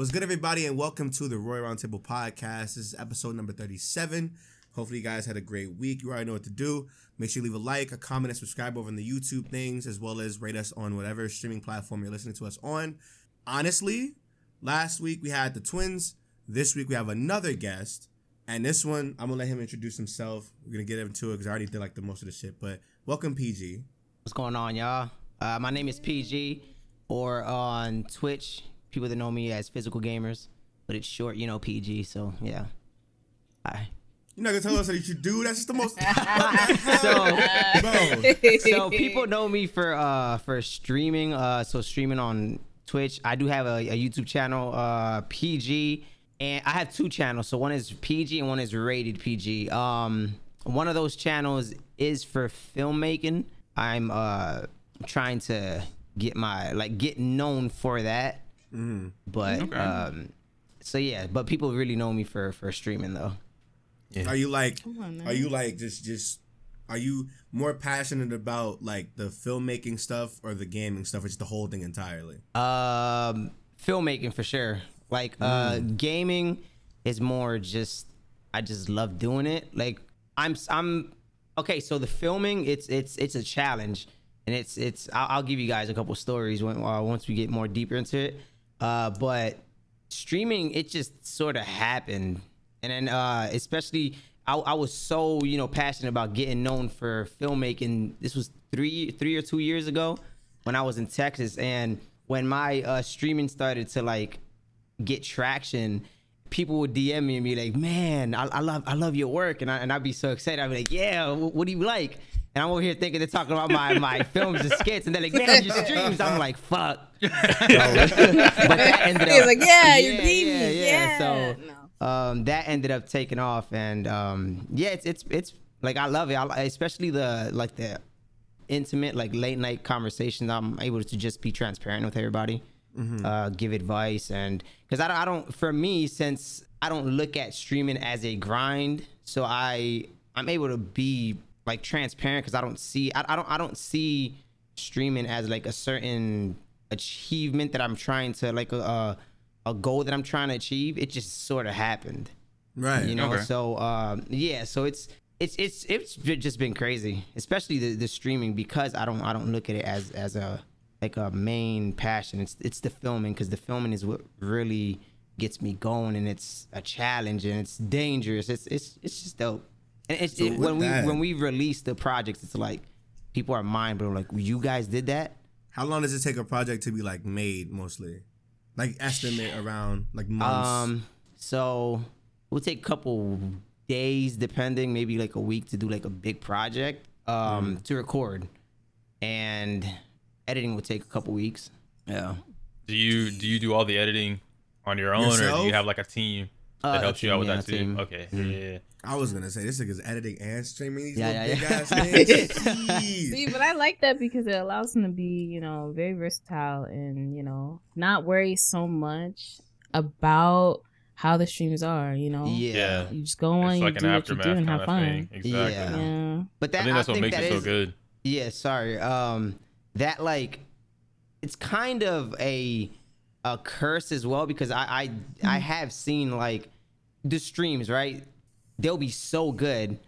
What's good, everybody, and welcome to the Royal Roundtable Podcast. This is episode number 37. Hopefully, you guys had a great week. You already know what to do. Make sure you leave a like, a comment, and subscribe over on the YouTube things, as well as rate us on whatever streaming platform you're listening to us on. Honestly, last week we had the twins. This week we have another guest. And this one, I'm gonna let him introduce himself. We're gonna get into it because I already did like the most of the shit. But welcome, PG. What's going on, y'all? Uh, my name is PG, or on Twitch, people that know me as PhysicalGamerz, but it's short, you know, PG. So yeah. Hi. You're not gonna tell us that you do. That's just the most. so, so people know me for uh for streaming. Uh, so streaming on Twitch. I do have a, a YouTube channel, uh, PG, and I have two channels. So one is PG and one is rated PG. Um, one of those channels is for filmmaking. I'm uh trying to get my like get known for that. Mm. But Okay. um, so yeah, but people really know me for for streaming though. Are you like? on. Are you like just just? Are you more passionate about like the filmmaking stuff or the gaming stuff, or just the whole thing entirely? Um, filmmaking for sure. Like uh, gaming is more just I just love doing it. Like I'm I'm okay. So the filming it's it's it's a challenge, and it's it's I'll, I'll give you guys a couple stories when uh, once we get more deeper into it. Uh, but streaming it just sort of happened, and then uh, especially. I, I was so you know passionate about getting known for filmmaking. This was three three or two years ago when I was in Texas, and when my uh, streaming started to like get traction, people would DM me and be like, "Man, I, I love I love your work," and I and I'd be so excited. I'd be like, "Yeah, wh- what do you like?" And I'm over here thinking they're talking about my my films and skits, and they're like, "Man, your streams." I'm like, "Fuck." So, but that ended He was up- like, yeah, you're beating yeah, me. yeah. Yeah. So No. um, that ended up taking off, and um, yeah, it's it's it's like I love it, I, especially the like the intimate like late night conversations. I'm able to just be transparent with everybody, uh, give advice, and because I don't, I don't for me since I don't look at streaming as a grind, so I I'm able to be like transparent because I don't see I, I don't I don't see streaming as like a certain achievement that I'm trying to like a a, a goal that I'm trying to achieve. It just sort of happened Right. you know Okay. so um yeah so it's it's it's it's just been crazy especially the, the streaming because i don't i don't look at it as as a like a main passion it's it's the filming because the filming is what really gets me going and it's a challenge and it's dangerous it's it's it's just dope and it's So it, with when we when we release the projects it's like people are mind blown like you guys did that How long does it take a project to be like made mostly? Like estimate around like months. Um, so we'll take a couple days, depending, maybe like a week to do like a big project um, to record, and editing will take a couple weeks. Yeah. Do you do you do all the editing on your own, or do you have like a team that Uh, a helps you out with team, that yeah, a too? team. Okay, yeah. I was gonna say this nigga's editing and streaming these Yeah, little yeah, big yeah. ass. See, but I like that because it allows him to be, you know, very versatile and, you know, not worry so much about how the streams are, you know? Yeah. Yeah. You just go on, It's you like an do what you do and have fun. Exactly. Yeah. Yeah. But that I think that's what makes that it so good. Yeah, sorry. Um, that like, it's kind of a a curse as well because I I, I have seen like the streams right. They'll be so good,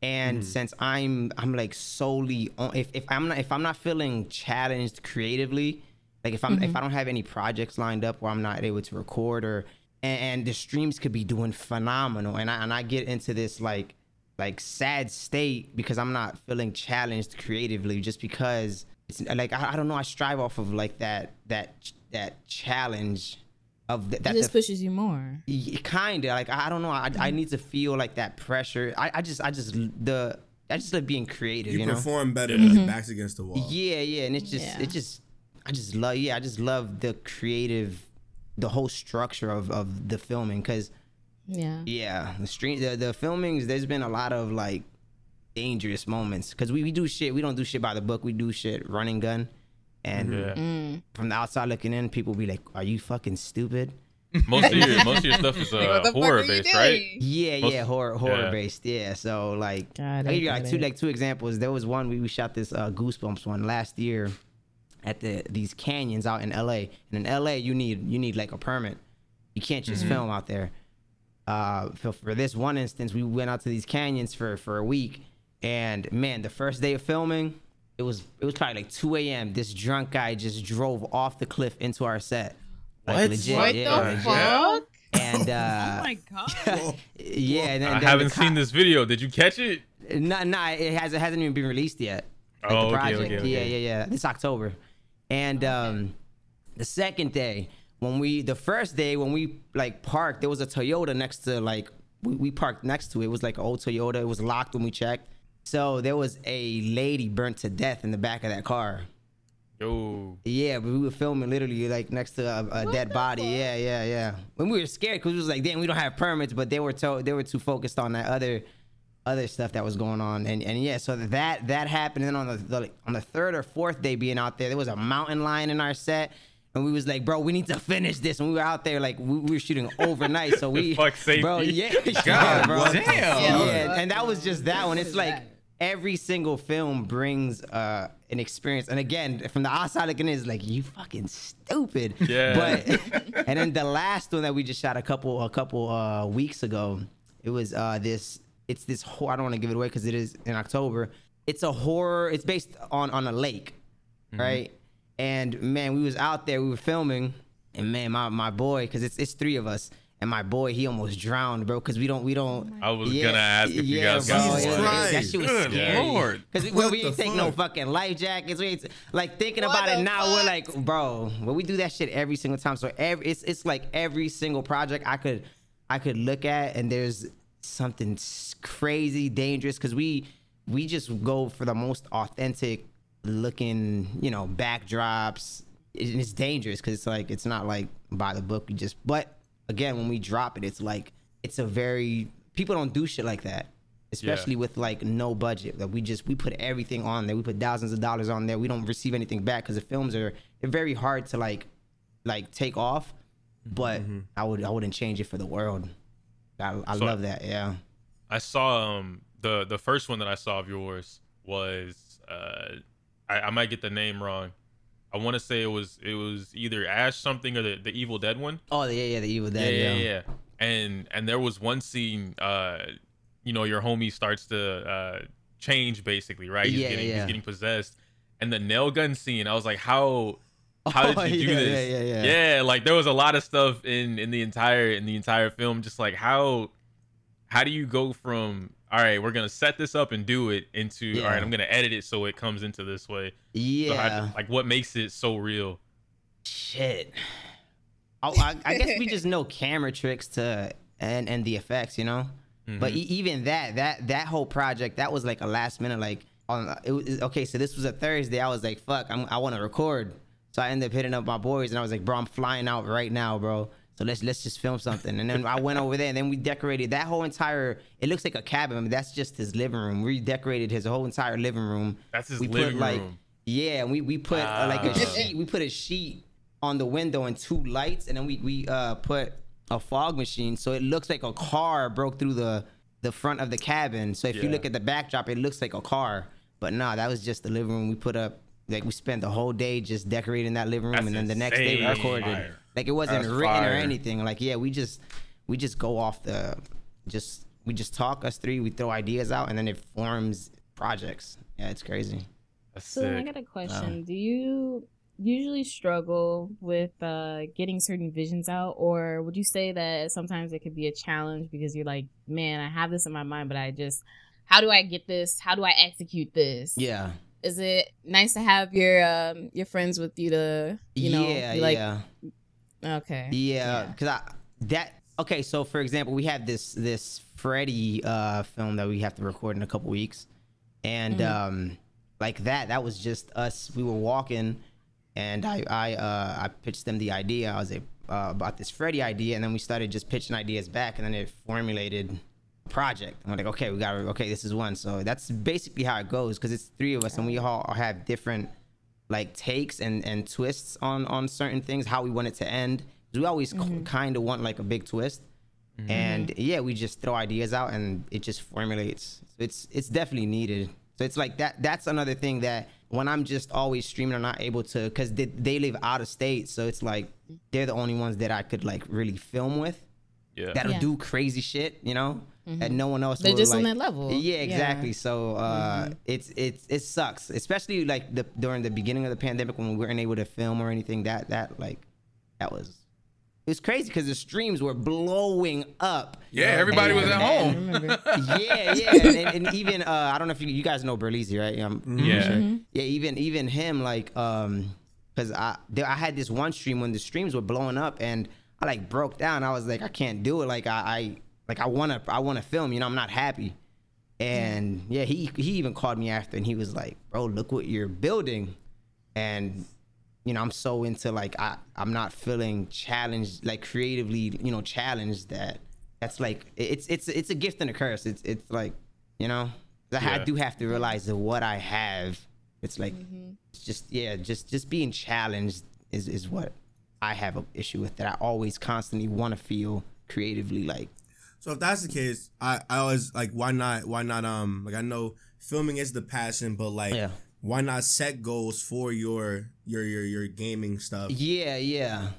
and mm-hmm. since I'm I'm like solely on if, if I'm not if I'm not feeling challenged creatively, like if I'm if mm-hmm. I don't have any projects lined up where I'm not able to record or and, and the streams could be doing phenomenal, and I and I get into this like like sad state because I'm not feeling challenged creatively just because it's like I, I don't know. I strive off of like that that that challenge of th- It that just the, pushes you more. kind of like I I don't know I, I mm-hmm. need to feel like that pressure I, I just I just the I just like being creative You, you, know perform better with like mm-hmm. backs against the wall. yeah yeah and it's just Yeah. it just I just love yeah I just love the creative the whole structure of of the filming because Yeah. yeah, the stream, the, the filmings. There's been a lot of like dangerous moments because we, we do shit. We don't do shit by the book. We do shit running gun, and Yeah. Mm. from the outside looking in, people be like, "Are you fucking stupid?" Most of your most of your stuff is uh, what the fuck horror are you based, right? Yeah, Most- yeah, horror horror yeah. based. Yeah, so like, Got I it, give you like got two like two examples. There was one we, we shot this uh, Goosebumps one last year at the these canyons out in L.A. And in L.A. you need you need like a permit. You can't just Mhm. film out there. Uh, for, for this one instance, we went out to these canyons for for a week, and man, the first day of filming, it was it was probably like 2 a.m. This drunk guy just drove off the cliff into our set. Like, What? Legit, What yeah, the legit. fuck? And oh uh, my god. yeah, and then, I then haven't co- seen this video. Did you catch it? No, no, it has it hasn't even been released yet. Like Oh, the okay, project. okay, okay. Yeah, yeah, yeah. This October. And um the second day, when we the first day when we like parked, there was a Toyota next to like we, we parked next to it. It was like an old Toyota. It was locked when we checked. So there was a lady burnt to death in the back of that car. Yo. Yeah, but we were filming literally like next to a, a dead body. Yeah, yeah, yeah. When we were scared because it was like, damn, we don't have permits, but they were to- they were too focused on that other other stuff that was going on. And and yeah, so that that happened. And then on the, the on the third or fourth day being out there, there was a mountain lion in our set. And we was like, bro, we need to finish this. And we were out there like we, we were shooting overnight. So we, Fuck safety. bro, yeah, yeah, God bro. damn. Yeah, fuck? and that was just that one. It's like That. Every single film brings uh, an experience. And again, from the outside looking in, it's like you fucking stupid. Yeah. But and then the last one that we just shot a couple a couple uh, weeks ago, it was uh, this. It's this. Hor- I don't want to give it away because it is in October. It's a horror. It's based on on a lake, right? And man, we was out there. We were filming, and man, my my boy, because it's it's three of us. And my boy, he almost drowned, bro. Because we don't, we don't. I was gonna ask if you yeah, guys got Jesus it- it- Christ. That shit was Good scary. Lord. Because we, What we the ain't take no fucking life jackets. We ain't, like thinking What about it the now, we're like, bro, but we do that shit every single time. So every it's it's like every single project I could I could look at, and there's something crazy dangerous because we we just go for the most authentic looking, you know, backdrops. It- It's dangerous because it's like it's not like by the book. We just but again when we drop it, it's like it's a very people don't do shit like that especially with like no budget. Like we just we put everything on there. We put thousands of dollars on there. We don't receive anything back because the films are they're very hard to like like take off. But I would I wouldn't change it for the world. I, I So- love that. Yeah. I saw um the the first one that I saw of yours was uh I, I might get the name wrong. I want to say it was it was either Ash something or the, the Evil Dead one. Oh yeah yeah the Evil Yeah, Dead. yeah, yeah. And and there was one scene uh you know your homie starts to uh change basically, right? He's Yeah, getting yeah. he's getting possessed. And the nail gun scene, I was like how how did you do yeah, this? yeah, yeah, yeah. like there was a lot of stuff in in the entire in the entire film just like how how do you go from all right, we're gonna set this up and do it into all Yeah. right, I'm gonna edit it so it comes into this way. So Yeah. like what makes it so real? Shit. I, I, I guess we just know camera tricks to and and the effects, you know. But mm-hmm. e- even that that that whole project that was like a last minute like on it was okay. So this was a Thursday. I was like, fuck, I'm, I want to record. So I ended up hitting up my boys and I was like, bro, I'm flying out right now, bro. So let's let's just film something. And then I went over there and then we decorated that whole entire. It looks like a cabin. I mean, that's just his living room. We decorated his whole entire living room. That's his we living put like room. yeah, and we we put uh, like a Ah. sheet. We put a sheet on the window and two lights, and then we we uh put a fog machine, so it looks like a car broke through the the front of the cabin. So if you look at the backdrop, it looks like a car. But nah, that was just the living room. We put up like we spent the whole day just decorating that living room, That's and then the next day we recorded. Fire. Like it wasn't That's written or anything. Like yeah, we just we just go off the just we just talk us three. We throw ideas out, and then it forms projects. Yeah, it's crazy. That's So I got a question. Do you usually struggle with uh, getting certain visions out, or would you say that sometimes it could be a challenge because you're like, man, I have this in my mind, but I just, how do I get this? How do I execute this? Yeah. Is it nice to have your um, your friends with you to, you know, yeah, like, yeah. okay, Yeah, because I that okay. So for example, we have this this Freddy uh, film that we have to record in a couple weeks, and um, like that, that was just us. We were walking, and I I uh, I pitched them the idea. I was like, uh, about this Freddy idea, and then we started just pitching ideas back, and then it formulated project. I'm like, okay, we got okay, this is one. So that's basically how it goes because it's three of us, and we all have different like takes and and twists on on certain things how we want it to end. We always mm-hmm. kind of want like a big twist. Mm-hmm. And yeah we just throw ideas out and it just formulates. So it's it's definitely needed. So it's like that that's another thing that when I'm just always streaming, I'm not able to because they, they live out of state, so it's like they're the only ones that I could like really film with Yeah. that'll Yeah. do crazy shit, you know, and no one else. They're will, just on that level. Yeah, Yeah. exactly. So uh, it's it's it sucks, especially like the during the beginning of the pandemic when we weren't able to film or anything. That that like that was it's crazy because the streams were blowing up. Yeah, everybody was at I home. remember. yeah, yeah, and, and even uh, I don't know if you you guys know Berleezy, right? Um, Yeah. Mm-hmm. yeah, even even him like um, cause I there, I had this one stream when the streams were blowing up and I like broke down. I was like, I can't do it. Like I, I like I wanna I wanna film. You know, I'm not happy. And yeah, he he even called me after and he was like, bro, look what you're building, and you know, I'm so into like I I'm not feeling challenged like creatively, you know, challenged that that's like it's it's it's a gift and a curse. It's it's like you know, I Yeah. do have to realize that what I have, it's like mm-hmm. it's just yeah, just just being challenged is is what I have an issue with that I always constantly want to feel creatively like So if that's the case, I, I always like why not why not um like I know filming is the passion, but like Yeah. why not set goals for your your your your gaming stuff yeah yeah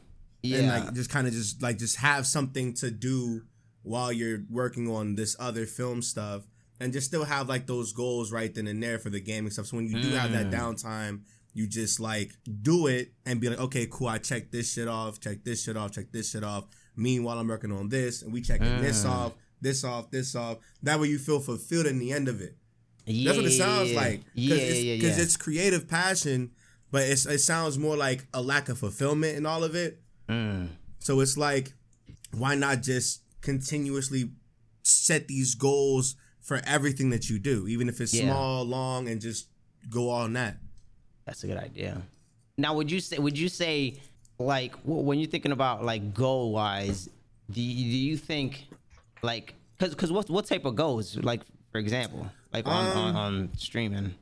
yeah and like just kind of just like just have something to do while you're working on this other film stuff and just still have like those goals right then and there for the gaming stuff. So when you do have that Mm. downtime, you just like do it and be like, okay, cool, I check this shit off, check this shit off, check this shit off. Meanwhile, I'm working on this and we checking this Mm. off, this off, this off. That way you feel fulfilled in the end of it. yeah, That's what it sounds yeah, like. yeah Cause it's, yeah Because yeah it's creative passion, but it's, it sounds more like a lack of fulfillment in all of it. Mm. So it's like, why not just continuously set these goals for everything that you do, even if it's Yeah. small, long, and just go on that. That's a good idea. Now, would you say? Would you say, like, when you're thinking about like goal wise, do you, do you think, like, cause, cause what what type of goals? Like, for example, like on on, Um, on streaming.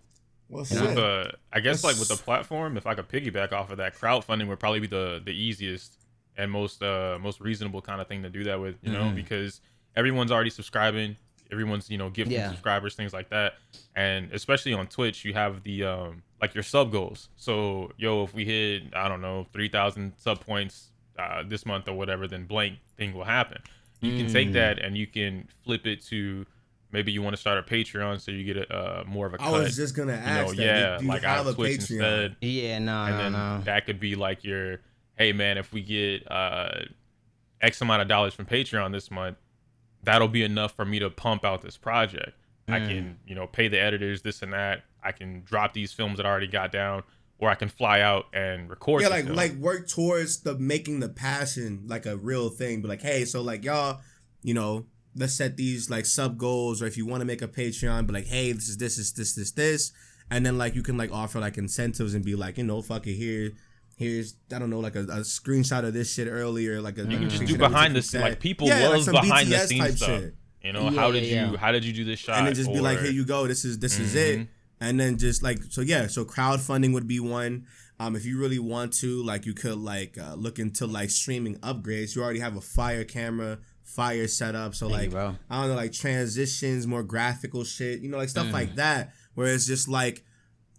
Well, With shit. the, I guess like with the platform, if I could piggyback off of that, crowdfunding would probably be the the easiest and most uh most reasonable kind of thing to do that with, you know, Mhm. because everyone's already subscribing, everyone's you know gifting Yeah. subscribers, things like that, and especially on Twitch, you have the um like your sub goals. So yo, if we hit I don't know three thousand sub points uh, this month or whatever, then blank thing will happen. You can take Mm. that and you can flip it to maybe you want to start a Patreon so you get a uh, more of a cut I was just gonna you ask know, that. yeah, do you like have out a of Twitch Patreon? instead. Yeah, no, And no, then no. that could be like your, hey man, if we get uh, X amount of dollars from Patreon this month, that'll be enough for me to pump out this project. I Mm. can, you know, pay the editors this and that. I can drop these films that I already got down, or I can fly out and record. yeah, like film. like work towards the making the passion like a real thing. But like, hey, so like y'all, you know, let's set these like sub goals, or if you want to make a Patreon, but like, hey, this is this is this this this, and then like you can like offer like incentives and be like, you know, fuck it, here, here's I don't know, like a, a screenshot of this shit earlier, like a you can just do behind the you scenes. Like people Yeah, love some behind the scenes type stuff. shit. You know, Yeah, how did yeah, you how did you do this shot? and then just be like, here you go. This is this is it. Mm-hmm. And then just like so, yeah. So crowdfunding would be one. Um, if you really want to, like, you could like uh, look into like streaming upgrades. You already have a fire camera, fire setup. So Thank like, you. I don't know, like transitions, more graphical shit. You know, like stuff Mm. like that. Where it's just like,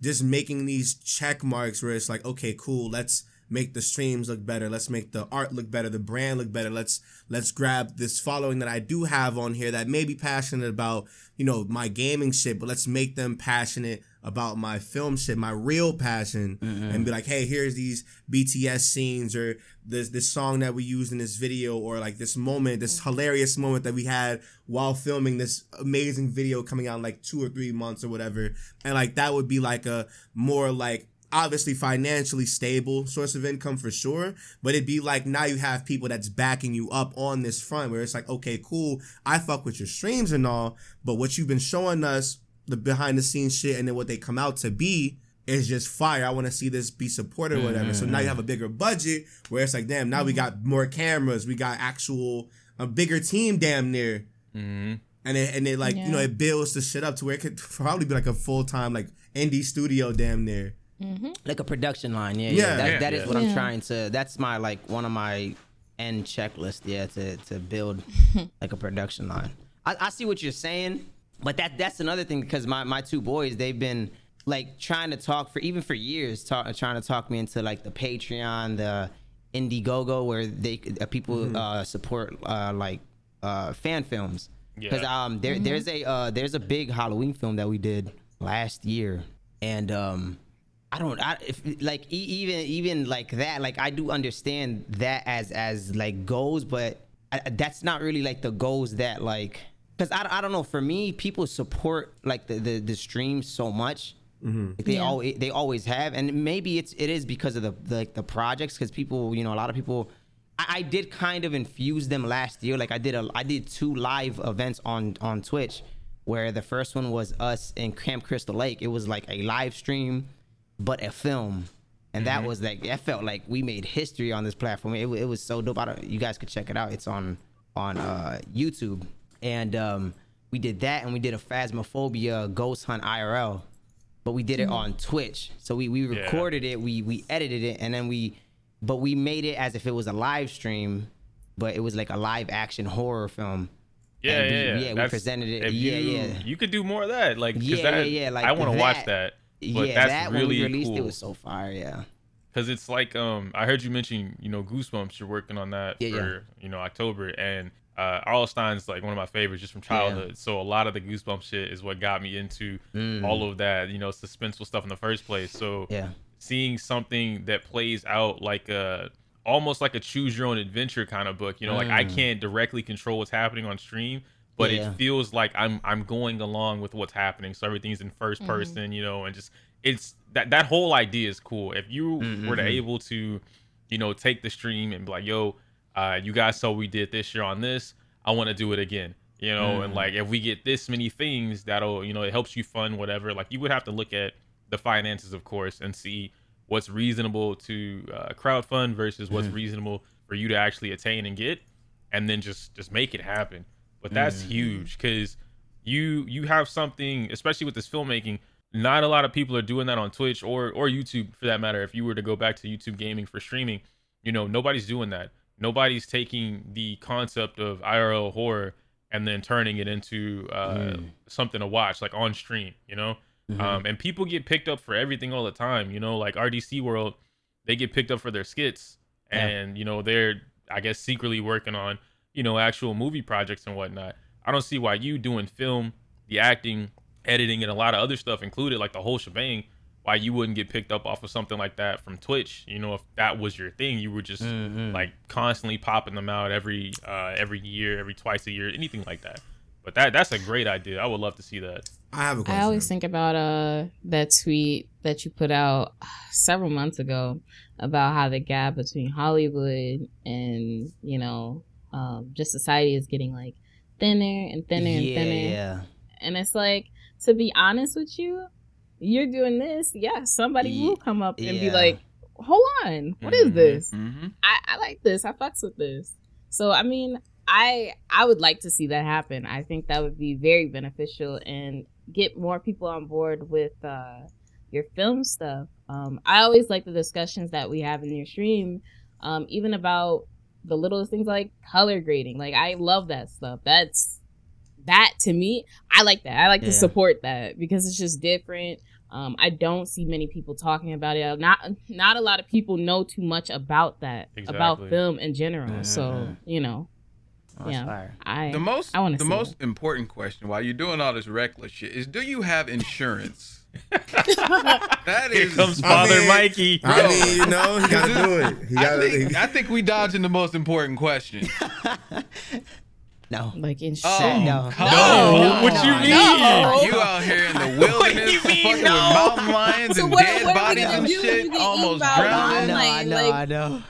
just making these check marks where it's like, okay, cool. Let's make the streams look better. Let's make the art look better, the brand look better. Let's let's grab this following that I do have on here that may be passionate about, you know, my gaming shit, but let's make them passionate about my film shit, my real passion, and mm-hmm. be like, hey, here's these BTS scenes or this this song that we used in this video or like this moment, this mm-hmm. hilarious moment that we had while filming this amazing video coming out in like two or three months or whatever. And like that would be like a more like obviously financially stable source of income for sure but it'd be like now you have people that's backing you up on this front where it's like okay cool i fuck with your streams and all but what you've been showing us the behind the scenes shit and then what they come out to be is just fire. I want to see this be supported or whatever. So now you have a bigger budget where it's like damn now we got more cameras we got actual a bigger team damn near. Mhm. and it, and it like you know it builds the shit up to where it could probably be like a full-time like indie studio damn near Mm-hmm. like a production line. Yeah, yeah. Yeah. That, Yeah. that is Yeah. what I'm trying to. That's my like one of my end checklist. Yeah, to to build like a production line. I, I see what you're saying, but that that's another thing because my my two boys they've been like trying to talk for even for years, talk, trying to talk me into like the Patreon, the Indiegogo, where they uh, people Mm-hmm. uh, support uh, like uh, fan films. Because Yeah. um, there there's a uh, there's a big Halloween film that we did last year, and um, I don't I, if like e- even even like that like I do understand that as as like goals, but I, that's not really like the goals that like because I, I don't know for me people support like the the, the stream so much. Mm-hmm. Like, They Yeah. always they always have, and maybe it's it is because of the, the like the projects because people you know a lot of people. I, I did kind of infuse them last year. Like I did a I did two live events on on Twitch, where the first one was us in Camp Crystal Lake. It was like a live stream, but a film, and that was like that felt like we made history on this platform. It, it was so dope. I don't, you guys could check it out. It's on on uh, YouTube, and um, we did that, and we did a Phasmophobia Ghost Hunt IRL but we did it on Twitch. So we we Yeah. recorded it, we we edited it, and then we, but we made it as if it was a live stream, but it was like a live action horror film. Yeah, And we- yeah, yeah. yeah, we presented it- yeah, you, yeah. You could do more of that, like Yeah, that, yeah, yeah, like I want to watch that. But yeah, that's that really when we released cool. it was so fire. Yeah, because it's like um I heard you mention you know Goosebumps. You're working on that Yeah, for yeah. you know October, and uh, R.L. Stine's like one of my favorites just from childhood. So a lot of the Goosebumps shit is what got me into all of that you know suspenseful stuff in the first place. So Mm. yeah, seeing something that plays out like a almost like a choose your own adventure kind of book. You know, like I can't directly control what's happening on stream, but. Yeah. it feels like I'm I'm going along with what's happening. So everything's in 1st person, you know, and just it's that that whole idea is cool. If you Mm, were to able to, you know, take the stream and be like, yo, uh, you guys saw we did this year on this, I want to do it again. You know, Mm. and like if we get this many things, that'll you know it helps you fund whatever. Like you would have to look at the finances, of course, and see what's reasonable to uh, crowdfund versus what's Mm-hmm. reasonable for you to actually attain and get, and then just just make it happen. But that's Mm-hmm. huge because you you have something, especially with this filmmaking. Not a lot of people are doing that on Twitch or or YouTube for that matter. If you were to go back to YouTube gaming for streaming, you know nobody's doing that. Nobody's taking the concept of IRL horror and then turning it into uh, something to watch, like on stream. You know, um, and people get picked up for everything all the time. You know, like RDC World, they get picked up for their skits, Yeah. and you know they're I guess secretly working on you know actual movie projects and whatnot. I don't see why you doing film, the acting, editing, and a lot of other stuff included, like the whole shebang. Why you wouldn't get picked up off of something like that from Twitch? You know, if that was your thing, you were just like constantly popping them out every uh, every year, every twice a year, anything like that. But that that's a great idea. I would love to see that. I have a question. I always think about uh that tweet that you put out several months ago about how the gap between Hollywood and you know um, just society is getting like thinner and thinner and yeah, thinner. yeah. And it's like to be honest with you, you're doing this. Yeah, somebody will come up and be like, "Hold on, what is Mhm. this? Mm-hmm. I, I like this. I fucks with this. So I mean, I I would like to see that happen. I think that would be very beneficial and get more people on board with uh, your film stuff. Um, I always like the discussions that we have in your stream, um, even about the littlest things like color grading. Like I love that stuff. That's that to me. I like that. I like Yeah. to support that because it's just different. Um, I don't see many people talking about it. Not not a lot of people know too much about that about Exactly. film in general. So Mhm. you know, Oh, Yeah. I The most I wanna the see most it. important question while you're doing all this reckless shit is do you have insurance? That Here is comes I Father mean- Mikey. I mean, you know, he got to do it. He I got think, to. I think we dodging the most important question. No, like in Oh, shit. no. come No, on. what you mean? No. You out here in the wilderness you mean, fucking no? with mountain lions So and what- dead what bodies and do shit, you get almost eaten by a I drowning. know, I Like- know, like- I know.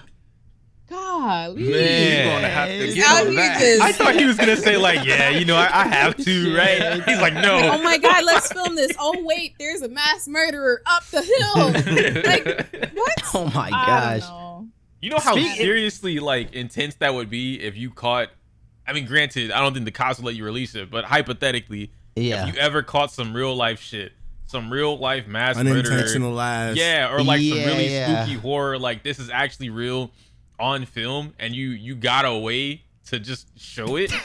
God, Man, Man. you're gonna have to get out on here that. just- I thought he was gonna say like, yeah, you know, I, I have to, right? He's like, no. oh my God, let's film this. Oh wait, there's a mass murderer up the hill. like what? Oh my gosh. know. You know how Speak- seriously like intense that would be if you caught. I mean, granted, I don't think the cops will let you release it, but hypothetically, Yeah. if you ever caught some real life shit, some real life mass murder, Unintentional lies. yeah, or like some really yeah. spooky horror, like this is actually real on film, and you you got a way to just show it.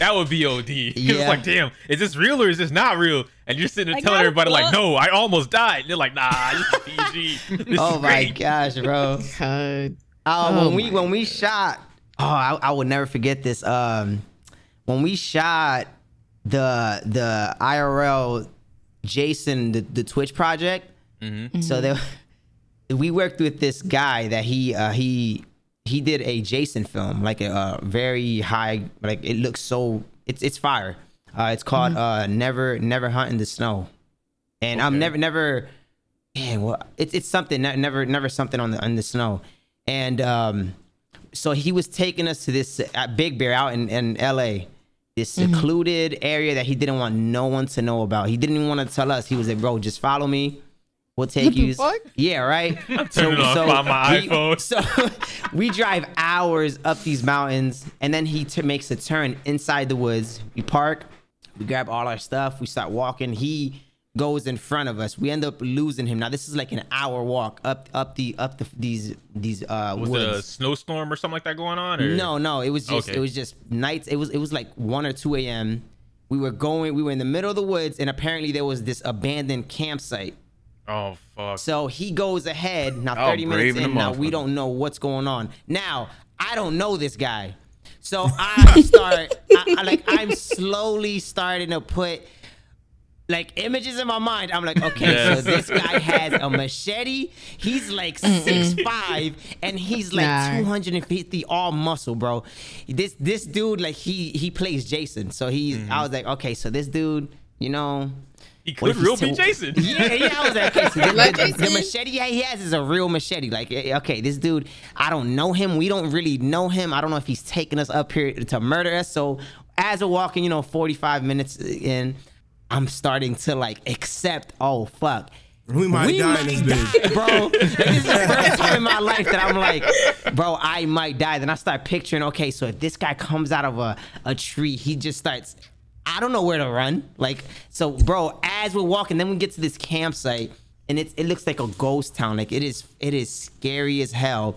That would be OD. It's Yeah. like, damn, is this real or is this not real? And you're sitting there I telling got everybody, like, no, I almost died. And they're like, nah, this is PG. This oh is my great. gosh, bro. God. Uh, Oh when we when we shot, oh, I, I will never forget this. Um, when we shot the the IRL Jason the, the Twitch project, so there we worked with this guy that he uh, he he did a Jason film, like a uh, very high, like it looks so it's it's fire. Uh, it's called uh, Never Never Hunt in the Snow, and I'm never never yeah, well, it's it's something never never something on the on the snow, and um, so he was taking us to this uh, Big Bear out in in L.A. This secluded area that he didn't want no one to know about. He didn't even want to tell us. He was like, "Bro, just follow me. We'll take you." fuck? Yeah, right. turning on my we- iPhone. So we drive hours up these mountains, and then he t- makes a turn inside the woods. We park, we grab all our stuff, we start walking. He goes in front of us. We end up losing him. Now this is like an hour walk up up the up the these these uh Was woods. it a snowstorm or something like that going on? Or? No, no, it was just Okay. it was just nights. It was it was like one or two a.m. We were going. We were in the middle of the woods, and apparently there was this abandoned campsite. Oh, fuck. So he goes ahead. Now Oh, 30 minutes in. Now we don't know what's going on. Now I don't know this guy, so I start. I, I like I'm slowly starting to put like images in my mind. I'm like, okay, Yes. so this guy has a machete. He's like six five, and he's like Nah. 250 all muscle, bro. This this dude like he he plays Jason, so he's Mm-hmm. I was like, okay, so this dude, you know. He what could real be too- Jason. Yeah, yeah, I was like, okay, so the, Like the- the Jason? machete yeah, he has is a real machete. Like, eh, okay, this dude, I don't know him. We don't really know him. I don't know if he's taking us up here to murder us. So as we're walking, you know, 45 minutes in, I'm starting to like accept, oh, fuck. We might die in this die, bro. Like, this is the first time in my life that I'm like, bro, I might die. Then I start picturing, okay, so if this guy comes out of a, a tree, he just starts. I don't know where to run. Like, so, bro, as we're walking, then we get to this campsite, and it's it looks like a ghost town. Like it is, it is scary as hell.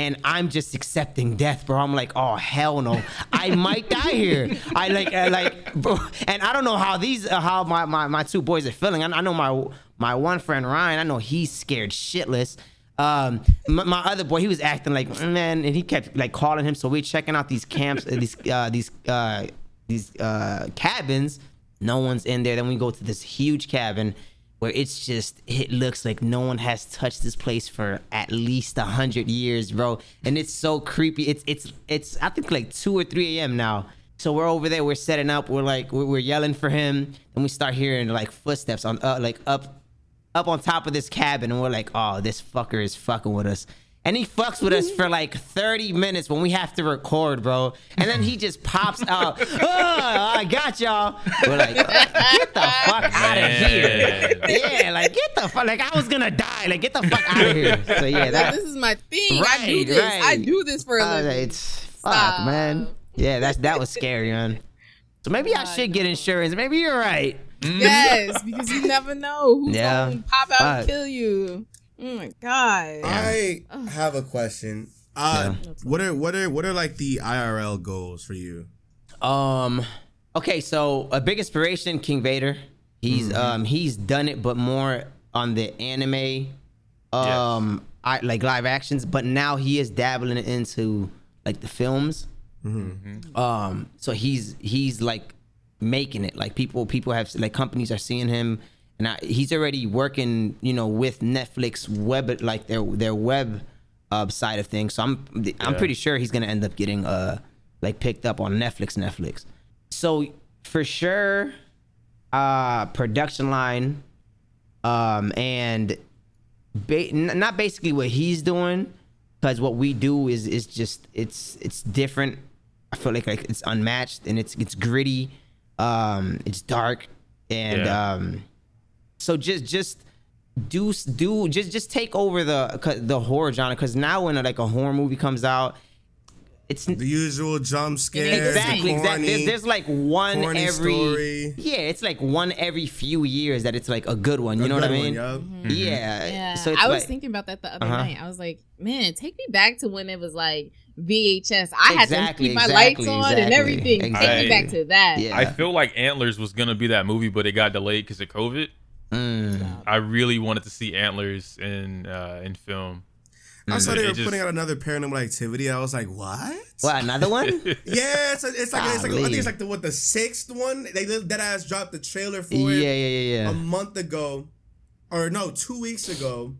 And I'm just accepting death, bro. I'm like, oh hell no, I might die here. I like, I like, bro. And I don't know how these, uh, how my, my my two boys are feeling. I, I know my my one friend Ryan. I know he's scared shitless. Um, my, my other boy, he was acting like man, and he kept like calling him. So we're checking out these camps, uh, these uh, these uh, these uh, cabins. No one's in there. Then we go to this huge cabin where it's just it looks like no one has touched this place for at least a hundred years, bro. And it's so creepy. It's it's it's I think like two or three a.m. now. So we're over there. We're setting up. We're like we're, yelling for him. and we start hearing like footsteps on uh, like up up on top of this cabin, and we're like, oh, this fucker is fucking with us. And he fucks with us for like 30 minutes when we have to record, bro. And then he just pops out. Oh, I got y'all. We're like, get the fuck out of here. Yeah, like get the fuck. Like I was gonna die. Like get the fuck out of here. So yeah, that. this is my thing. I do Right, this. I do this for a uh, living. it's fuck, Stop. man. Yeah, that's that was scary, man. So maybe I should get insurance. Maybe you're right. Yes, because you never know who's Yeah. gonna pop out Fuck. and kill you. Oh my god. I have a question. Uh, what are what are what are like the IRL goals for you? Um. Okay, so a big inspiration, King Vader. He's um he's done it, but more on the anime, um, I like live actions. But now he is dabbling into like the films. Um. So he's he's like making it. Like people people have like companies are seeing him, and I, he's already working. You know, with Netflix web like their their web uh, side of things. So I'm I'm Yeah. pretty sure he's gonna end up getting uh like picked up on Netflix Netflix. So for sure, uh, production line, um, and ba- n- not basically what he's doing, because what we do is is just it's it's different. I feel like like it's unmatched and it's it's gritty, um, it's dark, and Yeah. um, so just just do do just just take over the 'cause the horror genre because now when like a horror movie comes out it's The usual jump scares, exactly the exactly. corny, There's, there's like one every story. yeah, it's like one every few years that it's like a good one. You a know what I good one, mean? yup. Yeah. Yeah, So it's I was like, thinking about that the other Uh-huh. night. I was like, man, take me back to when it was like VHS. I had to keep my exactly, lights on and everything. Take exactly. me back to that. Yeah. I feel like Antlers was gonna be that movie, but it got delayed because of COVID. Mm. I really wanted to see Antlers in uh, in film. I saw they were just- putting out another paranormal activity. I was like, what? What another one? Yeah, it's, it's like it's like I think it's like the what the sixth one. They that ass dropped the trailer for yeah, it yeah, yeah, yeah. a month ago, or no, two weeks ago,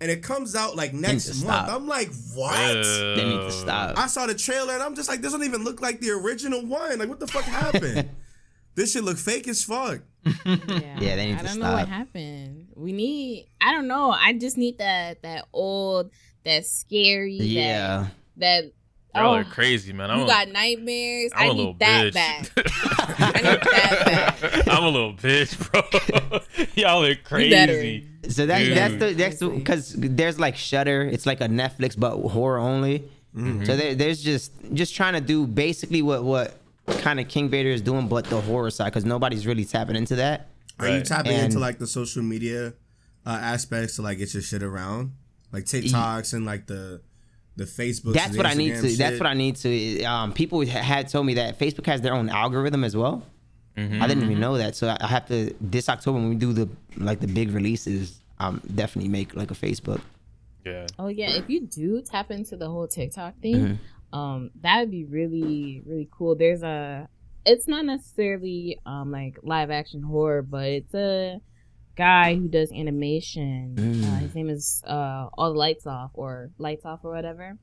and it comes out like next month. stop. I'm like, what? Uh, they need to stop. I saw the trailer and I'm just like, this doesn't even look like the original one. Like, what the fuck happened? this shit look fake as fuck. Yeah, Yeah, they need I to don't know what happened. We need. I don't know. I just need that that old, that scary. Yeah. That. that Y'all oh, are crazy, man. I'm you a, got nightmares. I'm I a little need that bitch. back. I need that back. I'm a little bitch, bro. Y'all are crazy. So that, Dude. that's the that's because there's like Shudder. It's like a Netflix but horror only. Mm-hmm. So there, there's just just trying to do basically what what kind of King Vader is doing, but the horror side because nobody's really tapping into that. Are you tapping And- into like the social media uh, aspects to like get your shit around, like TikToks and like the the Facebook? That's what I need to. That's what I need to. Um, people had told me that Facebook has their own algorithm as well. Mm-hmm. I didn't even know that. So I I have to this October when we do the like the big releases. Um, definitely make like a Facebook. Yeah. Oh yeah, if you do tap into the whole TikTok thing, Mm-hmm. Um, that would be really really cool. There's a, it's not necessarily um like live action horror, but it's a guy who does animation. Mm. Uh, his name is uh All the Lights Off or Lights Off or whatever,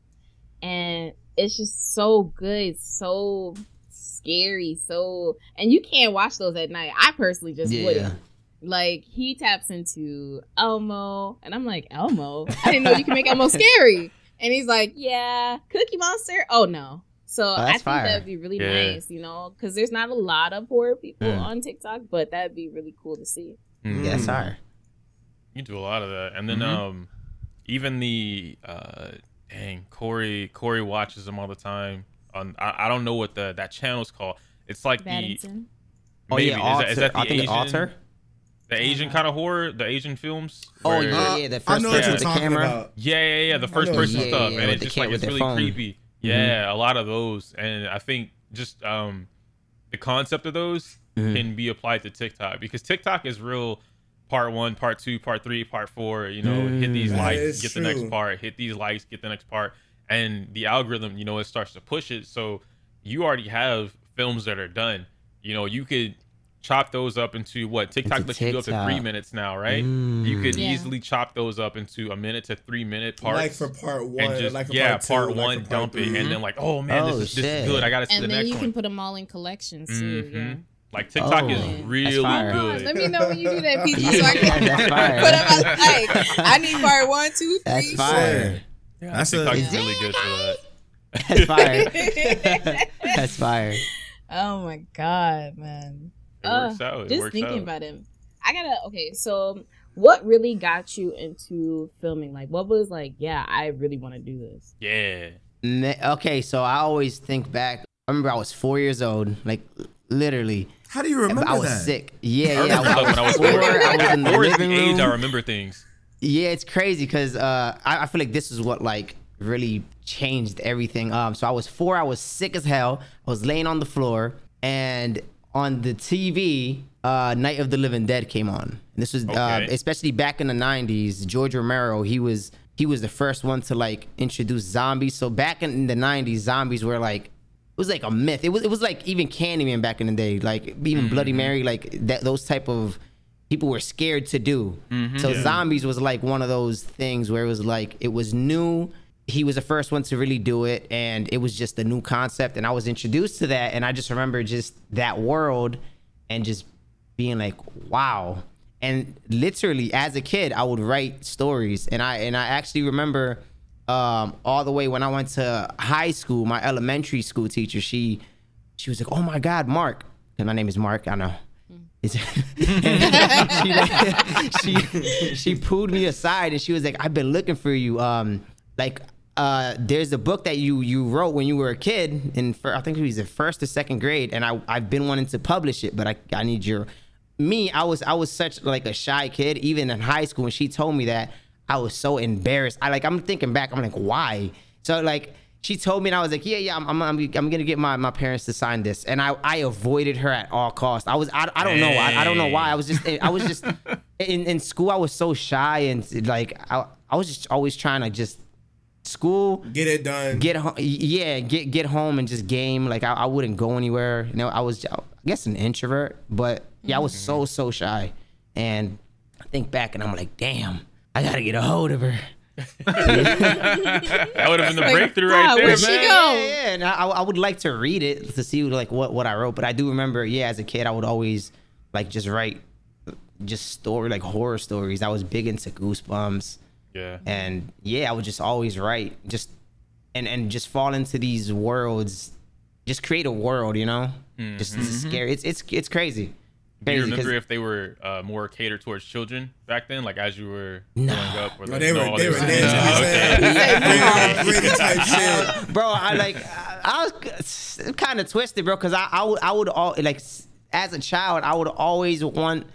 and it's just so good, so scary, so and you can't watch those at night. I personally just Yeah. wouldn't. Like he taps into Elmo, and I'm like, Elmo? I didn't know you can make Elmo scary. And he's like, Yeah, Cookie Monster. Oh no. So I that's think fire. that would be really Yeah. nice, you know, because there's not a lot of horror people Mm. on TikTok, but that'd be really cool to see. Yeah, that's Mm. fire. You do a lot of that, and then Mm-hmm. um, even the uh, dang Corey Corey watches them all the time. On I, I don't know what the that channel's called. It's like the Oh maybe yeah, is, that, is that the I think Asian alter. The Asian kind of horror, the Asian films? Oh where- yeah, yeah, the I first know person what you're with the talking camera. about. Yeah, yeah, yeah, the first person Yeah, stuff, yeah, and it's just like it's really phone. creepy. Yeah, a lot of those, and I think just um, the concept of those Mm-hmm. can be applied to TikTok because TikTok is real. Part one, part two, part three, part four. You know, hit these Mm. Likes, is get the next part. Hit these likes, get the next part. And the algorithm, you know, it starts to push it. So you already have films that are done. You know, you could chop those up into what TikTok Into lets you do up to three minutes now, right? You could Yeah. easily chop those up into a minute to three minute parts Like for part one, and just like for yeah, part, part, like one, for part dump it, and then like, oh man, Oh, this, is, this is good. I got to see And the then next you can put them all in collections too. Mhm. Yeah. Like TikTok Oh, is really good. Let me know when you do that, PG, so I can put up my like. I need part one, two, three. That's fire. That's a TikTok Is is really good for that. That's fire. That's fire. oh my god, man. It Uh, works out. It Just works thinking out. about him. I gotta okay, so what really got you into filming? Like what was like, yeah, I really wanna do this. Yeah. Ne- Okay, so I always think back. I remember I was four years old, like literally. How do you remember I was that? sick. Yeah, I yeah. remember I stuff when I was four. I was in the Four is the living age I remember things. Yeah, it's crazy because uh, I, I feel like this is what like really changed everything. Um, so I was four. I was sick as hell. I was laying on the floor, and on the TV, uh, Night of the Living Dead came on. This was uh, especially back in the '90s. George Romero, he was he was the first one to like introduce zombies. So back in the '90s, zombies were like it was like a myth. It was it was like even Candyman back in the day, like even Bloody Mary, like that those type of people were scared to do. So zombies was like one of those things where it was like it was new. He was the first one to really do it, and it was just a new concept. And I was introduced to that, and I just remember just that world, and just being like, wow. And literally, as a kid, I would write stories, and I and I actually remember um, all the way when I went to high school. My elementary school teacher, she she was like, "Oh my God, Mark," and my name is Mark. I know. She, like, she she pulled me aside and she was like, "I've been looking for you. Um, like uh, there's a book that you you wrote when you were a kid and I think it was the first or second grade, and I I've been wanting to publish it, but I I need your me. I was I was such like a shy kid, even in high school. When she told me that, I was so embarrassed. I like I'm thinking back. I'm like, why? So like she told me, and I was like, yeah, yeah, I'm I'm, I'm, I'm gonna get my, my parents to sign this, and I I avoided her at all costs. I was I, I don't know I, I don't know why I was just I was just in in school. I was so shy and like I I was just always trying to just school Get it done. get home yeah get get home and just game. Like I, I wouldn't go anywhere. You know i was i guess an introvert but yeah i was so mm-hmm. so shy. And i think back and i'm like damn i gotta get a hold of her. That would have been the Like, breakthrough God, right there, where'd she man. go? yeah, yeah, and I, I would like to read it to see like what what i wrote. But i do remember yeah as a kid i would always like just write just story like horror stories. I was big into goosebumps Yeah. and yeah, I would just always write, just and and just fall into these worlds, just create a world, you know. Just it's scary. It's it's it's crazy. Do you Crazy 'cause- remember if they were uh, more catered towards children back then, like as you were No. growing up? Or No, like, they were no, they were were- nasty. Okay. okay. Brady bro, I like I, I was kind of twisted, bro, because I I would I would all like as a child I would always want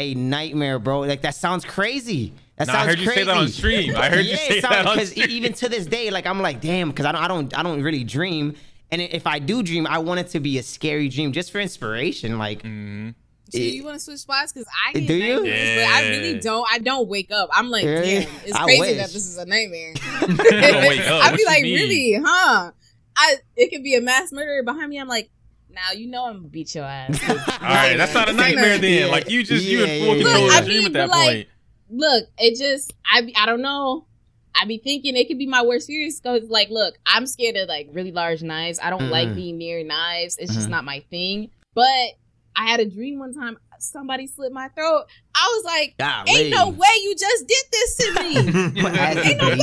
a nightmare, bro. Like that sounds crazy. That Nah, I sounds heard you crazy. say that on stream. I heard you say it that sounds- on 'cause e- stream. even to this day, like I'm like, damn, because I don't I don't I don't really dream. And if I do dream, I want it to be a scary dream, just for inspiration. Like, Mhm. So you want to switch spots? Because I get Do you? nightmares, but I really don't. I don't wake up. I'm like, Really? damn, it's I crazy wish. that this is a nightmare. don't wake up. I'd be like, mean? really, huh? I it could be a mass murderer behind me. I'm like, now you know I'm gonna beat your ass. All right, that's not a nightmare then. Yeah. Like you just you in full control of I the dream at that but, like, point. Look, it just I I don't know. I be thinking it could be my worst fears because like, look, I'm scared of like really large knives. I don't like Mhm. being near knives. It's just Mhm. not my thing. But I had a dream one time. Somebody slit my throat. I was like, golly. "Ain't no way you just did this to me." Ain't no way.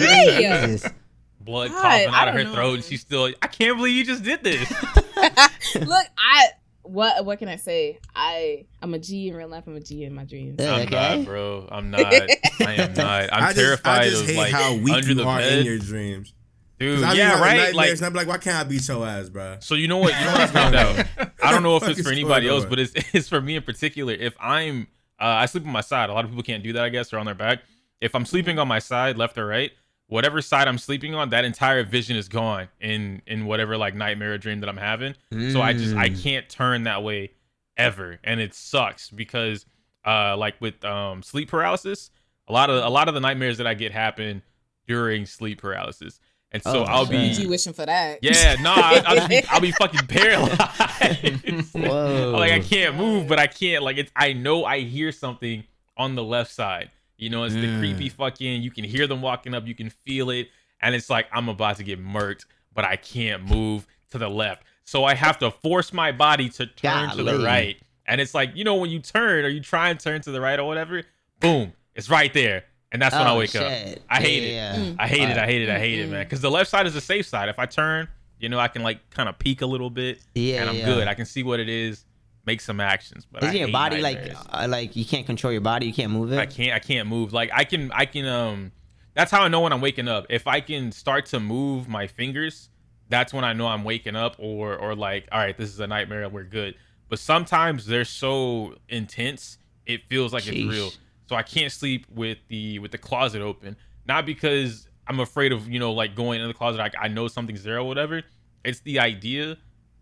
Jesus. Blood God, coughing out of her don't throat, and she's still. I can't believe you just did this. Look, I what what can I say? I I'm a G in real life. I'm a G in my dreams. I'm Okay. not, bro. I'm not. I am not. I'm I just, terrified I just of hate like how weak under you the are bed, in your dreams. dude. I yeah, right. Like, and I'm like, why can't I beat your ass, bro? So you know what? You know what I found out. I don't know if it's for anybody else, but it's it's for me in particular. If I'm uh, I sleep on my side. A lot of people can't do that. I guess or on their back. If I'm sleeping on my side, left or right, whatever side I'm sleeping on, that entire vision is gone in in whatever like nightmare or dream that I'm having. So I just I Mm. can't turn that way ever, and it sucks because uh like with um sleep paralysis, a lot of a lot of the nightmares that I get happen during sleep paralysis, and so Oh, I'll be shit. G wishing for that. yeah, no, I, I'll, just be, I'll be fucking paralyzed. Whoa. like I can't move, but I can't. Like it's. I know I hear something on the left side. You know, it's the creepy fucking. You can hear them walking up. You can feel it, and it's like I'm about to get murked, but I can't move to the left. So I have to force my body to turn to the right. And it's like you know when you turn or you try and turn to the right or whatever, boom, it's right there, and that's when I Oh, wake up. I hate it. Yeah. Mm. I hate it. I hate it. I hate it, Mm-mm. man. Because the left side is the safe side. If I turn, you know, I can like kind of peek a little bit, Yeah, and I'm yeah. good. I can see what it is, make some actions. But Isn't your body like uh, like you can't control your body? You can't move it. I can't. I can't move. Like I can. I can. Um. That's how I know when I'm waking up. If I can start to move my fingers, that's when I know I'm waking up. Or or like, all right, this is a nightmare. We're good. But sometimes they're so intense, it feels like it's real. So I can't sleep with the with the closet open. Not because I'm afraid of you know like going in the closet. Like I know something's there or whatever. It's the idea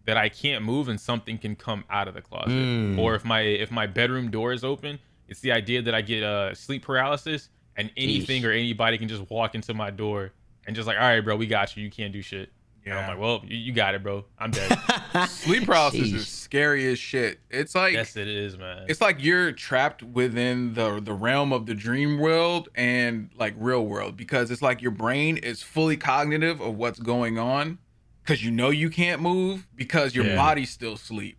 that I can't move and something can come out of the closet. Mm. Or if my if my bedroom door is open, it's the idea that I get uh sleep paralysis and anything Yeesh. or anybody can just walk into my door and just like, all right, bro, we got you. You can't do shit. And I'm like, well, you, you got it, bro. I'm dead. Sleep paralysis Sheesh. is scary as shit. It's like yes, it is, man. it's like you're trapped within the the realm of the dream world and like real world because it's like your brain is fully cognitive of what's going on because you know you can't move because your Yeah. body's still asleep.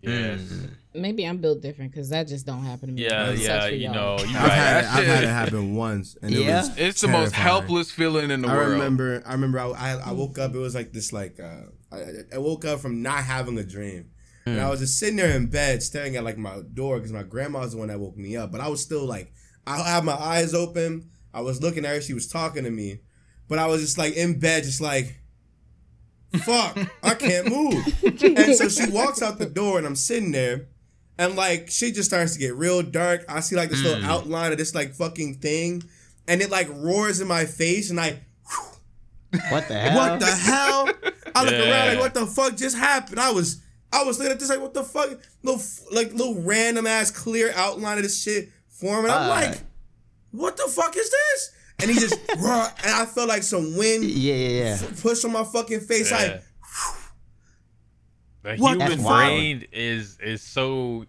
yes. Mm. Maybe I'm built different because that just don't happen to me. Yeah, It yeah, for you y'all. know, I've you had it, I've had it happen once, and Yeah? it was It's the most helpless feeling in the I world. remember. I remember. I, I, I woke up. It was like this. Like uh, I, I woke up from not having a dream, and I was just sitting there in bed, staring at like my door because my grandma's the one that woke me up. But I was still like, I had my eyes open. I was looking at her. She was talking to me, but I was just like in bed, just like, fuck, I can't move. and so she walks out the door, and I'm sitting there, and like she just starts to get real dark. I see like this little outline of this like fucking thing, and it like roars in my face, and I. What the hell? What the hell? I look around like, what the fuck just happened? I was, I was looking at this like, what the fuck? Little, like little random ass clear outline of this shit forming. I'm Uh. like, what the fuck is this? And he just, raw, and I felt like some wind Yeah, yeah, yeah. push on my fucking face. Yeah. Like, The What human the fuck? brain is is so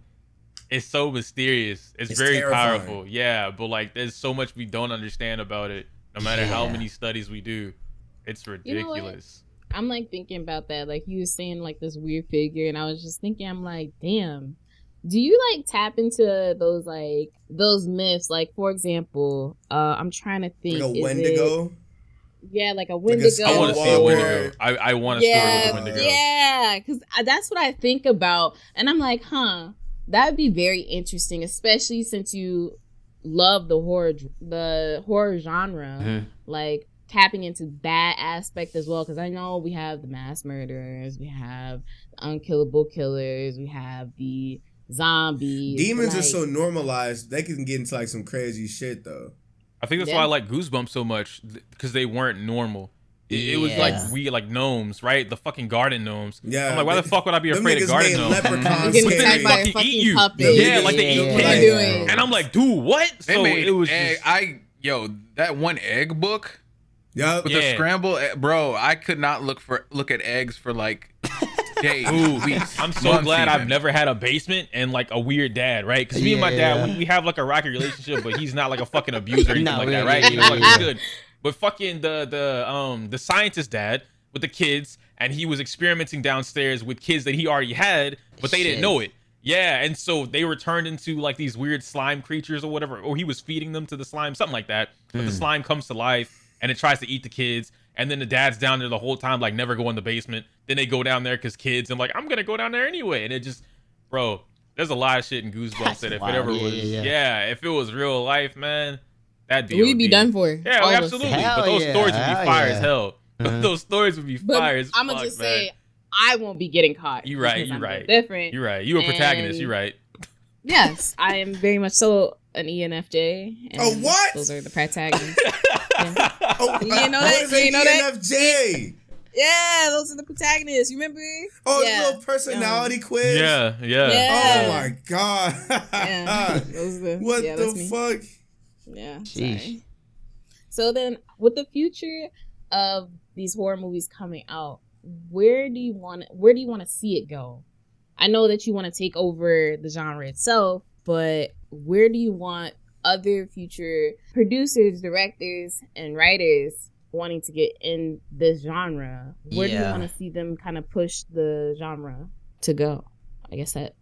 it's so mysterious. It's, It's very terrifying. powerful. Yeah, but like there's so much we don't understand about it. No matter how many studies we do, it's know what? ridiculous. I'm like thinking about that. Like you were saying, like this weird figure, and I was just thinking, I'm like, damn. Do you like tap into those like those myths? Like for example, uh I'm trying to think. like a is Wendigo. it- yeah, like a Like a Wendigo. I want to see a Or- Wendigo. I, I want to yeah, story with a Wendigo. Yeah, because that's what I think about, and I'm like, huh, that would be very interesting, especially since you love the horror, the horror genre, Mhm. like tapping into that aspect as well. Because I know we have the mass murderers, we have the unkillable killers, we have the zombies. Demons are so normalized, they can get into like some crazy shit though. I think that's Yeah. why I like Goosebumps so much because they weren't normal. It, it was Yeah. like we like gnomes, right? The fucking garden gnomes. Yeah, I'm like, why the fuck would I be afraid of garden gnomes? leprechauns Getting But then scary. attacked by a fucking fucking eat you. puppet. Yeah, like they Yeah, eat yeah, What kids. And I'm like, dude, what? They So made it was egg. just, I yo that one egg book Yup. with Yeah. the scramble, e- bro. I could not look for look at eggs for like days, Ooh, weeks. I'm so months glad I've never had a basement and like a weird dad, right? Because me and my Yeah. dad, we, we have like a rocky relationship, but he's not like a fucking abuser or anything No, like yeah, that, right? yeah, He's yeah, like yeah. good. But fucking the the um the scientist dad with the kids, and he was experimenting downstairs with kids that he already had, but they didn't know it. Yeah, and so they were turned into like these weird slime creatures or whatever, or he was feeding them to the slime, something like that. But the Hmm. slime comes to life and it tries to eat the kids. And then the dad's down there the whole time, like never go in the basement. Then they go down there because kids. I'm like, I'm gonna go down there anyway. And it just, bro, there's a lot of shit in Goosebumps That's that if wild. it ever Yeah, was, yeah, yeah, yeah. if it was real life, man, that'd be. We'd be done for. Yeah, all absolutely. But those yeah, stories would be fire yeah. as hell. Uh-huh. those stories would be But fire as I'm gonna just man. say, I won't be getting caught. You're right, because you I'm right. Different. You're right. You're a protagonist. And- You're right. Yes, I am very much so an ENFJ. And A what? Those are the protagonists. Oh, You didn't know what that? is You didn't know that? ENFJ? yeah, those are the protagonists. You remember? Oh, yeah. the little personality quiz. Yeah, yeah. Yeah. Oh my god. Yeah, those are the, what yeah, the that's me. fuck? Yeah. Sheesh. Sorry. So then, with the future of these horror movies coming out, where do you want where do you want to see it go? I know that you want to take over the genre itself, but where do you want other future producers, directors, and writers wanting to get in this genre? Where do you want to see them kind of push the genre to go? I guess that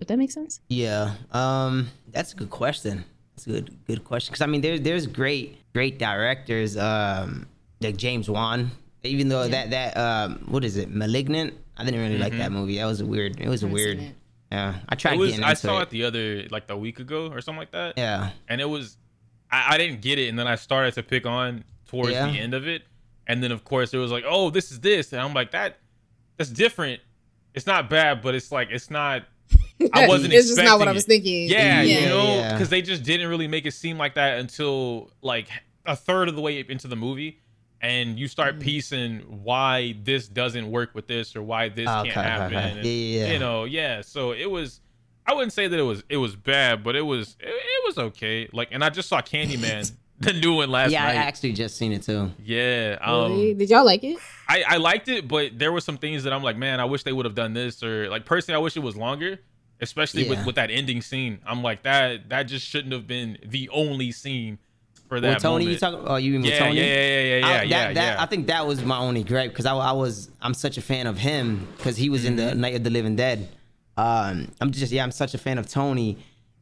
if that makes sense. Yeah, um, that's a good question. It's a good good question because I mean, there's there's great great directors, um, like James Wan. Even though that that um, what is it, Malignant? I didn't really like that movie. That was a weird. It was a weird. Seen it. Yeah, I tried It was, getting I saw it. it the other like a week ago or something like that. Yeah, and it was I, I didn't get it and then i started to pick on towards Yeah. the end of it and then of course it was like oh this is this and i'm like that that's different it's not bad but it's like it's not i wasn't it's just not what expecting I was thinking. yeah, Yeah, you know yeah. because they just didn't really make it seem like that until like a third of the way into the movie and you start Mm-hmm. piecing why this doesn't work with this or why this Okay, can't happen okay. and, Yeah, yeah, yeah. you know yeah so it was I wouldn't say that it was it was bad, but it was it, it was okay. Like, and I just saw Candyman, the new one last yeah. I actually just seen it too. yeah, um, Really? Did y'all like it? I I liked it, but there were some things that I'm like, man, I wish they would have done this, or like personally, I wish it was longer, especially with with that ending scene. I'm like that that just shouldn't have been the only scene for that With Tony, moment. you talking? Oh, you mean with yeah, Tony? yeah, yeah, yeah, yeah, I, yeah, that, yeah, that, yeah. I think that was my only gripe because I, I was I'm such a fan of him because he was in Mm-hmm. the Night of the Living Dead. Um, I'm just yeah, I'm such a fan of Tony,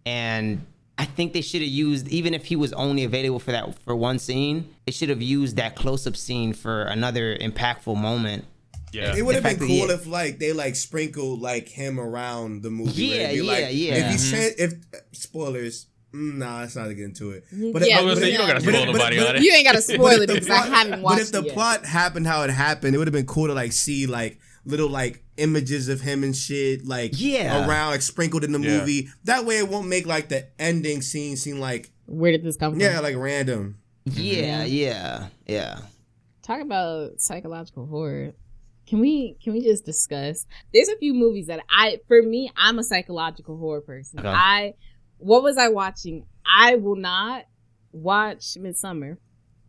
and I think they should have used even if he was only available for that for one scene, they should have used that close up scene for another impactful moment. yeah. It would have been cool he- if like they like sprinkled like him around the movie. Yeah, where yeah, like, yeah. If he's tran- if spoilers, Nah, it's not to get into it. Yeah, But I was but gonna say, you don't gotta spoil but nobody but on it. You ain't gotta spoil it the because plot- I haven't watched But if the yet. plot happened how it happened, it would have been cool to like see like little like images of him and shit like Yeah. around like sprinkled in the Yeah. movie. That way it won't make like the ending scene seem like Where did this come from? yeah like random. Yeah, mm-hmm. yeah, yeah. talk about psychological horror can we can we just discuss there's a few movies that i for me i'm a psychological horror person Okay. i what was i watching? I will not watch Midsommar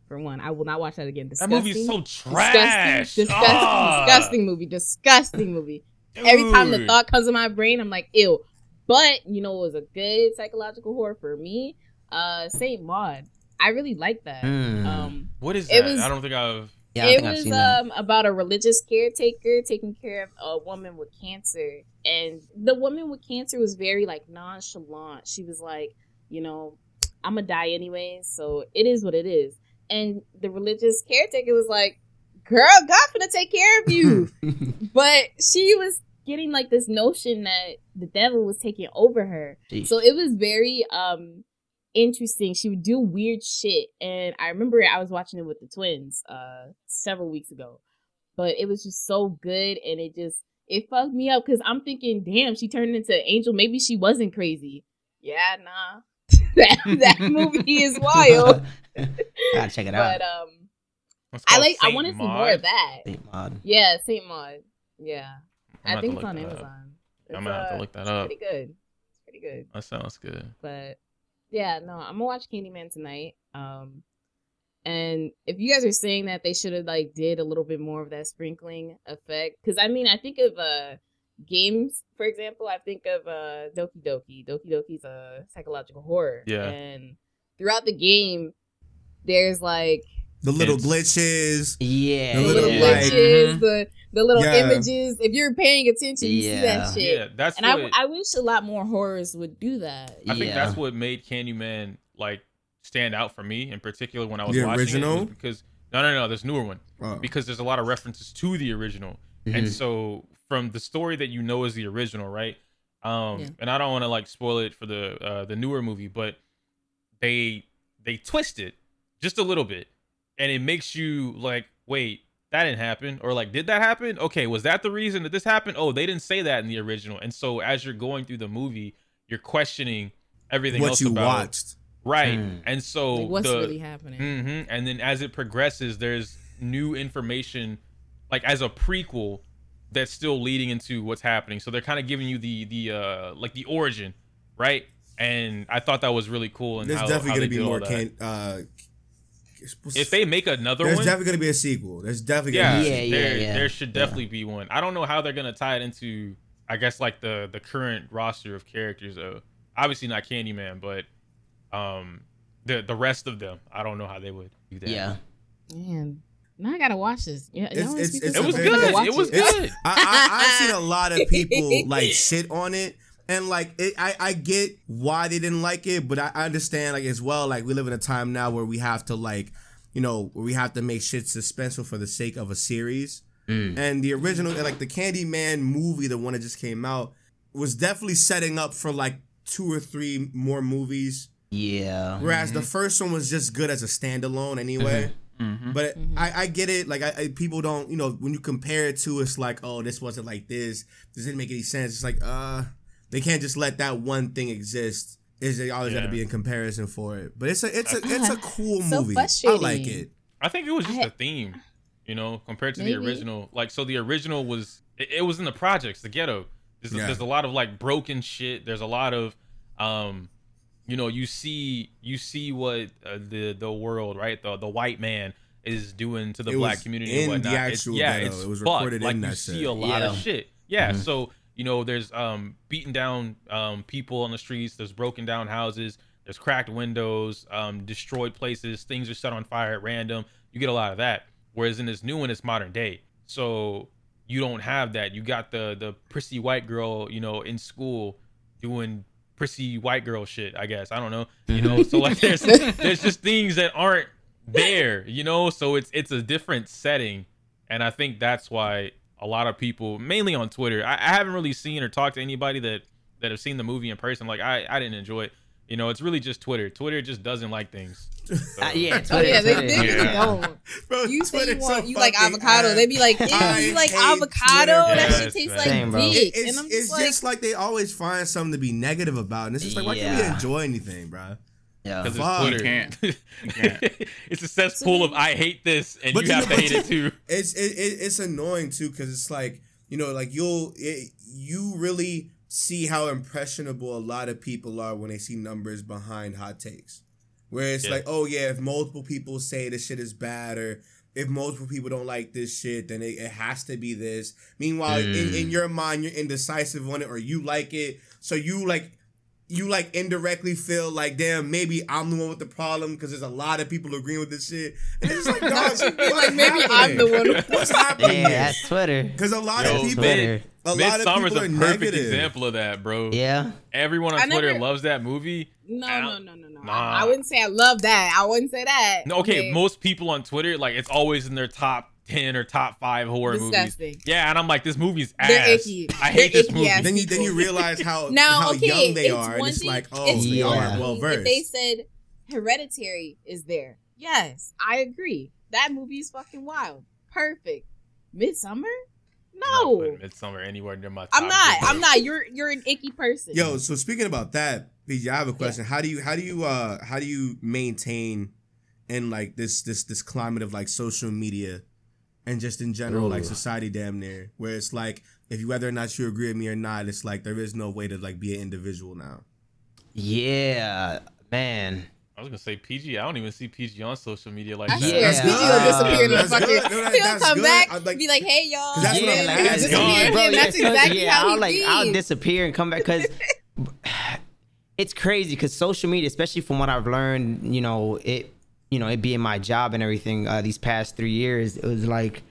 for one. I will not watch that again. That movie is so trash. disgusting. Disgusting Ah, disgusting movie. Disgusting movie. Every time the thought comes in my brain i'm like ew. But you know it was a good psychological horror for me. Uh saint maud. I really like that. Mm. um What is It that? was- I don't think I've. Yeah, it was um about a religious caretaker taking care of a woman with cancer. And the woman with cancer was very like nonchalant. She was like you know i'm gonna die anyway so it is what it is. And the religious caretaker was like girl God's gonna take care of you. But she was getting like this notion that the devil was taking over her. Jeez. so it was very um interesting. She would do weird shit. And I remember I was watching it with the twins uh several weeks ago. But it was just so good and it just it fucked me up because I'm thinking, damn, she turned into an angel. Maybe she wasn't crazy. Yeah, nah. that that movie is wild. Gotta check it out. but um I called like I Saint want to see more of that. Saint Maud. Yeah, Saint Maud. Yeah. I'm I think it's on look that up. Amazon. I'm gonna have uh, to look that it's up. Pretty good. It's pretty good. That sounds good. but yeah, no, I'm gonna watch Candyman tonight. Um, and if you guys are saying that they should have like did a little bit more of that sprinkling effect, because I mean, I think of uh games, for example. I think of uh Doki Doki. Doki Doki's a psychological horror. Yeah. and throughout the game, there's like The little It's- glitches. Yeah, The the little, little yeah. like- glitches, Mhm. the the little Yeah. images. If you're paying attention, you see Yeah. that shit. Yeah, that's and what I, I wish a lot more horrors would do that. I think that's what made Candyman like stand out for me in particular when I was The watching original? it. was Because no, no, no, there's newer one Oh. because there's a lot of references to the original, Mhm. and so from the story that you know is the original, right? Um, Yeah. and I don't want to like spoil it for the uh, the newer movie, but they they twist it just a little bit, and it makes you like, wait, that didn't happen, or like, did that happen? Okay, was that the reason that this happened? Oh, they didn't say that in the original, and so as you're going through the movie, you're questioning everything What else you about it. watched. right? Mm. And so Like, what's the, really happening? hmm And then as it progresses, there's new information, like as a prequel, that's still leading into what's happening. So they're kind of giving you the the uh like the origin, right? And I thought that was really cool. And There's how, definitely how gonna be more can uh If they make another one. There's one, definitely gonna be a sequel. There's definitely yeah, gonna be a Yeah, sequel. there, yeah. there should Yeah. definitely be one. I don't know how they're gonna tie it into. I guess like the the current roster of characters. Though. Obviously not Candyman, but um the the rest of them. I don't know how they would do that. Yeah. Man, now I gotta watch this. Yeah, It's- it's- it's It was up? a I gotta good. It was good. I, I, I've seen a lot of people like shit on it, and like it, I, I get why they didn't like it, but I, I understand like as well. Like we live in a time now where we have to like, you know, where we have to make shit suspenseful for the sake of a series. Mm. And the original, like the Candyman movie, the one that just came out, was definitely setting up for like two or three more movies. Yeah. Whereas the first one was just good as a standalone anyway. Mhm. But Mhm. I, I get it. Like I, I, people don't, you know, when you compare it to, it's like, oh, this wasn't like this. This didn't make any sense. It's like, uh, they can't just let that one thing exist. Is they always got to be in comparison for it. But it's a, it's a, it's a cool So movie. I like it. I think it was just I- the theme, you know, compared to Maybe. the original. Like, so the original was it, it was in the projects, the ghetto. There's, Yeah. there's a lot of like broken shit. There's a lot of, um, you know, you see you see what uh, the the world, right? The the white man is doing to the It black was community in and the whatnot. actual it's, yeah, ghetto. it's It was fucked. recorded like in you that see a lot of shit. Yeah, Mhm. so you know, there's um beating down um people on the streets. There's broken down houses. There's cracked windows, um, destroyed places. Things are set on fire at random. You get a lot of that. Whereas in this new one, it's modern day. So you don't have that. You got the the prissy white girl, you know, in school doing prissy white girl shit. I guess I don't know. You know, so like there's there's just things that aren't there. You know, so it's it's a different setting, and I think that's why a lot of people, mainly on Twitter, I, I haven't really seen or talked to anybody that that have seen the movie in person. Like I I didn't enjoy it, You know, it's really just Twitter. Twitter just doesn't like things. So, Uh, yeah, Oh yeah, they, they really yeah. don't. Bro, You say you want so you like avocado, ass. they be like, "Ew, you like avocado? Twitter. That Yes, shit tastes man. like Same, dick." It- it's and I'm it's just like, just like they always find something to be negative about, and it's just like, why can't we enjoy anything, bro? Yeah. Because Fuck. it's You Twitter. can't. You can't. it's a cesspool of I hate this, and But you you have know- to hate it too. It's it, it, it's annoying too because it's like you know like you'll it, you really see how impressionable a lot of people are when they see numbers behind hot takes, where it's Yeah. like oh yeah if multiple people say this shit is bad or if multiple people don't like this shit then it, it has to be this. Meanwhile in, Mm. in your mind you're indecisive on it or you like it so you like you like indirectly feel like damn maybe I'm the one with the problem because there's a lot of people agreeing with this shit and it's like dog, you feel like maybe I'm the happening? one. What's happening? Yeah, that's Twitter. Because a lot Yo, of people, Twitter. a lot of Midsommar's people a are perfect negative. example of that, bro. Yeah. Everyone on I Twitter never- loves that movie. No, no, no, no, no. Nah. I, I wouldn't say I love that. I wouldn't say that. No, okay, most people on Twitter, like it's always in their top ten or top five horror Disgusting. movies. Yeah, and I'm like, this movie's ass. They're icky. I They're hate this icky movie. Then you then you realize how Now, how okay, young they it's are, and it's thing- like, oh, it's they one are well If versed. they said Hereditary is there, yes, I agree. That movie is fucking wild. Perfect. Midsommar? I'm No, Midsommar anywhere near my. I'm not. ten. I'm not. You're you're an icky person. Yo, so speaking about that, PG, I have a question. How do you how do you uh how do you maintain in like this this this climate of like social media and just in general like society damn near where it's like if you whether or not you agree with me or not, it's like there is no way to like be an individual now. Yeah, man. I was gonna say PG. I don't even see PG on social media like I that. swear, Yeah. PG will disappear in the fucking. good. No, that- He'll come good. back, I'd like- be like, "Hey, y'all." 'Cause that's what yeah, I'm like, saying. I- Disappear disappear, bro, and yeah, that's so- exactly yeah, how I'll like I'll disappear and come back because it's crazy because social media, especially from what I've learned, you know, it you know, it being my job and everything, uh, these past three years, it was like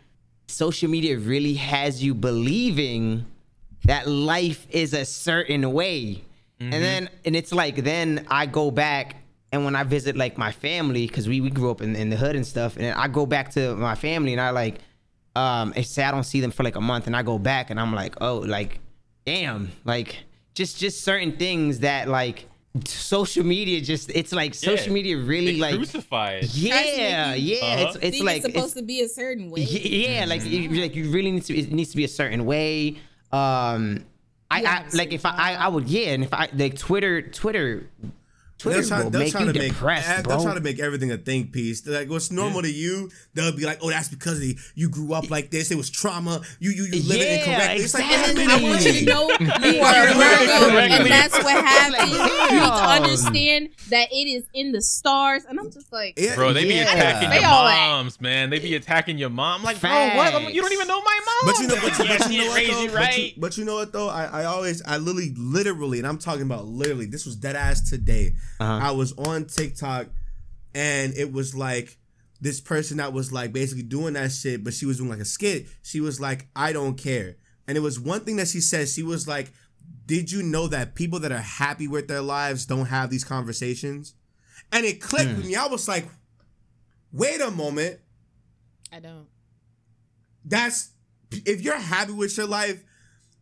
social media really has you believing that life is a certain way. And then and it's like then I go back and when I visit like my family, because we, we grew up in, in the hood and stuff, and I go back to my family and I like um and say I don't see them for like a month and I go back and I'm like, oh like damn, like just just certain things that like social media just it's like social Yeah. media really They like crucify it. yeah, yeah, Uh-huh. it's it's Think like it's supposed it's, to be a certain way. yeah, like you, like you really need to it needs to be a certain way. Um I, Yeah, I like if I, I I would yeah, and if I like Twitter Twitter Twitter They'll try, will they'll make try you to make depressed, eh, bro. they'll try to make everything a think piece. They're like what's normal to you, they'll be like, oh, that's because of, you grew up like this. It was trauma. You you you live it Yeah, incorrectly. It's like, exactly. wait a I want you to know you are a You're Virgo, and that's what happened. You need to understand that it is in the stars. And I'm just like, Yeah, Bro, they be attacking Say your all moms, man. They be attacking your mom. Like, bro, what? I'm- You don't even know my mom. But you know, but, you- but you know what though? you But, you, but you know what though? I, I always, I literally, literally, and I'm talking about literally. This was dead ass today. Uh-huh. I was on TikTok, and it was like this person that was like basically doing that shit, but she was doing like a skit. She was like, "I don't care," and it was one thing that she said. She was like, "Did you know that people that are happy with their lives don't have these conversations?" And it clicked Hmm. with me. I was like, "Wait a moment." I don't. that's if you're happy with your life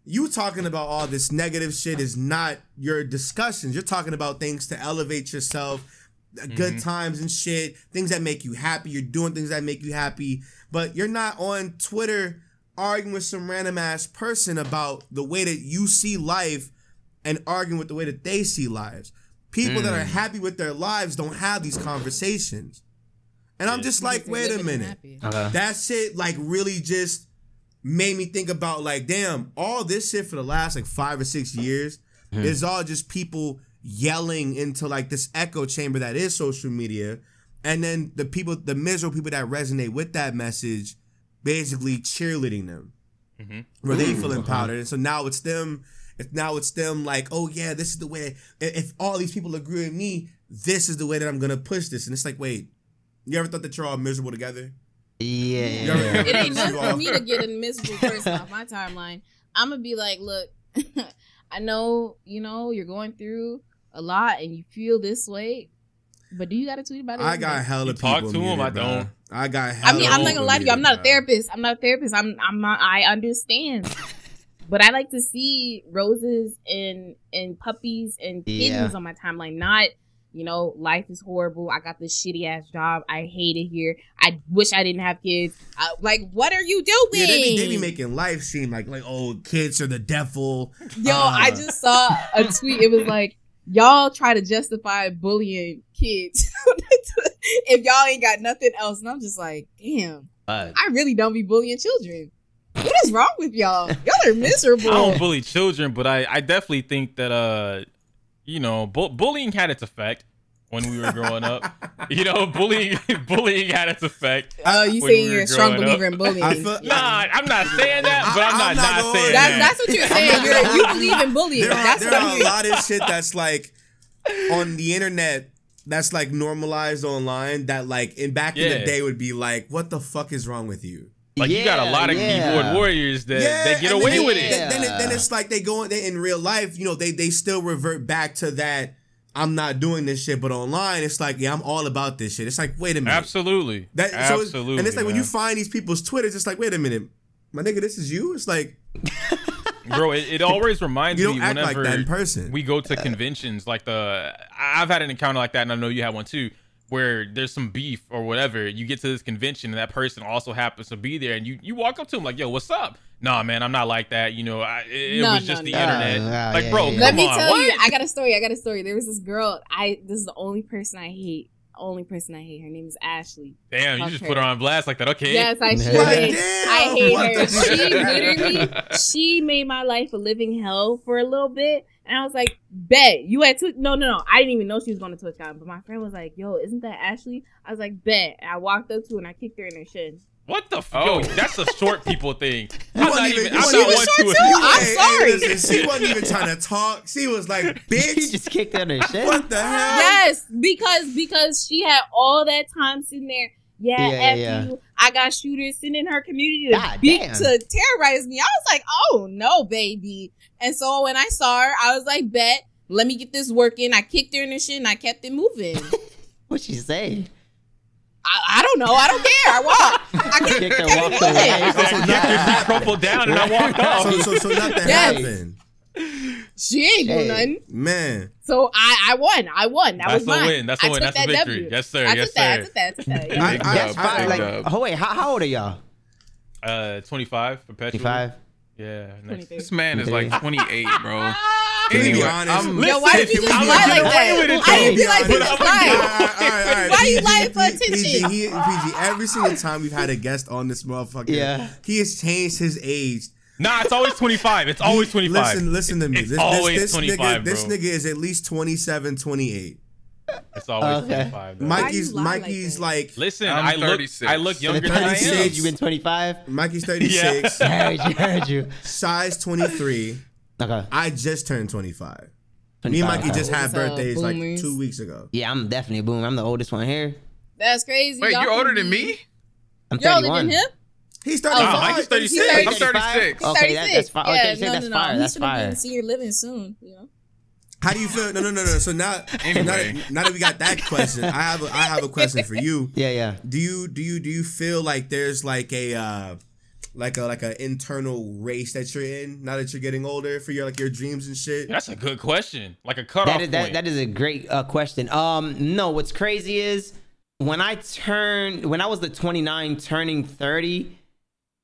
you talking about all this negative shit is not your discussions. You're talking about things to elevate yourself uh, good times and shit things that make you happy. You're doing things that make you happy. But you're not on twitter arguing with some random ass person about the way that you see life and arguing with the way that they see lives. People that are happy with their lives don't have these conversations. And i'm just like wait a minute. Okay. that shit like really just made me think about like damn all this shit for the last like five or six years hmm. is all just people yelling into like this echo chamber that is social media. And then the people the miserable people that resonate with that message basically cheerleading them. Mm-hmm. Where they feel empowered. And so now it's them it's now it's them like oh yeah this is the way if if all these people agree with me this is the way that i'm gonna push this. And it's like wait you ever thought that you're all miserable together yeah. You It ain't nothing for me to get a miserable person off my timeline. I'm gonna be like, look, I know you know you're going through a lot and you feel this way, but do you got to tweet about it? I got day? hella You people. talk to muted, I don't. I got. I mean, I'm not gonna lie to you. I'm not a therapist. I'm not a therapist. I'm I'm not. I understand. but I like to see roses and and puppies and kittens Yeah. on my timeline. Not, you know, life is horrible. I got this shitty ass job. I hate it here. I wish I didn't have kids. Uh, like, what are you doing? Yeah, they be, they be making life seem like like oh kids are the devil. Yo, Uh, I just saw a tweet. It was like, y'all try to justify bullying kids if y'all ain't got nothing else. And I'm just like, damn, Uh, I really don't be bullying children. What is wrong with y'all? Y'all are miserable. I don't bully children, but I, I definitely think that uh, you know, bu- bullying had its effect when we were growing up. You know, bullying bullying had its effect. Oh, you when saying we you're a strong believer up. in bullying? I feel- Nah, I'm not saying that, but I'm I- not I'm not, not going saying there. That's, that. that's what you're saying. You're, you believe in bullying. There are That's there what are a lot of shit that's like on the internet that's like normalized online that like in back in the day would be like what the fuck is wrong with you? Like you got a lot of yeah. keyboard warriors that, that get away then, with it. Then, it, then it's like they go in, they, in real life, you know, they they still revert back to that. I'm not doing this shit, but online it's like, yeah, I'm all about this shit. It's like, wait a minute, Absolutely. That, so it's- Absolutely. and it's like when you find these people's Twitters, it's like, wait a minute, my nigga, this is you. It's like bro it, it always reminds you me don't act like whenever that in person. we go to conventions like the i've had an encounter like that and i know you had one too where there's some beef or whatever you get to this convention and that person also happens to be there and you you walk up to him like yo what's up nah man i'm not like that you know I, it, it was no, just the no. internet Uh, uh, like yeah, bro yeah, Let come me on, tell what? you, I got a story. I got a story. There was this girl. I this is the only person I hate. Only person I hate. Her name is Ashley. damn you just Okay. put her on blast like that okay Yes, I sure God did. damn, I hate her. the- She literally, she made my life a living hell for a little bit. And I was like, bet you at Twitch. No, no, no. I didn't even know she was going to TwitchCon. But my friend was like, yo, isn't that Ashley? I was like, bet. And I walked up to her and I kicked her in her shin. what the f- Oh. yo that's a short people thing You i'm wasn't even- even i'm wasn't not one short to too. it I'm Hey, hey, sorry. listen, she wasn't even trying to talk. She was like, he bitch, just kicked out her shit. what the hell? Yes, because because she had all that time sitting there. Yeah, Yeah, F yeah, yeah. you. I got shooters sitting in her community to God beat to terrorize me. I was like, oh no, baby. And so when I saw her, I was like, bet, let me get this working. I kicked her in the shit and I kept it moving. What'd she say? I, I don't know. I don't care. I walked. I Kicked her, kept walked it away. moving. So Exactly. nothing She crumpled down and i walked off So, so, so nothing Yes. happened. She ain't doing Hey. nothing. Man, So I, I won. I won. That That's was a mine. win. That's a I win. That's a that victory. W. Yes, sir. I Yes, took that. I sir. took that. I took that. I- Yeah. Big I- That's dub, fine. Like, oh wait, how, how old are y'all? uh 25 perpetually 25. Yeah next- 23. This man is like 28, bro. Can we be Anyway, honest? I'm- Yo, why did you just lie like that? Wait a minute, I didn't though. be like But this I'm lie. All right, all right, all right. Why you lying for PG, attention? he- PG, every single time we've had a guest on this motherfucker, Yeah. he has changed his age. Nah, it's always 25. It's always 25. Listen, listen to me. It's this, always this, this 25, nigga, this nigga is at least 27, 28. It's always Okay. 25. though. Why Mikey's like Mikey's like, Listen, I'm I look 36. I look younger than I 36. am. You been 25? Mikey's 36, I heard you. Heard you. size 23. Okay. I just turned 25. Me and Mikey okay. just had What's up, birthdays like two weeks ago. Yeah, I'm definitely a boom. I'm the oldest one here. That's crazy. Wait, Y'all you're older than me? I'm You're older 31. than him? Oh, He's Oh, Mikey's 36. I'm 36. 36. Okay, that- that's fine. Okay, say that's fire, He's that's gonna be fire. in senior living soon. You know. How do you feel? No, no, no, no. So now, so now, that, now that we got that question, I have a, I have a question for you. Yeah, yeah. Do you do you do you feel like there's like a uh like a like an internal race that you're in now that you're getting older for your like your dreams and shit? That's a good question. Like a cutoff that is, that, that is a great uh, question. Um, no, what's crazy is when I turned, when I was the 29 turning 30,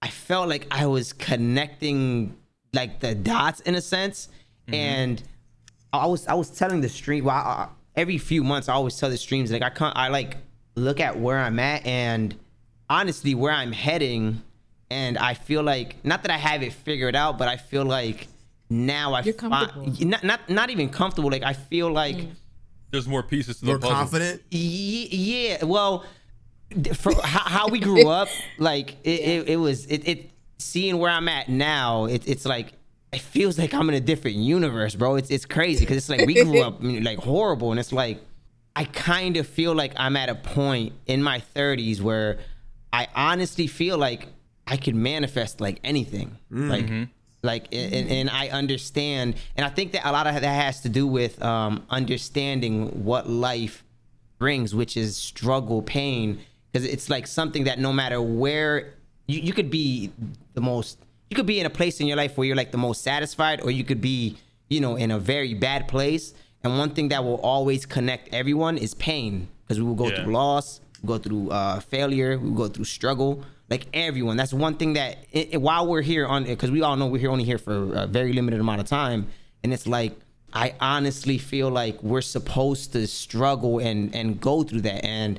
I felt like I was connecting like the dots in a sense. And I was, I was telling the stream, well, I, I, every few months, I always tell the streams, like I can't, I like look at where I'm at and honestly where I'm heading. And I feel like, not that I have it figured out, but I feel like now I You're fi- comfortable. not, not not even comfortable. Like I feel like mm. There's more pieces to the More puzzle. confident. Ye- yeah. Well, for how, how we grew up, like it, it, it was it, it. Seeing where I'm at now, it, it's like it feels like I'm in a different universe, bro. It's it's crazy because it's like we grew up like horrible, and it's like I kind of feel like I'm at a point in my 30s where I honestly feel like I could manifest like anything, like like and, and I understand, and I think that a lot of that has to do with um, understanding what life brings, which is struggle, pain, because it's like something that no matter where you, you could be the most you could be in a place in your life where you're like the most satisfied, or you could be, you know, in a very bad place. And one thing that will always connect everyone is pain, because we will go Yeah. through loss, go through uh, failure, we go through struggle. Like everyone, that's one thing that i i- while we're here on, because we all know we're here only here for a very limited amount of time, and it's like I honestly feel like we're supposed to struggle and and go through that and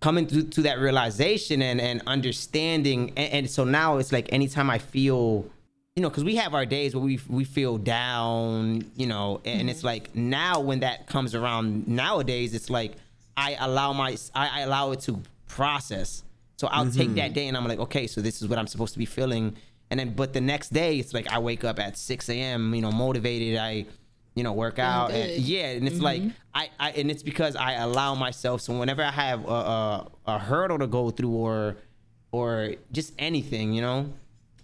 coming to, to that realization and and understanding. And, and so now it's like anytime I feel you know because we have our days where we we feel down you know and it's mm-hmm. like now when that comes around nowadays it's like I allow my I, I allow it to process. So I'll take mm-hmm. that day and I'm like okay so this is what I'm supposed to be feeling. And then but the next day it's like I wake up at 6 a.m you know motivated. I you know work out and yeah and it's like mm-hmm. I, I and it's because i allow myself so whenever i have a, a, a hurdle to go through or or just anything you know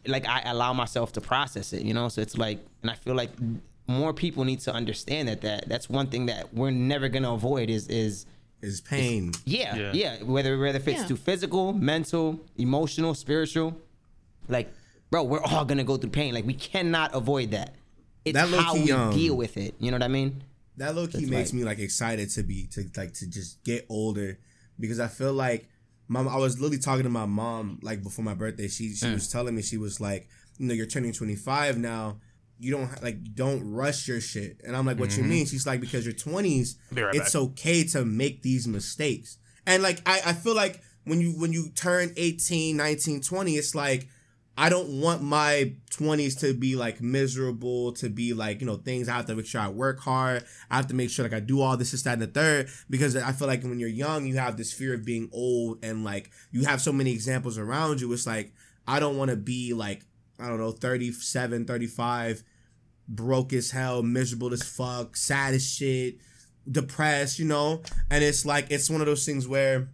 like i allow myself to process it you know so it's like and i feel like more people need to understand that that that's one thing that we're never gonna avoid is is Is pain. yeah, Yeah. yeah. Whether whether if it's Yeah. to physical, mental, emotional, spiritual, like, bro, we're all gonna go through pain. Like, we cannot avoid that. It's That how low-key, we um, deal with it. You know what I mean? That low key That's makes right. me like excited to be to like to just get older because I feel like mom. I was literally talking to my mom like before my birthday. She Mm. she was telling me she was like, you know, you're turning 25 now. You don't like don't rush your shit. And I'm like, what you mean? She's like, because your 20s, Be right it's back. okay to make these mistakes. And like I I feel like when you when you turn 18, 19, 20, it's like I don't want my 20s to be like miserable, to be like, you know, things I have to make sure I work hard. I have to make sure like I do all this, this, that, and the third. Because I feel like when you're young, you have this fear of being old and like you have so many examples around you. It's like, I don't want to be like, I don't know, 37, 35, broke as hell, miserable as fuck, sad as shit, depressed, you know? And it's like, it's one of those things where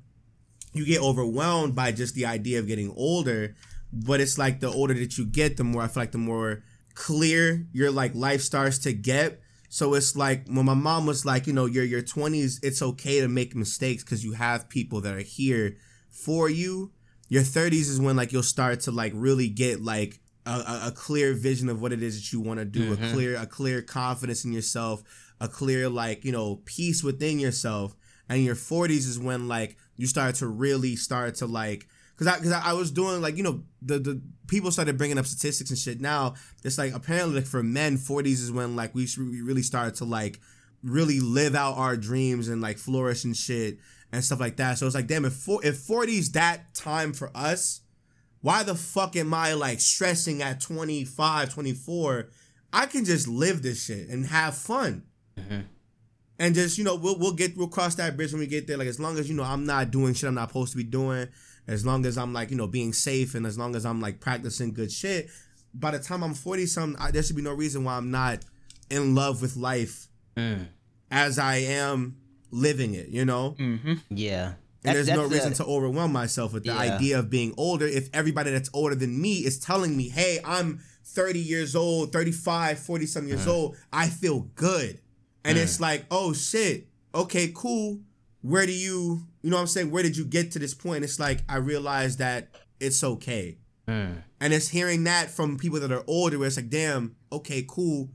you get overwhelmed by just the idea of getting older but it's like the older that you get the more i feel like the more clear your like life starts to get. So it's like when my mom was like you know your your 20s it's okay to make mistakes because you have people that are here for you. Your 30s is when like you'll start to like really get like a, a, a clear vision of what it is that you want to do a mm-hmm. clear a clear confidence in yourself a clear like you know peace within yourself. And your 40s is when like you start to really start to like because I, cause I, I was doing like you know the the people started bringing up statistics and shit. Now it's like apparently like for men 40s is when like we, we really started to like really live out our dreams and like flourish and shit and stuff like that. So it's like damn if, four, if 40s that time for us why the fuck am I like stressing at 25 24 I can just live this shit and have fun. Mm-hmm. And just you know we'll we'll get we'll cross that bridge when we get there. Like as long as you know I'm not doing shit I'm not supposed to be doing, as long as I'm like you know being safe and as long as I'm like practicing good shit. By the time I'm forty something, I, there should be no reason why I'm not in love with life mm. as I am living it. You know. Mm-hmm. Yeah. And there's no reason a- to overwhelm myself with the Yeah. idea of being older if everybody that's older than me is telling me, hey, I'm 30 years old, 35, 40 some years mm. old. I feel good. And mm. it's like, oh shit, okay, cool. Where do you, you know what I'm saying? Where did you get to this point? It's like, I realized that it's okay. Mm. And it's hearing that from people that are older where it's like, damn, okay, cool.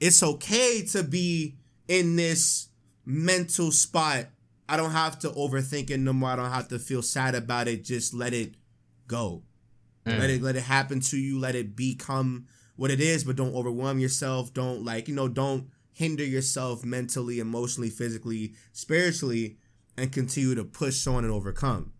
It's okay to be in this mental spot. I don't have to overthink it no more. I don't have to feel sad about it. Just let it go. Mm. Let it let it happen to you. Let it become what it is, but don't overwhelm yourself. Don't like, you know, don't hinder yourself mentally, emotionally, physically, spiritually, and continue to push on and overcome.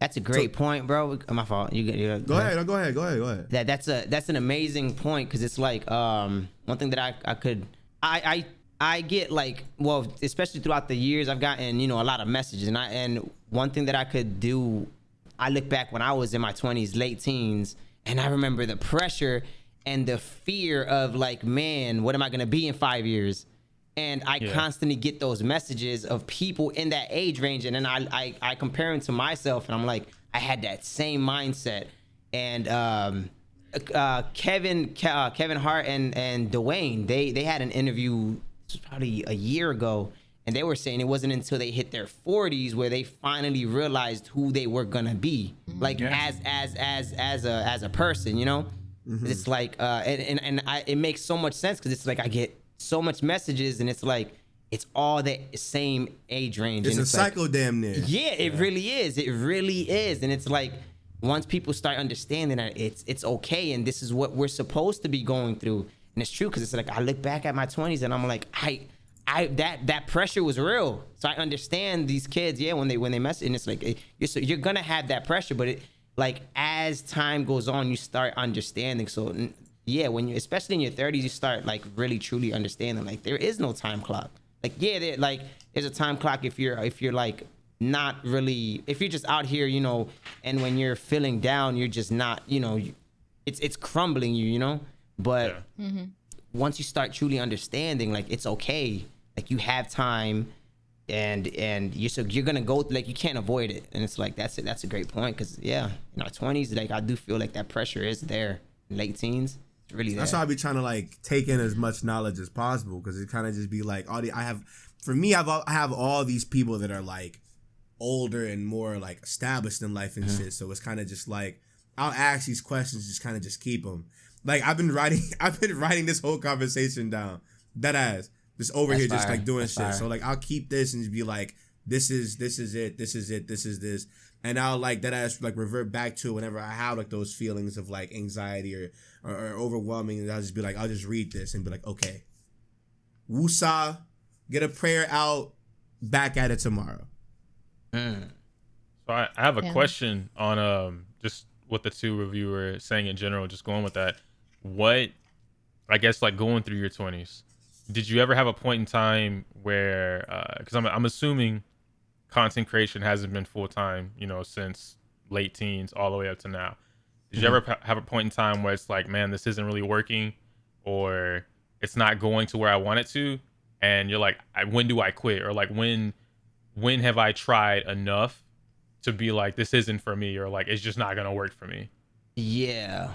That's a great point, bro. My fault. You you Go ahead, no, go ahead, go ahead, go ahead. that that's a that's an amazing point because it's like um one thing that I I could I I I get like well especially throughout the years I've gotten you know a lot of messages and I and one thing that I could do I look back when I was in my 20s late teens and I remember the pressure and the fear of like man what am I going to be in 5 years and I Yeah. constantly get those messages of people in that age range, and then I, I I compare them to myself, and I'm like, I had that same mindset, and um, uh, Kevin uh, Kevin Hart and and Dwayne, they they had an interview probably a year ago, and they were saying it wasn't until they hit their 40s where they finally realized who they were gonna be, like Yeah. as as as as a as a person, you know. It's like, uh, and and, and I, it makes so much sense because it's like I get so much messages, and it's like it's all the same age range. It's and a it's like, cycle, damn near. yeah, it really is. It really is, and it's like once people start understanding that it's it's okay, and this is what we're supposed to be going through, and it's true because it's like I look back at my twenties and I'm like, I, I that that pressure was real. So I understand these kids, yeah, when they when they mess, and it's like eh, you're so you're gonna have that pressure, but it like as time goes on, you start understanding. So n- yeah, when you especially in your 30s, you start like really truly understanding like there is no time clock. Like yeah, there, like there's a time clock if you're if you're like not really if you're just out here, you know, and when you're feeling down, you're just not, you know, you, it's it's crumbling you, you know. But Yeah. Mm-hmm. once you start truly understanding, like it's okay, like you have time, and and you're so you're gonna go like you can't avoid it, and it's like that's it. That's a great point because yeah, in our twenties, like I do feel like that pressure is there. Late teens, really there. That's why I be trying to like take in as much knowledge as possible because it kind of just be like all the I have for me I've I have all these people that are like older and more like established in life and mm-hmm. shit. So it's kind of just like I'll ask these questions, just kind of just keep them. Like I've been writing, I've been writing this whole conversation down. That ass just over That's here, just like doing That's shit. fire. So like I'll keep this and just be like, this is this is it, this is it, this is this, and I'll like that ass like revert back to it whenever I have like those feelings of like anxiety or or, or overwhelming. And I'll just be like, I'll just read this and be like, okay, woosah, get a prayer out, back at it tomorrow. Mm. So I, I have a Yeah. question on um just what the two reviewer saying in general, just going with that. What I guess like going through your twenties, did you ever have a point in time where because I'm I'm assuming content creation hasn't been full time, you know, since late teens all the way up to now. Did you ever have a point in time where it's like, man, this isn't really working, or it's not going to where I want it to, and you're like, I, when do I quit, or like when when have I tried enough to be like, this isn't for me, or like it's just not gonna work for me? Yeah,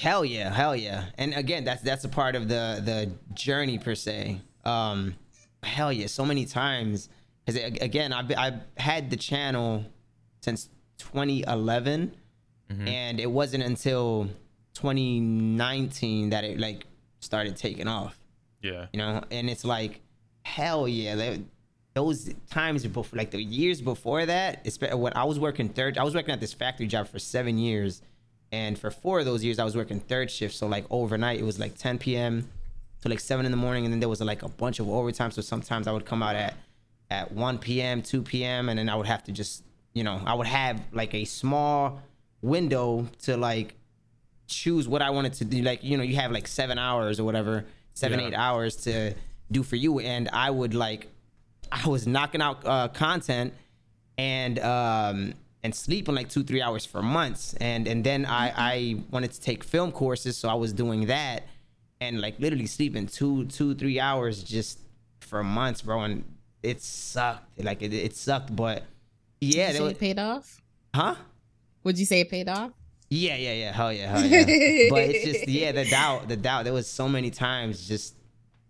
hell yeah, hell yeah. And again, that's that's a part of the the journey per se. Um, hell yeah, so many times. Because again, I've I've had the channel since 2011, Mm-hmm. and it wasn't until 2019 that it like started taking off. Yeah, you know and it's like hell yeah they, those times before like the years before that when i was working third i was working at this factory job for seven years. And for four of those years i was working third shift. So like overnight it was like 10 p.m to like 7 in the morning. And then there was like a bunch of overtime. So sometimes i would come out at at 1 p.m 2 p.m and then i would have to just you know i would have like a small window to like choose what I wanted to do. Like, you know, you have like seven hours or whatever, seven, Yeah. eight hours to do for you. And I would like, I was knocking out uh, content and, um, and sleeping like two, three hours for months. And, and then I, I wanted to take film courses. So I was doing that and like literally sleeping two, two, three hours just for months, bro. And it sucked. Like it, it sucked, but yeah, you was, it paid off? huh? Would you say it paid off? Yeah, yeah, yeah. Hell yeah, hell yeah. but it's just yeah, the doubt, the doubt. There was so many times just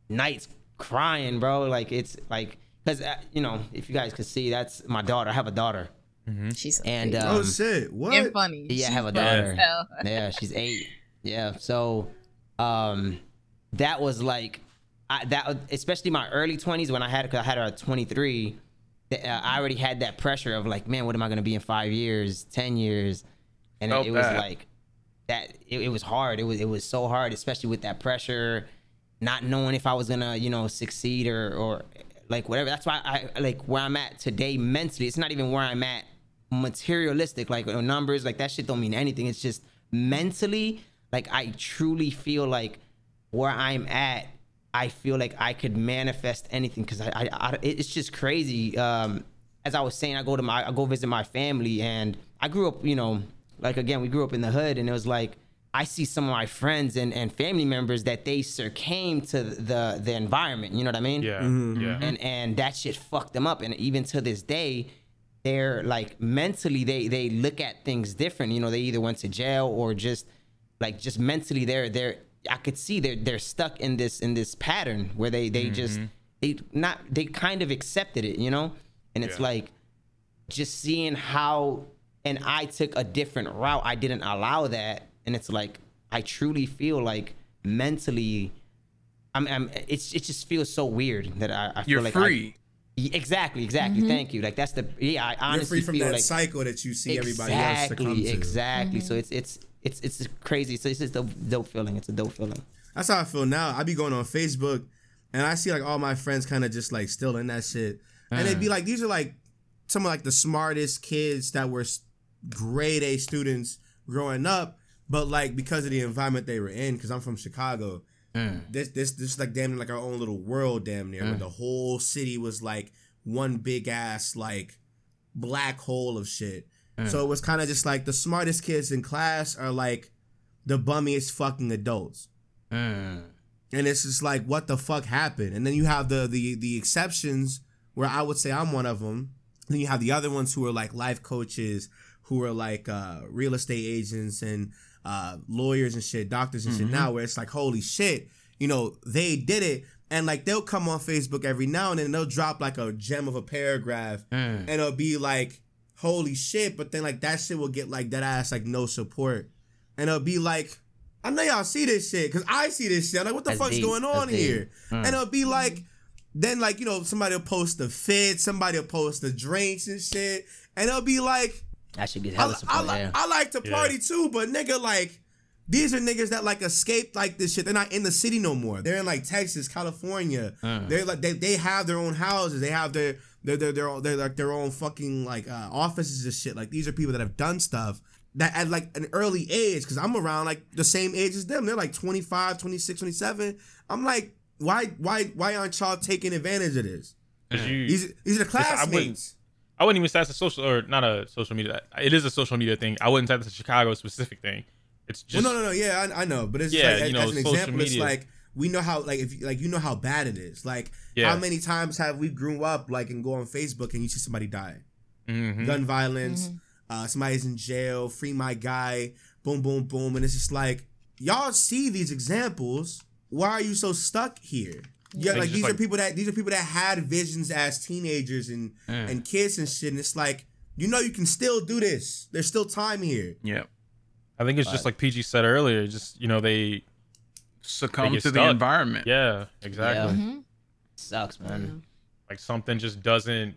nights crying, bro. Like it's like because uh, you know if you guys could see, that's my daughter. I have a daughter, She's and um, oh shit! What? and funny. yeah, I have a daughter. yeah, she's eight. Yeah, so um, that was like I, that, especially my early twenties when I had, cause I had her at twenty three. Uh, I already had that pressure of like, man, what am I gonna be in five years, ten years? And it, it was like that. It, it was hard. It was it was so hard, especially with that pressure, not knowing if I was gonna, you know, succeed or or like whatever. That's why I like where I'm at today mentally. It's not even where I'm at materialistic, like numbers, like that shit don't mean anything. It's just mentally, like I truly feel like where I'm at, I feel like I could manifest anything because I, I, I, it's just crazy. Um, as I was saying, I go to my, I go visit my family, and I grew up, you know, like again, we grew up in the hood, and it was like I see some of my friends and, and family members that they succumb to the the environment. You know what I mean? yeah, Mm-hmm. yeah. and and that shit fucked them up and even to this day they're like mentally they they look at things different you know they either went to jail or just like just mentally they're they're i could see they're they're stuck in this in this pattern where they they just mm-hmm. they not they kind of accepted it you know and it's Yeah. like just seeing how and i took a different route i didn't allow that and it's like I truly feel like mentally, I'm, I'm it's it just feels so weird that I, I feel You're like free. Y- exactly, exactly. Mm-hmm. Thank you. Like that's the yeah. I You're honestly free from feel that like cycle that you see everybody else succumb exactly, to. exactly. So mm-hmm. it's it's it's it's crazy. So it's just a dope feeling. It's a dope feeling. That's how I feel now. I be going on Facebook and I see like all my friends kind of just like still in that shit. And they'd be like, these are like some of like the smartest kids that were grade A students growing up, but like because of the environment they were in, because I'm from Chicago, mm. this this this is like damn near like our own little world, damn near. Where mm. the whole city was like one big ass like black hole of shit. So it was kind of just like the smartest kids in class are like the bummiest fucking adults. And it's just like what the fuck happened? And then you have the the the exceptions where i would say i'm one of them then you have the other ones who are like life coaches who are like uh real estate agents and uh lawyers and shit doctors and shit now where it's like holy shit you know they did it. And like they'll come on facebook every now and then and they'll drop like a gem of a paragraph and it'll be like holy shit but then like that shit will get like that ass like no support and it'll be like I know y'all see this shit because I see this shit. I'm like, what the That's fuck's deep. going on That's deep. here? And mm. it'll be like, then like you know somebody will post the fit, somebody will post the drinks and shit, and it'll be like, I should get I, hella I, support. li- yeah. I like to Yeah. party too, but nigga like. These are niggas that like escaped like this shit. They're not in the city no more. They're in like Texas, California. Mm. They're like they, they have their own houses. They have their their their, own- they're like their own fucking like uh, offices and shit. Like these are people that have done stuff that at like an early age because I'm around like the same age as them. They're like 25, 26, 27. I'm like, why why why aren't y'all taking advantage of this you, These these are the I wouldn't- classmates. I wouldn't even say it's a social or not a social media. It is a social media thing. I wouldn't say it's a Chicago specific thing. It's just well, no, no, no. Yeah, I, I know, but it's Yeah, like, you know, as an example, it's like we know how like if like you know how bad it is. Like Yeah. how many times have we grew up like and go on Facebook and you see somebody die, Mhm. gun violence, uh, somebody's in jail, free my guy, boom, boom, boom, and it's just like y'all see these examples. Why are you so stuck here? Yeah, It's like just these are people that these are people that had visions as teenagers and and kids and shit, and it's like you know you can still do this. There's still time here. Yeah. I think it's just like PG said earlier. Just you know they Succumb get to the environment. yeah exactly. Yeah. Mhm. Sucks, man. like something just doesn't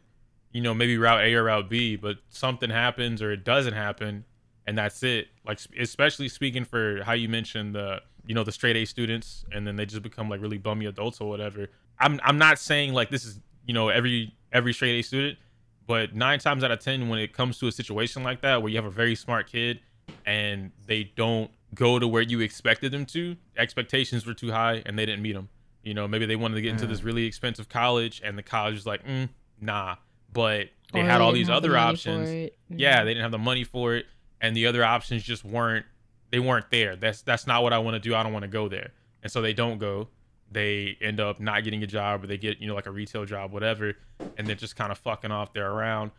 you know maybe route a or route b but something happens or it doesn't happen and that's it like especially speaking for how you mentioned the you know the straight a students and then they just become like really bummy adults or whatever i'm i'm not saying like this is you know every every straight a student but nine times out of ten when it comes to a situation like that where you have a very smart kid and they don't go to where you expected them to expectations were too high and they didn't meet them you know maybe they wanted to get into this really expensive college and the college was like mm, nah. But they Or had all these have the other money for options it. yeah they didn't have the money for it. And the other options just weren't they weren't there. That's that's not what i want to do. I don't want to go there. And so they don't go. They end up not getting a job or they get you know like a retail job whatever. And then just kind of fucking off. They're around.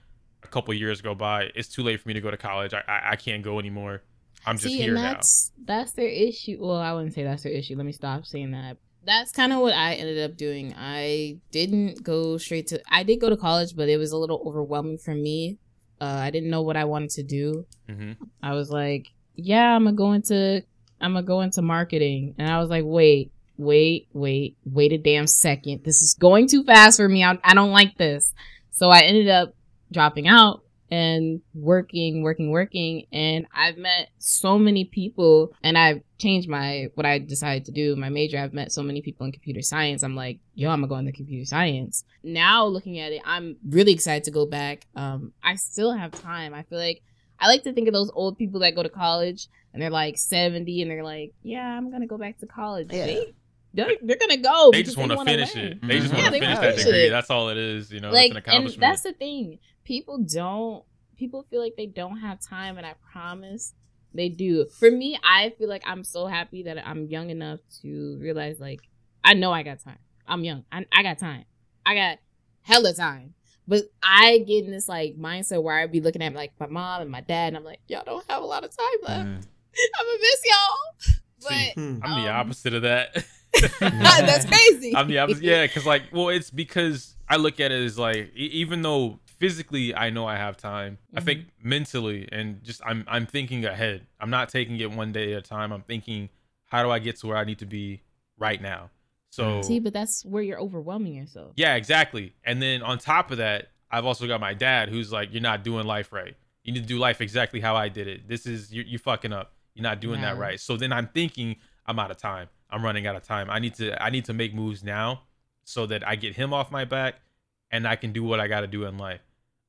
A couple years go by. It's too late for me to go to college. I i, I can't go anymore i'm just See, here and now that's that's their issue. Well, I wouldn't say that's their issue. Let me stop saying that. That's kind of what I ended up doing. I didn't go straight to. I did go to college, but it was a little overwhelming for me. Uh, I didn't know what I wanted to do. hmm I was like, "Yeah, I'm gonna go into. I'm gonna go into marketing," and I was like, "Wait, wait, wait, wait a damn second. This is going too fast for me. I, I don't like this." So I ended up dropping out and working, working, working. And I've met so many people and I've changed my, what I decided to do, my major. I've met so many people in computer science. I'm like, yo, I'm gonna go into computer science. Now looking at it, I'm really excited to go back. Um, I still have time. I feel like I like to think of those old people that go to college and they're like 70 and they're like, yeah, I'm gonna go back to college. Yeah. They, they're, they're gonna go. they just want to finish learn. it they just want to they finish that degree it. that's all it is you know like it's an and accomplishment that's the thing people don't people feel like they don't have time and i promise they do. For me i feel like i'm so happy that i'm young enough to realize like i know i got time. I'm young. I, I got time. I got hella time. But i get in this like mindset where I'd be looking at like my mom and my dad and i'm like y'all don't have a lot of time left. Mm. i'm gonna miss y'all. But Hmm. i'm the um, opposite of that. That's crazy. I'm the opposite. Yeah, because like, well, it's because I look at it as like, e- even though physically I know I have time. I think mm-hmm. mentally and just I'm I'm thinking ahead. I'm not taking it one day at a time. I'm thinking how do I get to where I need to be right now. So mm-hmm. See, but that's where you're overwhelming yourself. yeah, exactly. And then on top of that, I've also got my dad who's like, "You're not doing life right. You need to do life exactly how I did it. This is you you fucking up. You're not doing that right." So then I'm thinking, I'm out of time. I'm running out of time. I need to I need to make moves now so that I get him off my back and I can do what I got to do in life.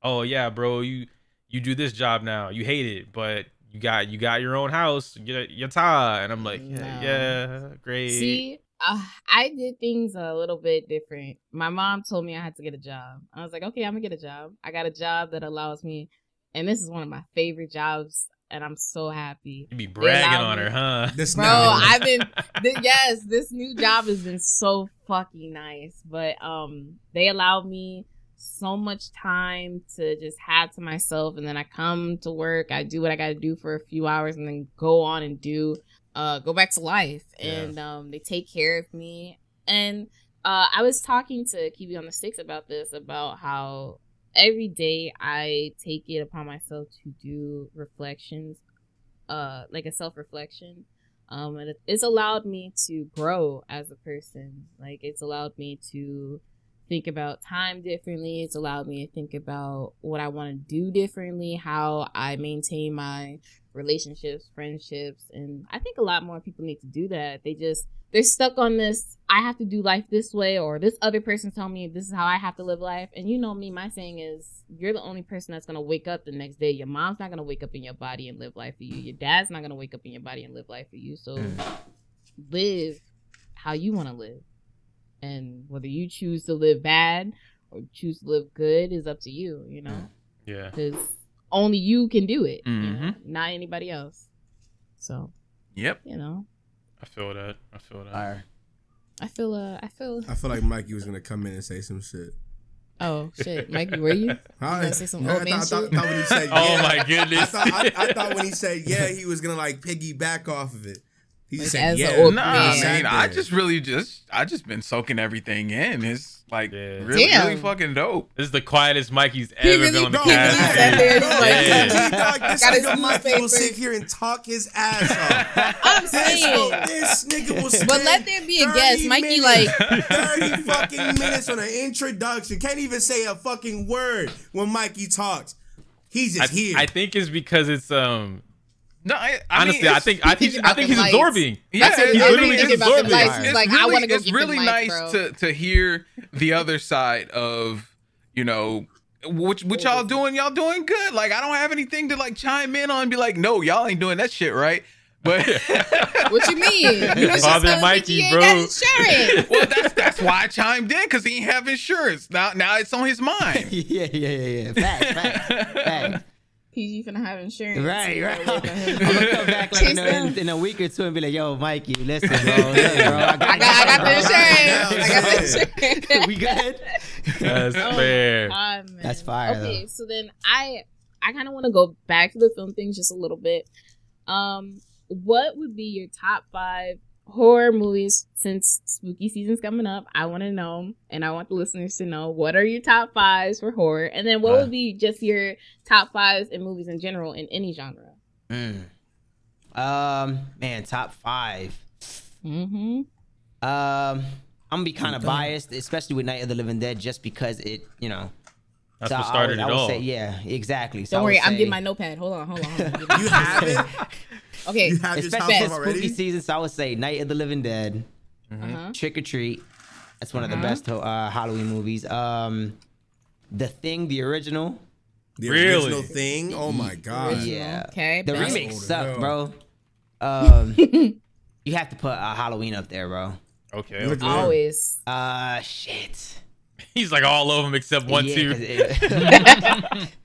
Oh yeah, bro, you you do this job now. You hate it, but you got you got your own house, your your tie, and I'm like, yeah, No. yeah, great. See, uh, I did things a little bit different. My mom told me I had to get a job. I was like, okay, I'm gonna get a job. I got a job that allows me, and this is one of my favorite jobs, and I'm so happy. you be bragging on her, huh? This Bro, I've been th- yes, this new job has been so fucking nice. But um they allow me so much time to just have to myself and then I come to work, I do what I gotta do for a few hours and then go on and do uh go back to life. Yeah. And um they take care of me. And uh I was talking to Kiwi on the six about this, about how every day I take it upon myself to do reflections, uh like a self reflection um and it's allowed me to grow as a person like it's allowed me to think about time differently. It's allowed me to think about what i want to do differently how i maintain my relationships friendships and i think a lot more people need to do that. They just they're stuck on this i have to do life this way or this other person tell me this is how i have to live life. And you know me my saying is you're the only person that's going to wake up the next day. Your mom's not going to wake up in your body and live life for you. Your dad's not going to wake up in your body and live life for you. So mm. live how you want to live and whether you choose to live bad or choose to live good is up to you you know Yeah. because only you can do it you know? Mhm. not anybody else so Yep. you know I feel that. I feel that. Fire. i feel uh i feel I feel like Mikey was gonna come in and say some shit. oh shit mikey were you Huh? gonna say some No, old I man thought, I thought, shit? thought when he said, Oh yeah, my I goodness. thought, I, I thought when he said yeah, he was gonna like piggyback off of it. He Like, said yeah. Nah, man. I I just really just I just been soaking everything in. It's like Yeah. really, Damn. really fucking dope. This is the quietest Mikey's ever really been on the did. cast. He sat there, Bro, he's like, Yeah. G dog, this Got his nigga Mikey will sit here and talk his ass off. i'm This, saying this nigga will spend but let there be a 30 guess mikey minutes- like 30 fucking minutes on an introduction. Can't even say a fucking word when Mikey talks. He's I, just here. I think it's because it's um No, I, I honestly mean, I think I think I think he's lights. absorbing. Yeah, That's what it's literally thinking absorbing. lights. It's like, I really, want to go it's really the nice bro. to to hear the other side of you know what what y'all doing y'all doing good like i don't have anything to like chime in on and be like no y'all ain't doing that shit right but What you mean? You was just Father Mikey, Mikey, ain't bro. got insurance. well that's that's why i chimed in because he ain't have insurance now now it's on his mind yeah, yeah, yeah, yeah. Facts, facts, facts. PG finna have insurance. Right, right. I'm wait for him. gonna come back like in a, in, in a week or two and be like, "Yo, Mikey, listen, bro, look, bro, I got, I got, I got the insurance. I got the Yeah. insurance. we good." That's Oh, fair. God. That's fire, Okay, though. so then I I kind of want to go back to the film things just a little bit. Um, what would be your top five horror movies since spooky season's coming up? I want to know, and I want the listeners to know what are your top fives for horror, and then what Uh. would be just your top fives in movies in general in any genre. Mm. Um, man, top five. Mm-hmm. Um, I'm gonna be kind of biased, especially with Night of the Living Dead, just because it, you know. That's so what I started would- I it would all. Say, yeah, exactly. So I Don't would worry, I'm getting my notepad. Hold on, hold on. Hold on. you have it. okay. You have your top especially five for spooky already. season. So I would say Night of the Living Dead, Uh-huh. Trick or Treat. That's one of the Uh-huh. best uh, Halloween movies. Um, The Thing, the original. The Really? original thing. Oh my god. Yeah. Okay. The bet. remake old as sucked, bro. Um, you have to put uh, Halloween up there, bro. Okay. Okay. Always. Uh, shit. He's like all of them except one, Yeah, two. 'cause it-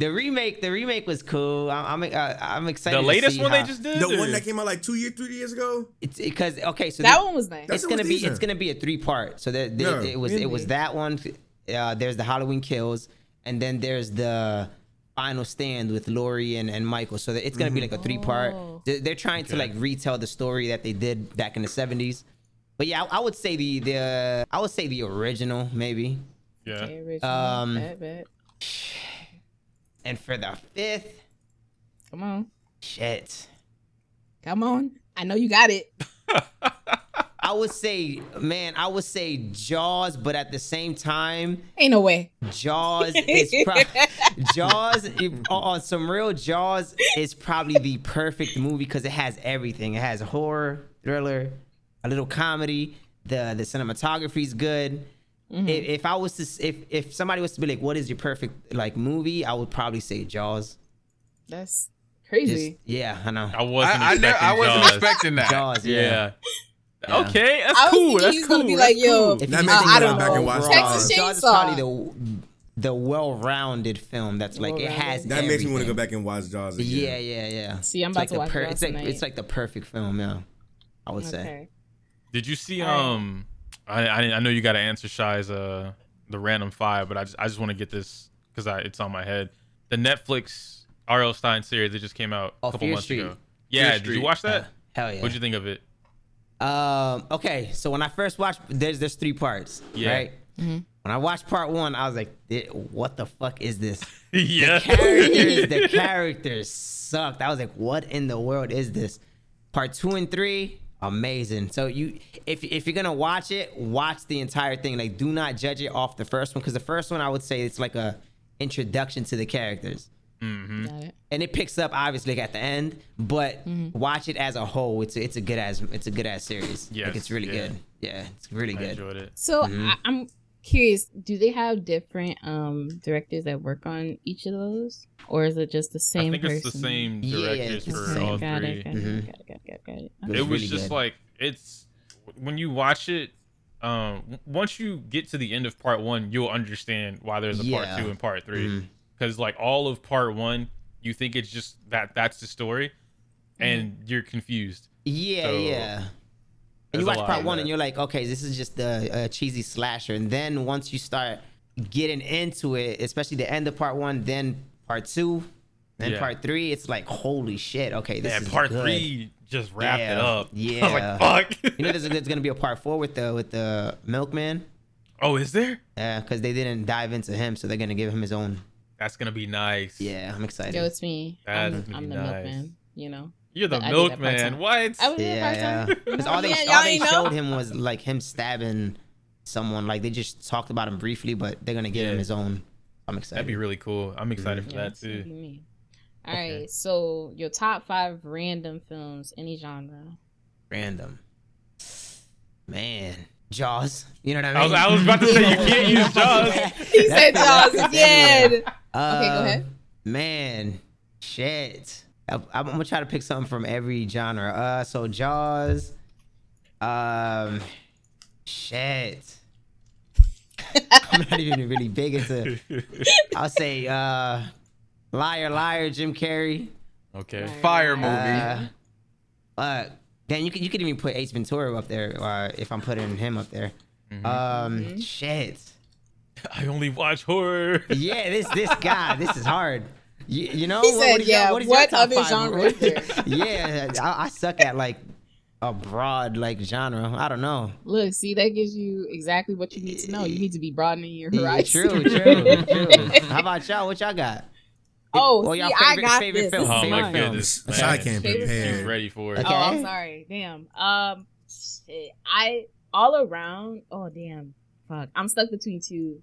the remake, the remake was cool. I'm, I'm, uh, I'm excited. The to latest see one how- they just did. The or- one that came out like two years, three years ago. It's because okay, so That the- one was nice. That's it's what gonna be these are. it's gonna be a three part. So that Yeah, it was it was that one. Uh, there's the Halloween Kills, and then there's the final stand with Laurie and, and Michael. So that it's gonna be like a three part. Oh. They're, they're trying to like retell the story that they did back in the '70s. But yeah, I, I would say the the I would say the original maybe. Yeah. Okay, original. Um, Bet, bet. And for the fifth, Come on. shit. Come on. I know you got it. I would say, man, I would say Jaws, but at the same time, Ain't no way. Jaws is pro- Jaws on some real Jaws is probably the perfect movie because it has everything. It has horror, thriller, a little comedy. The the cinematography is good. If, if I was to if if somebody was to be like, what is your perfect like movie? I would probably say Jaws. That's Just, crazy. yeah, I know. I wasn't I, I, ne- expecting I wasn't Jaws. expecting that. Jaws, yeah. Yeah. Yeah. Okay, that's I was cool. That's he's cool. gonna be like, yo. If you makes think I go don't back and know. watch Texas Jaws. Jaws is probably the the well-rounded film that's like it has. That makes me want to go back and watch Jaws again. Yeah, yeah, yeah. See, I'm It's about like to the watch Jaws It's like tonight. it's like the perfect film, yeah. I would say. Did you see? All right. Um, I, I I know you got to answer Shy's uh the random five, but I just I just want to get this because I it's on my head. The Netflix R.L. Stine series that just came out a Oh, couple Fear months Street. ago. Yeah, did Street. you watch that? Hell yeah. What'd you think of it? Um. Okay. So when I first watched, there's there's three parts. Yeah. Right. When I watched part one, I was like, "Eh, "What the fuck is this?" yeah. The Characters. the characters sucked. I was like, "What in the world is this?" Part two and three, amazing. So you, if if you're gonna watch it, watch the entire thing. Like, do not judge it off the first one because the first one, I would say, it's like a introduction to the characters. Mm-hmm. Got it. and it picks up obviously at the end, but watch it as a whole. It's a, it's a good as it's a good ass series. Yeah, like it's really yeah. good. Yeah, it's really I good. enjoyed it. So Mm-hmm. I, I'm curious. Do they have different um directors that work on each of those, or is it just the same I think person? it's the same Yeah, directors it's for same. all got three. It, got, Mhm. it, got it. Got it. Got it. Got it. It it was was really just good. like it's when you watch it um once you get to the end of part one you'll understand why there's a Yeah. part two and part 3 Mhm. because like all of part one you think it's just that that's the story and you're confused Yeah, So, yeah. And there's you watch part one that. and you're like, okay, this is just a, a uh, cheesy slasher. And then once you start getting into it, especially the end of part one, then part two, then Yeah. part three, it's like, holy shit, okay, this Man, is part good. three just wrapped it Yeah, up I yeah. was like fuck You know, there's, there's gonna be a part four with the with the milkman. oh is there Yeah, because they didn't dive into him, so they're gonna give him his own. that's gonna be nice Yeah, I'm excited. Yo, it's me. I'm, That's gonna I'm be the nice. milkman. You know. You're the I did milkman what I was yeah, yeah. Because all they Yeah, all they showed him was like him stabbing someone. Like they just talked about him briefly, but they're gonna give him his own. I'm excited. that'd be really cool i'm excited for Yeah, that too be me. All right. Okay. So your top five random films, any genre. random. Man, Jaws. You know what I I was, mean? I was about to say you can't use Jaws. He said Jaws again. Uh, Okay, go ahead. Man, shit. I, I'm gonna try to pick something from every genre. Uh, so Jaws. Um, shit. I'm not even really big into. I'll say, uh, liar, liar, Jim Carrey. Okay. Fire movie. Uh, uh, then you could you could even put Ace Ventura up there, uh, if I'm putting him up there. Mm-hmm. Um, shit. I only watch horror. Yeah, this this guy, this is hard. You, you know, He said, is your- yeah, is what your top other five? genre is yeah, I, I suck at like a broad like genre. I don't know. Look, see, that gives you exactly what you need to know. You need to be broadening your Yeah, horizons. true, true, true. How about y'all? What y'all got? Oh, Or see, y'all I favorite- got favorite this. film? This is Oh my mine. goodness. That's how I can't Favorite prepare. She's ready for it. Okay. Oh, I'm sorry. Damn. Um, shit. I all around. Oh, damn. Fuck. I'm stuck between two.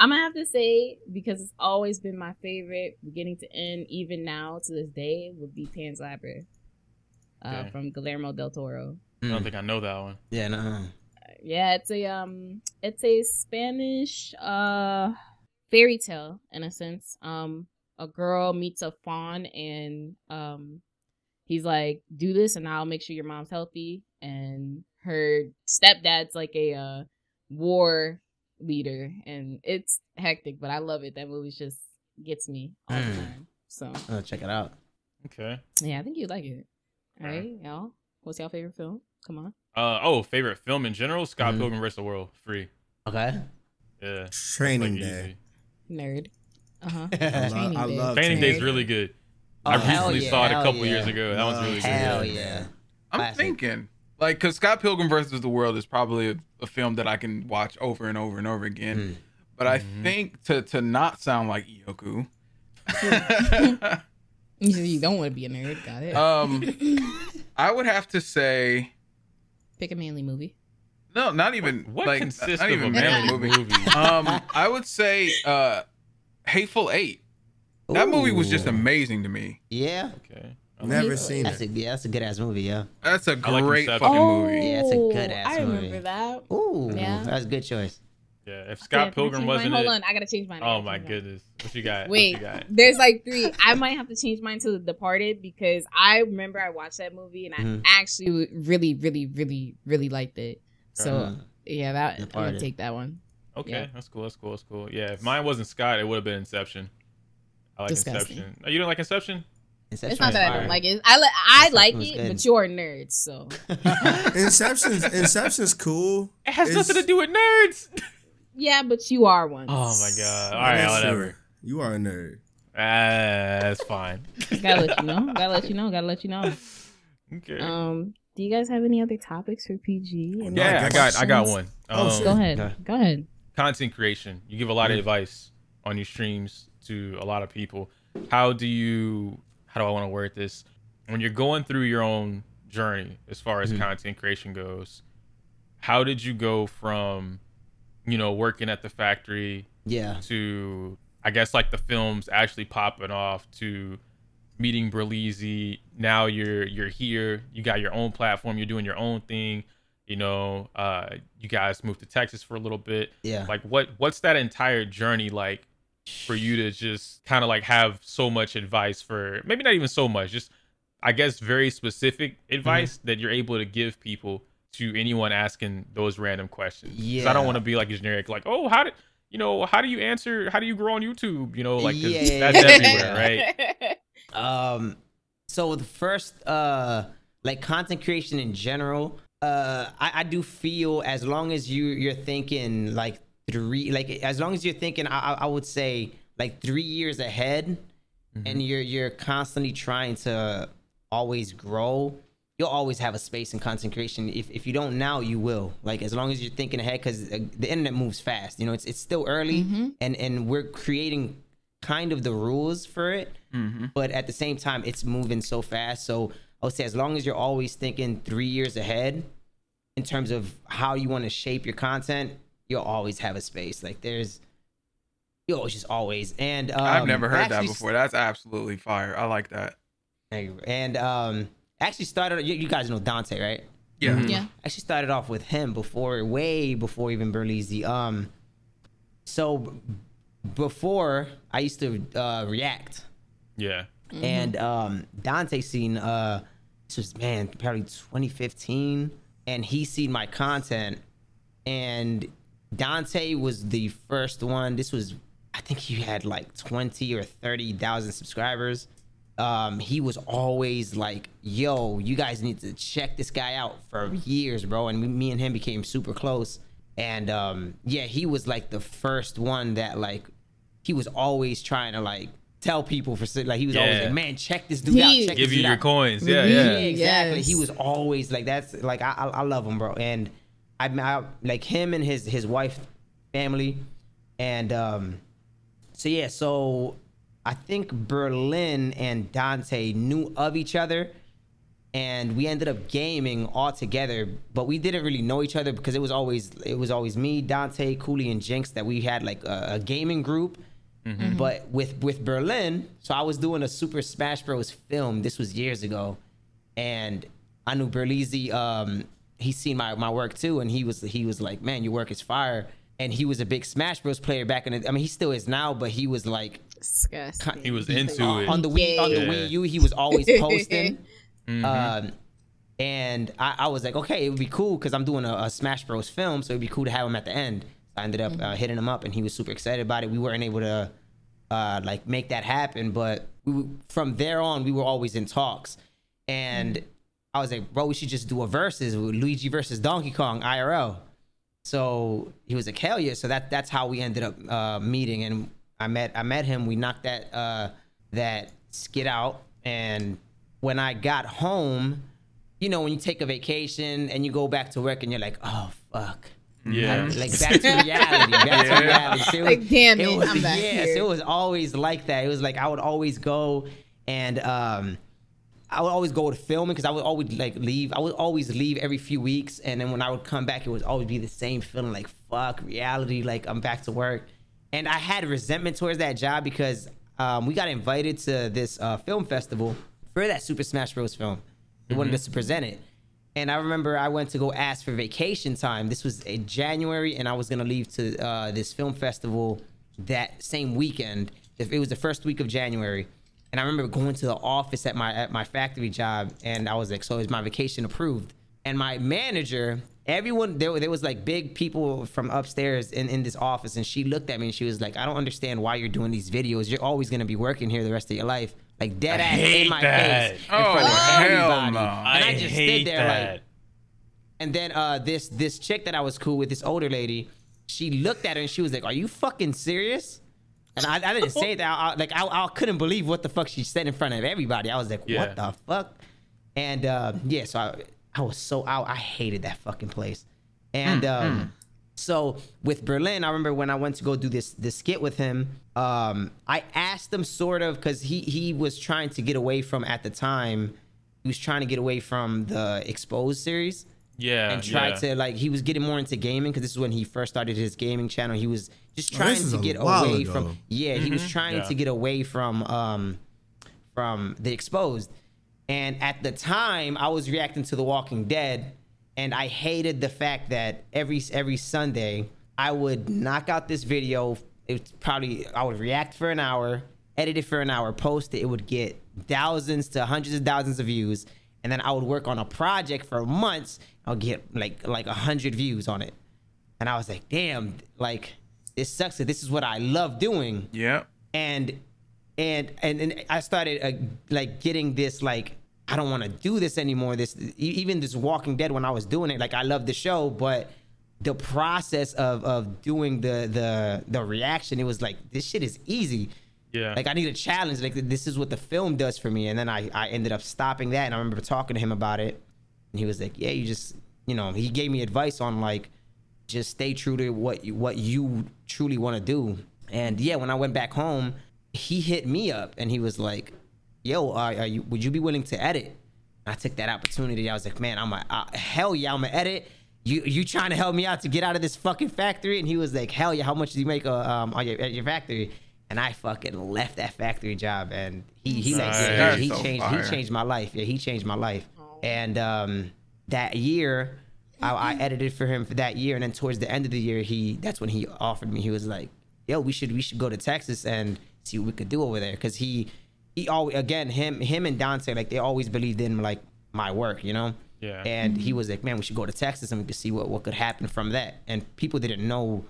I'm gonna have to say because it's always been my favorite, beginning to end, even now to this day, would be Pan's Labyrinth, uh, Okay. from Guillermo del Toro. I don't think I know that one. Yeah, no. Yeah, it's a um, it's a Spanish uh fairy tale in a sense. Um, a girl meets a fawn and um, he's like, "Do this, and I'll make sure your mom's healthy." And her stepdad's like a uh war leader, and it's hectic, but I love it. That movie just gets me all the Mm. time. So Oh, check it out. Okay. yeah, I think you'd like it. All Alright. right, y'all. What's your favorite film? Come on. Uh oh, favorite film in general? Scott Mhm. Pilgrim vs. the World. Free. Okay. Yeah. Training Like, Day. easy. Nerd. Uh huh. I love, Training I Day. love Training Nerd. Day's really good. I Oh, hell recently yeah, saw it a hell couple yeah. years ago. That one's really good. Hell yeah. I'm Classic. thinking, like, because Scott Pilgrim versus the World is probably a, a film that I can watch over and over and over again. Mm. But I Mhm. think to to not sound like Ioku, You you don't want to be a nerd. Got it. um, I would have to say Pick a manly movie. no, not even What like consists not of even a manly manly movie. movie? um, I would say uh, Hateful Eight. That movie was just amazing to me. Yeah, Okay. Never seen that's a yeah, that's a good ass movie. Yeah. That's a great Inception. fucking Oh. movie. Yeah, it's a good-ass I remember movie. that. Ooh, Yeah. that's a good choice. Yeah. If Scott can I Pilgrim wasn't mine? it. Hold on, I gotta change mine. Oh my change mine. goodness. What you got? Wait, What you got? there's like three. I might have to change mine to The Departed because I remember I watched that movie and I Mhm. actually really, really, really, really liked it. So Uh-huh. yeah, that I'm gonna take that one. Okay, Yeah. that's cool. That's cool. That's cool. Yeah, if mine wasn't Scott, it would have been Inception. I like Disgusting. Inception. Oh, you don't like Inception? It's not that I don't like it. I li- I Inception like it, good. but you're a nerd, so Inception's Inception's cool. It has It's- nothing to do with nerds. yeah, but you are one. Oh my god. All right, whatever. true. You are a nerd. Ah, that's fine. Gotta let you know. Gotta let you know. Gotta let you know. Okay. Um, do you guys have any other topics for PG? Any yeah, I got I got one. Oh, Um, shit. Go ahead. Okay. Go ahead. content creation. You give a lot of advice on your streams to a lot of people. How do you how do I want to word this? When you're going through your own journey as far as content creation goes, how did you go from you know working at the factory Yeah. to I guess like the films actually popping off to meeting Berleezy. Now you're you're here. You got your own platform. You're doing your own thing. You know, uh, you guys moved to Texas for a little bit. Yeah. Like what what's that entire journey like for you to just kind of like have so much advice for maybe not even so much, just I guess very specific advice that you're able to give people to anyone asking those random questions. 'Cause I don't want to be like a generic like, oh, how did you know how do you answer how do you grow on YouTube? You know, like Yeah. that's everywhere, right? Um, so the first, uh, like content creation in general, uh, I, I do feel as long as you you're thinking like three, like as long as you're thinking, I, I- would say like three years ahead, and mm-hmm. you're you're constantly trying to always grow. You'll always have a space in content creation. If, if you don't now, you will. Like as long as you're thinking ahead, because uh, the internet moves fast. You know, it's it's still early, mm-hmm. and and we're creating kind of the rules for it mm-hmm. but at the same time it's moving so fast so i would say as long as you're always thinking three years ahead in terms of how you want to shape your content you'll always have a space like there's you always just always and um, I've never heard that before. That's absolutely fire. I like that. and um actually started you, you guys know dante right Yeah. Yeah. actually started off with him before way before even Berleezy. Um so before I used to uh react Yeah. and um Dante seen uh this was man probably 2015 and he seen my content and Dante was the first one this was I think he had like 20 or 30,000 subscribers um he was always like yo you guys need to check this guy out for years bro and we, me and him became super close and um yeah he was like the first one that like he was always trying to like tell people for like he was always like man check this dude out He- check Give this you dude your out. coins. Yeah, Yeah. yeah. exactly he was always like that's like I, I I love him bro and I, I like him and his his wife family and um so yeah so I think Berlin and Dante knew of each other and we ended up gaming all together but we didn't really know each other because it was always it was always me Dante Cooley and Jinx that we had like a, a gaming group. But with with Berlin so I was doing a Super Smash Bros. film. This was years ago. And I knew Berleezy um he's seen my, my work too and he was he was like man your work is fire. And he was a big Smash Bros player back in the I mean he still is now but he was like Disgusting. He was into it. on the Wii on the Wii U he was always posting. Mm-hmm. um and I, I was like okay it would be cool because I'm doing a, a Smash Bros film so it'd be cool to have him at the end. I ended up uh, hitting him up and he was super excited about it. We weren't able to uh like make that happen but we, from there on we were always in talks. And I was like bro we should just do a versus Luigi versus Donkey Kong IRL so he was like hell yeah so that that's how we ended up uh meeting and i met i met him we knocked that uh that skit out and when i got home you know when you take a vacation and you go back to work and you're like oh fuck Yeah. like back to reality, back Yeah. to reality. So it was- Like, damn it, was, I'm back yes, here. it was always like that. It was like I would always go and um, I would always go to filming because I would always like leave. I would always leave every few weeks, and then when I would come back, it would always be the same feeling like fuck reality. Like I'm back to work, and I had resentment towards that job because um, we got invited to this uh, film festival for that Super Smash Bros. film. They wanted us to present it. And I remember I went to go ask for vacation time. This was in January, and I was gonna leave to uh, this film festival that same weekend. If It was the first week of January, and I remember going to the office at my at my factory job, and I was like, "So is my vacation approved?" And my manager, everyone there, there was like big people from upstairs in in this office, and she looked at me and she was like, "I don't understand why you're doing these videos. You're always gonna be working here the rest of your life." Like dead ass in my that. face in Oh, front of hell everybody. no. And I, just hate stood there that. like, and then uh, this this chick that I was cool with, this older lady, she looked at her and she was like, "Are you fucking serious?" And I, I didn't say that. I, like I, I couldn't believe what the fuck she said in front of everybody. I was like, Yeah. "What the fuck?" And uh, yeah, so I, I was so out. I hated that fucking place. And um, so with Berlin, I remember when I went to go do this this skit with him. Um, I asked him sort of because he he was trying to get away from at the time. He was trying to get away from the exposed series Yeah. and tried yeah. to like he was getting more into gaming because this is when he first started his gaming channel. He was just Oh, trying this is to get away ago. from yeah, he was trying Yeah. to get away from um from the exposed. And at the time, I was reacting to The Walking Dead, and I hated the fact that every every Sunday I would knock out this video. It's probably I would react for an hour, edit it for an hour, post it. It would get thousands to hundreds of thousands of views, and then I would work on a project for months. I'll get like like a hundred views on it, and I was like, damn, like this sucks. that This is what I love doing Yeah. and and and, and I started uh, like getting this like I don't want to do this anymore. This even this Walking Dead when I was doing it, like I love the show, but the process of of doing the the the reaction, it was like this shit is easy. Yeah. Like I need a challenge. Like this is what the film does for me. And then I I ended up stopping that, and I remember talking to him about it, and he was like, "Yeah, you just you know." He gave me advice on like just stay true to what you, what you truly want to do. And yeah, when I went back home, he hit me up and he was like, "Yo, are, are you? Would you be willing to edit?" I took that opportunity. I was like, "Man, I'm a uh, hell yeah, I'm gonna edit." You you trying to help me out to get out of this fucking factory? And he was like, "Hell yeah, how much do you make uh, um on your, at your factory?" And I fucking left that factory job, and he he like yeah, he, he so changed fire. he changed my life. Yeah, he changed my life. And um, that year, I, I edited for him for that year, and then towards the end of the year, he that's when he offered me. He was like, "Yo, we should we should go to Texas and see what we could do over there," because he he always again him him and Dante like they always believed in like my work, you know. Yeah. And he was like, "Man, we should go to Texas and we could see what what could happen from that." And people didn't know,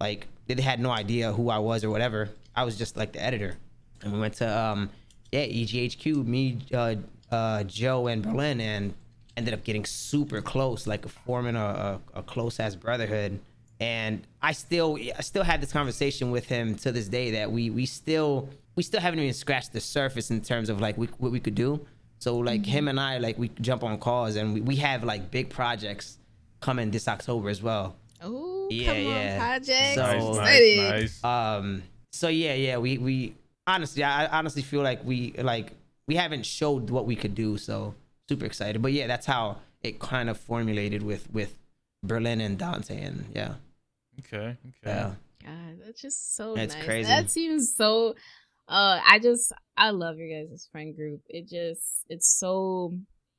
like they had no idea who I was or whatever. I was just like the editor, and we went to um yeah EGHQ, me, uh, uh, Joe, and Berlin, and ended up getting super close, like forming a, a, a close ass brotherhood. And I still I still had this conversation with him to this day that we we still we still haven't even scratched the surface in terms of like we, what we could do. So like him and I like we jump on calls and we, we have like big projects coming this October as well. Oh, Yeah, come yeah. on, project. So- nice, nice, nice. Um. So yeah, yeah. We we honestly, I I honestly feel like we like we haven't showed what we could do. So super excited. But yeah, that's how it kind of formulated with with Berlin and Dante, and yeah, Okay. Okay. yeah. God, that's just so That's nice. crazy. That seems so. Uh, I just I love your guys' friend group. It just it's so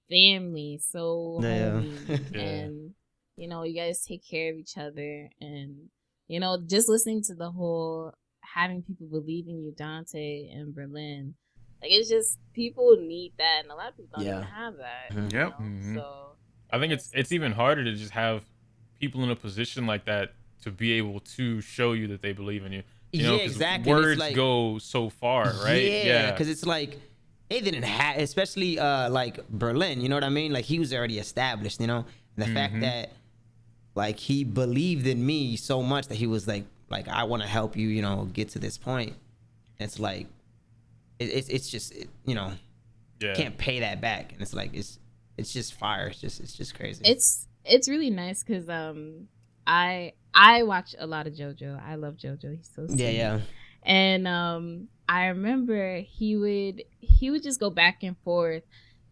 family, so Yeah. Yeah. and you know you guys take care of each other, and you know just listening to the whole having people believe in you, Dante and Berlin. Like it's just people need that, and a lot of people don't Yeah. even have that. Mhm. you Yep. know? Mhm. So I think it's it's even harder to just have people in a position like that to be able to show you that they believe in you. You know, Yeah, 'cause exactly. Words like- go so far, right? Yeah, because it's like they didn't have, especially uh like Berlin. You know what I mean? Like he was already established. You know, and the fact Mhm. that like he believed in me so much that he was like, like I want to help you. You know, get to this point. It's like, it, it's it's just it, you know yeah. can't pay that back, and it's like it's it's just fire. It's just it's just crazy. it's it's really nice because um I I watch a lot of JoJo. I love JoJo. He's so sweet. Yeah, yeah. And um I remember he would he would just go back and forth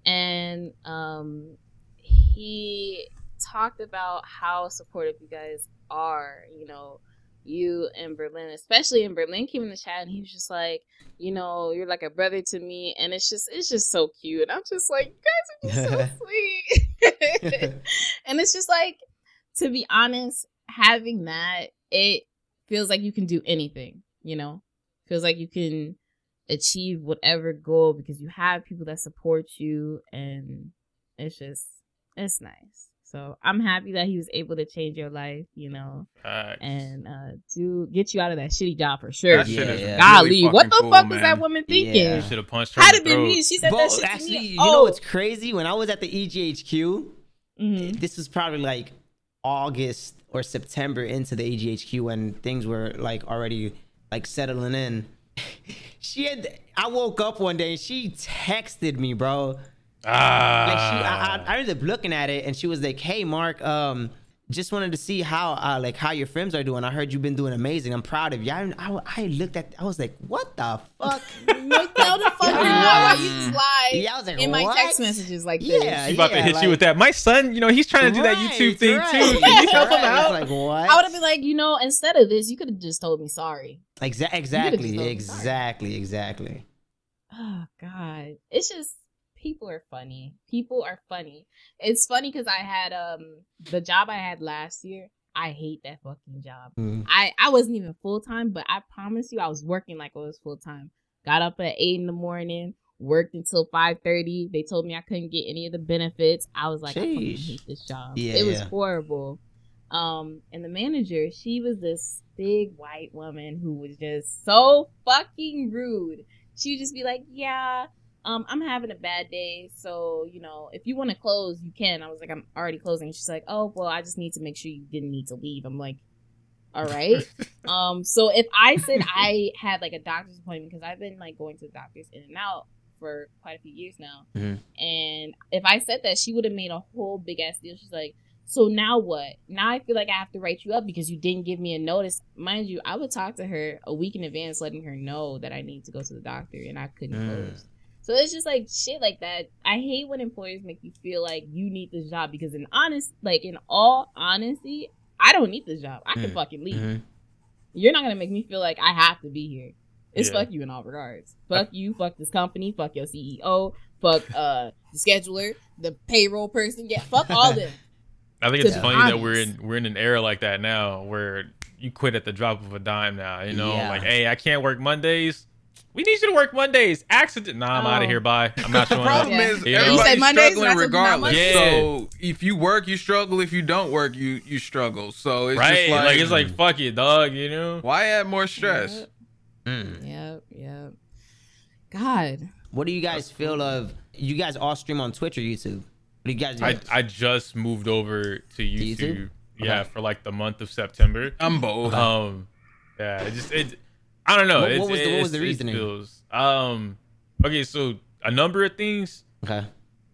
and um he talked about how supportive you guys are, you know, you in Berlin, especially in Berlin came in the chat and he was just like, you know, you're like a brother to me and it's just it's just so cute. And I'm just like, you guys are just so sweet. and it's just like to be honest, having that, it feels like you can do anything, you know? Feels like you can achieve whatever goal because you have people that support you and it's just it's nice. So I'm happy that he was able to change your life, you know, Facts. and uh do get you out of that shitty job for sure. That Yeah, shit is yeah. Golly, really what the fucking fuck cool, was that woman thinking? Yeah. You should have punched her. Had in it the been throat. me, she said that But shit to actually, me. you oh. know what's crazy? When I was at the EGHQ, Mhm. this was probably like August or September into the AGHQ when things were like already like settling in. she had I woke up one day and she texted me, bro. Ah. Like she I, I, I ended up looking at it and she was like, "Hey Mark, um just wanted to see how uh, like how your films are doing. I heard you've been doing amazing. I'm proud of you." I, I, I looked at I was like, "What the fuck?" Like, no, the fuck you're not. Why you slide Yeah, I was like, in my what? text messages like this? Yeah, She about to hit like- you with that. My son, you know, he's trying to do that YouTube thing right, too. Can you help him right. out? It's like what? I would have been like, you know, instead of this, you could have just told me sorry. Exa- just exactly, told me sorry. exactly, exactly. Oh God, it's just people are funny. People are funny. It's funny because I had um the job I had last year. I hate that fucking job. Mm. I I wasn't even full time, but I promise you, I was working like I was full time. Got up at eight in the morning, worked until five thirty. They told me I couldn't get any of the benefits. I was like, I fucking hate this job. Yeah, it was yeah. horrible. Um, and the manager, she was this big white woman who was just so fucking rude. She would just be like, "Yeah, um, I'm having a bad day, so you know, if you want to close, you can." I was like, "I'm already closing." She's like, "Oh, well, I just need to make sure you didn't need to leave." I'm like, "All right." um, so if I said I had like a doctor's appointment because I've been like going to the doctors in and out for quite a few years now, Mhm. and if I said that, she would have made a whole big ass deal. She's like. So now what? Now I feel like I have to write you up because you didn't give me a notice. Mind you, I would talk to her a week in advance, letting her know that I need to go to the doctor and I couldn't Mm. close. So it's just like shit like that. I hate when employers make you feel like you need this job because in honest, like in all honesty, I don't need this job. I can Mm. fucking leave. Mhm. You're not gonna make me feel like I have to be here. It's Yeah. fuck you in all regards. Fuck you, fuck this company, fuck your CEO, fuck uh the scheduler, the payroll person. Yeah, fuck all them. I think it's funny that we're in we're in an era like that now where you quit at the drop of a dime now. You know, Yeah. like, hey, I can't work Mondays. We need you to work Mondays. Accident. Nah, I'm out Oh. of here. Bye. I'm not showing up. problem Yeah. is You know? everybody's You said Mondays, struggling and I told you not regardless. Mondays. So if you work, you struggle. If you don't work, you you struggle. So it's right? just Like, like, it's like fuck it, dog. You know. why add more stress? Yep, Mm. yep, yep. God. What do you guys feel of? You guys all stream on Twitch or YouTube? What do you guys do? I I just moved over to YouTube. YouTube? Yeah, Okay. for like the month of September. I'm both. Um, yeah, it just it. I don't know. What- It's- what was the- what was the reasoning? feels- um, okay, so a number of things, okay.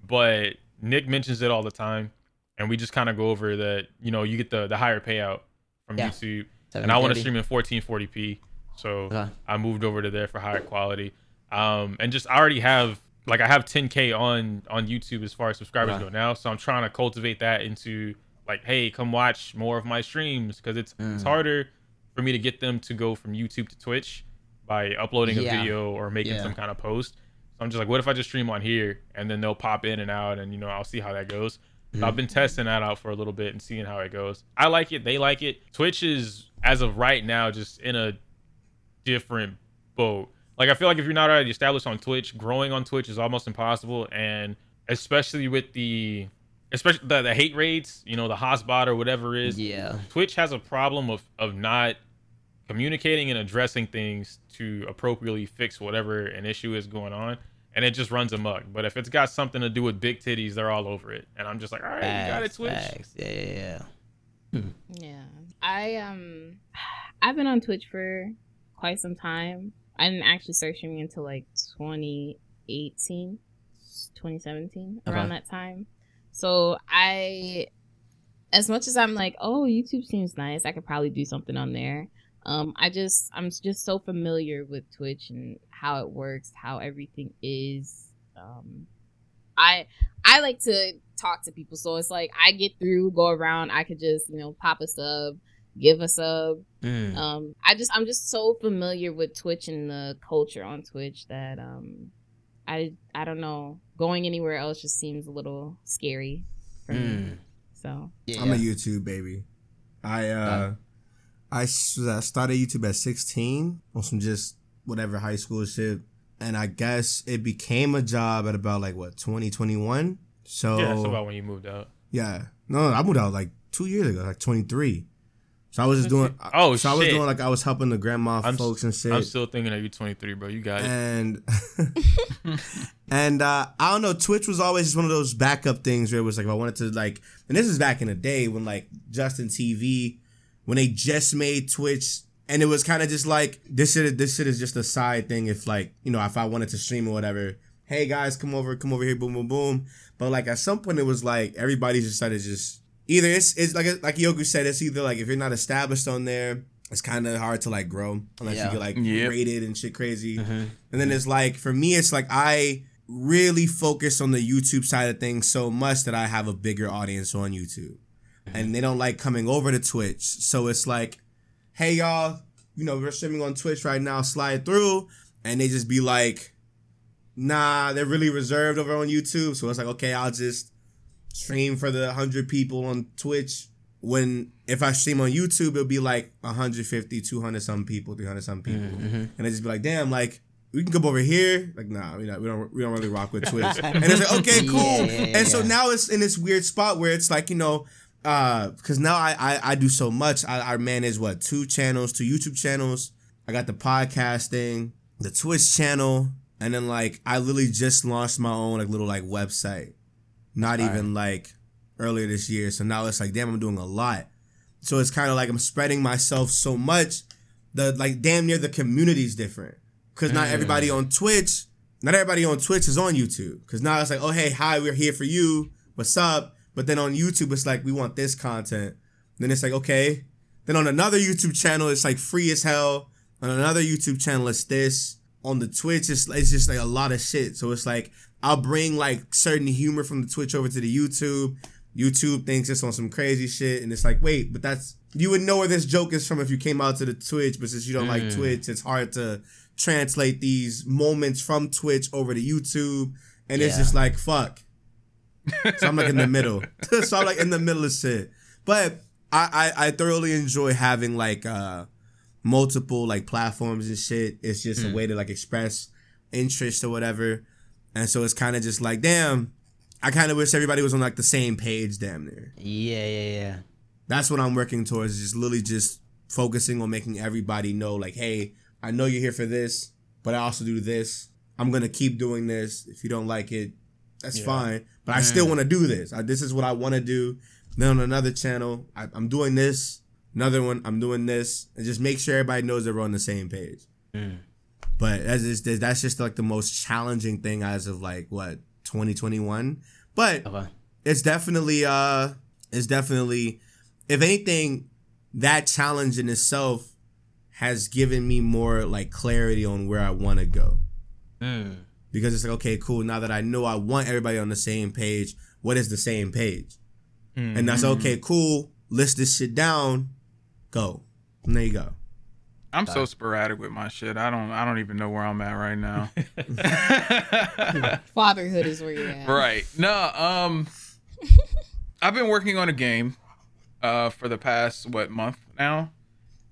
but Nick mentions it all the time, and we just kind of go over that. You know, you get the the higher payout from Yeah. YouTube, and I want to stream in 1440p, so Okay. I moved over to there for higher quality. Um, and just I already have like I have 10k on on YouTube as far as subscribers Okay. go now, so I'm trying to cultivate that into like, hey, come watch more of my streams because it's it's Mm. harder for me to get them to go from YouTube to Twitch by uploading a video or making Yeah. some kind of post. So I'm just like, what if I just stream on here and then they'll pop in and out and you know I'll see how that goes. Mm-hmm. I've been testing that out for a little bit and seeing how it goes. I like it. They like it. Twitch is as of right now just in a different boat. Like I feel like if you're not already established on Twitch, growing on Twitch is almost impossible, and especially with the especially the, the hate rates, you know, the hotspot or whatever it is. Yeah. Twitch has a problem of of not communicating and addressing things to appropriately fix whatever an issue is going on. And it just runs amok. But if it's got something to do with big titties, they're all over it. And I'm just like, all right, you got it, Twitch. facts. Yeah, yeah, yeah. Yeah. I um I've been on Twitch for quite some time. I didn't actually start streaming until like 2018, 2017, around Okay. that time. So I as much as I'm like, oh, YouTube seems nice, I could probably do something on there. Um, I just I'm just so familiar with Twitch and how it works, how everything is. Um, I I like to talk to people, so it's like I get through, go around. I could just you know pop a sub, give a sub. Mm. Um, I just I'm just so familiar with Twitch and the culture on Twitch that um, I I don't know going anywhere else just seems a little scary for me. Mm. So Yeah. I'm a YouTube baby. I uh, I s- I started YouTube at 16 on some just whatever high school shit, and I guess it became a job at about like what 2021. So Yeah, that's about when you moved out. yeah, no, I moved out like two years ago, like 23. So I was just doing. Oh, so I was doing like I was helping the grandma I'm folks and shit. I'm still thinking of you're 23, bro. You got it. and and uh, I don't know. Twitch was always just one of those backup things where it was like if I wanted to like, and this is back in the day when like Justin TV, when they just made Twitch, and it was kind of just like this shit. This shit is just a side thing. If like you know if I wanted to stream or whatever, hey guys, come over, come over here, boom, boom, boom. But like at some point it was like everybody just started just either it's it's like like Yoku said, it's either like if you're not established on there. It's kind of hard to like grow unless Yeah. you get like Yep. rated and shit crazy. Mhm. And then it's like for me, it's like I really focus on the YouTube side of things so much that I have a bigger audience on YouTube. And they don't like coming over to Twitch. So it's like, hey y'all, you know, we're streaming on Twitch right now, slide through. And they just be like, nah, they're really reserved over on YouTube. So it's like, okay, I'll just stream for the 100 people on Twitch. When if I stream on YouTube, it'll be like 150, 200 some people, 300 some people. Mhm. And they just be like, damn, like we can come over here. Like, nah, we, not, we don't we don't really rock with Twitch. and it's like, okay, cool. Yeah, yeah, yeah, and so now it's in this weird spot where it's like, you know, uh, because now I, I I do so much. I, I manage what two channels, two YouTube channels. I got the podcasting, the Twitch channel, and then like I literally just launched my own like little like website. Not even like earlier this year. So now it's like, damn, I'm doing a lot. So it's kind of like I'm spreading myself so much. The like damn near the community's different because not mm. everybody on Twitch, not everybody on Twitch is on YouTube. Because now it's like, oh hey, hi, we're here for you. What's up? But then on YouTube, it's like we want this content. Then it's like okay. Then on another YouTube channel, it's like free as hell. On another YouTube channel, it's this. On the Twitch, it's, it's just like a lot of shit. So it's like I'll bring like certain humor from the Twitch over to the YouTube. YouTube thinks it's on some crazy shit, and it's like, wait, but that's you would know where this joke is from if you came out to the Twitch, but since you don't like Twitch, it's hard to translate these moments from Twitch over to YouTube, and it's just like fuck. So I'm like in the middle. so I'm like in the middle of shit. But I, I I thoroughly enjoy having like uh multiple like platforms and shit. It's just a mm. way to like express interest or whatever. And so it's kind of just like, damn, I kind of wish everybody was on like the same page, damn near. Yeah, yeah, yeah. That's what I'm working towards. Just literally just focusing on making everybody know, like, hey, I know you're here for this, but I also do this. I'm gonna keep doing this. If you don't like it, that's Yeah. fine. But I still mm. want to do this. I, this is what I want to do. Then on another channel, I, I'm doing this. Another one, I'm doing this, and just make sure everybody knows that we're on the same page. Mm. But that's just, that's just like the most challenging thing as of like what 2021. But Okay. it's definitely uh it's definitely if anything that challenge in itself has given me more like clarity on where I want to go Mm. because it's like okay cool now that I know I want everybody on the same page what is the same page and that's okay cool list this shit down go and there you go I'm so sporadic with my shit. I don't I don't even know where I'm at right now. Fatherhood is where you're at. right. No, um I've been working on a game uh for the past what month now.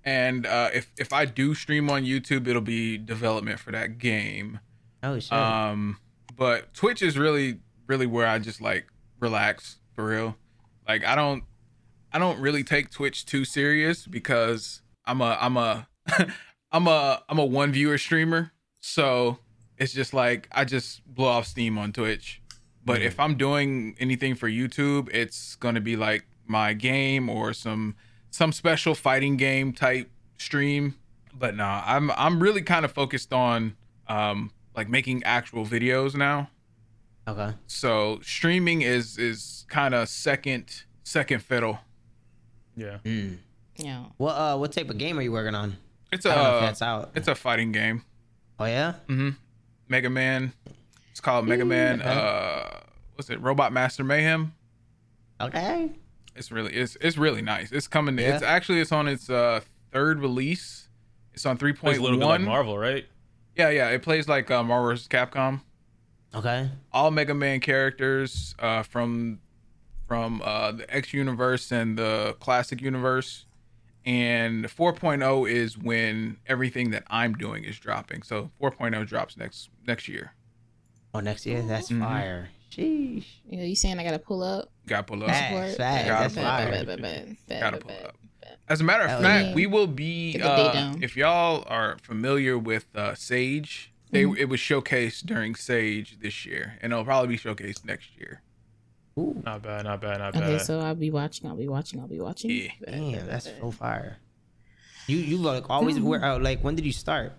And uh if if I do stream on YouTube, it'll be development for that game. Oh shit. Um but Twitch is really really where I just like relax for real. Like I don't I don't really take Twitch too serious because I'm a I'm a I'm a I'm a one viewer streamer. So it's just like I just blow off steam on Twitch. But if I'm doing anything for YouTube, it's gonna be like my game or some some special fighting game type stream. But nah, I'm I'm really kind of focused on um like making actual videos now. okay. So streaming is is kind of second second fiddle Yeah. Yeah. What uh what type of game are you working on? It's I a don't know if that's out. it's a fighting game. Oh yeah. Mm-hmm. Mega Man. It's called Mega Man. okay. Uh, what's it? Robot Master Mayhem. Okay. It's really it's it's really nice. It's coming. Yeah. It's actually it's on its uh third release. It's on three point one. Plays a little like Marvel, right? yeah, yeah. It plays like uh, Marvel vs. Capcom. Okay. All Mega Man characters uh, from from uh, the X universe and the classic universe. And 4.0 is when everything that I'm doing is dropping. So 4.0 drops next next year. Oh, next year. That's Mhm. fire. Sheesh. You know, you saying I gotta pull up? Got to pull up. Facts, facts, Gotta That's pull fire. up. Gotta pull up. As a matter of fact, we will be Get the date uh, if y'all are familiar with uh, Sage, they Mm-hmm. it was showcased during Sage this year, and it'll probably be showcased next year. Ooh. Not bad, not bad, not bad. Okay, so I'll be watching. I'll be watching. I'll be watching. Yeah. Damn, that's so fire. You you like always where uh, like when did you start?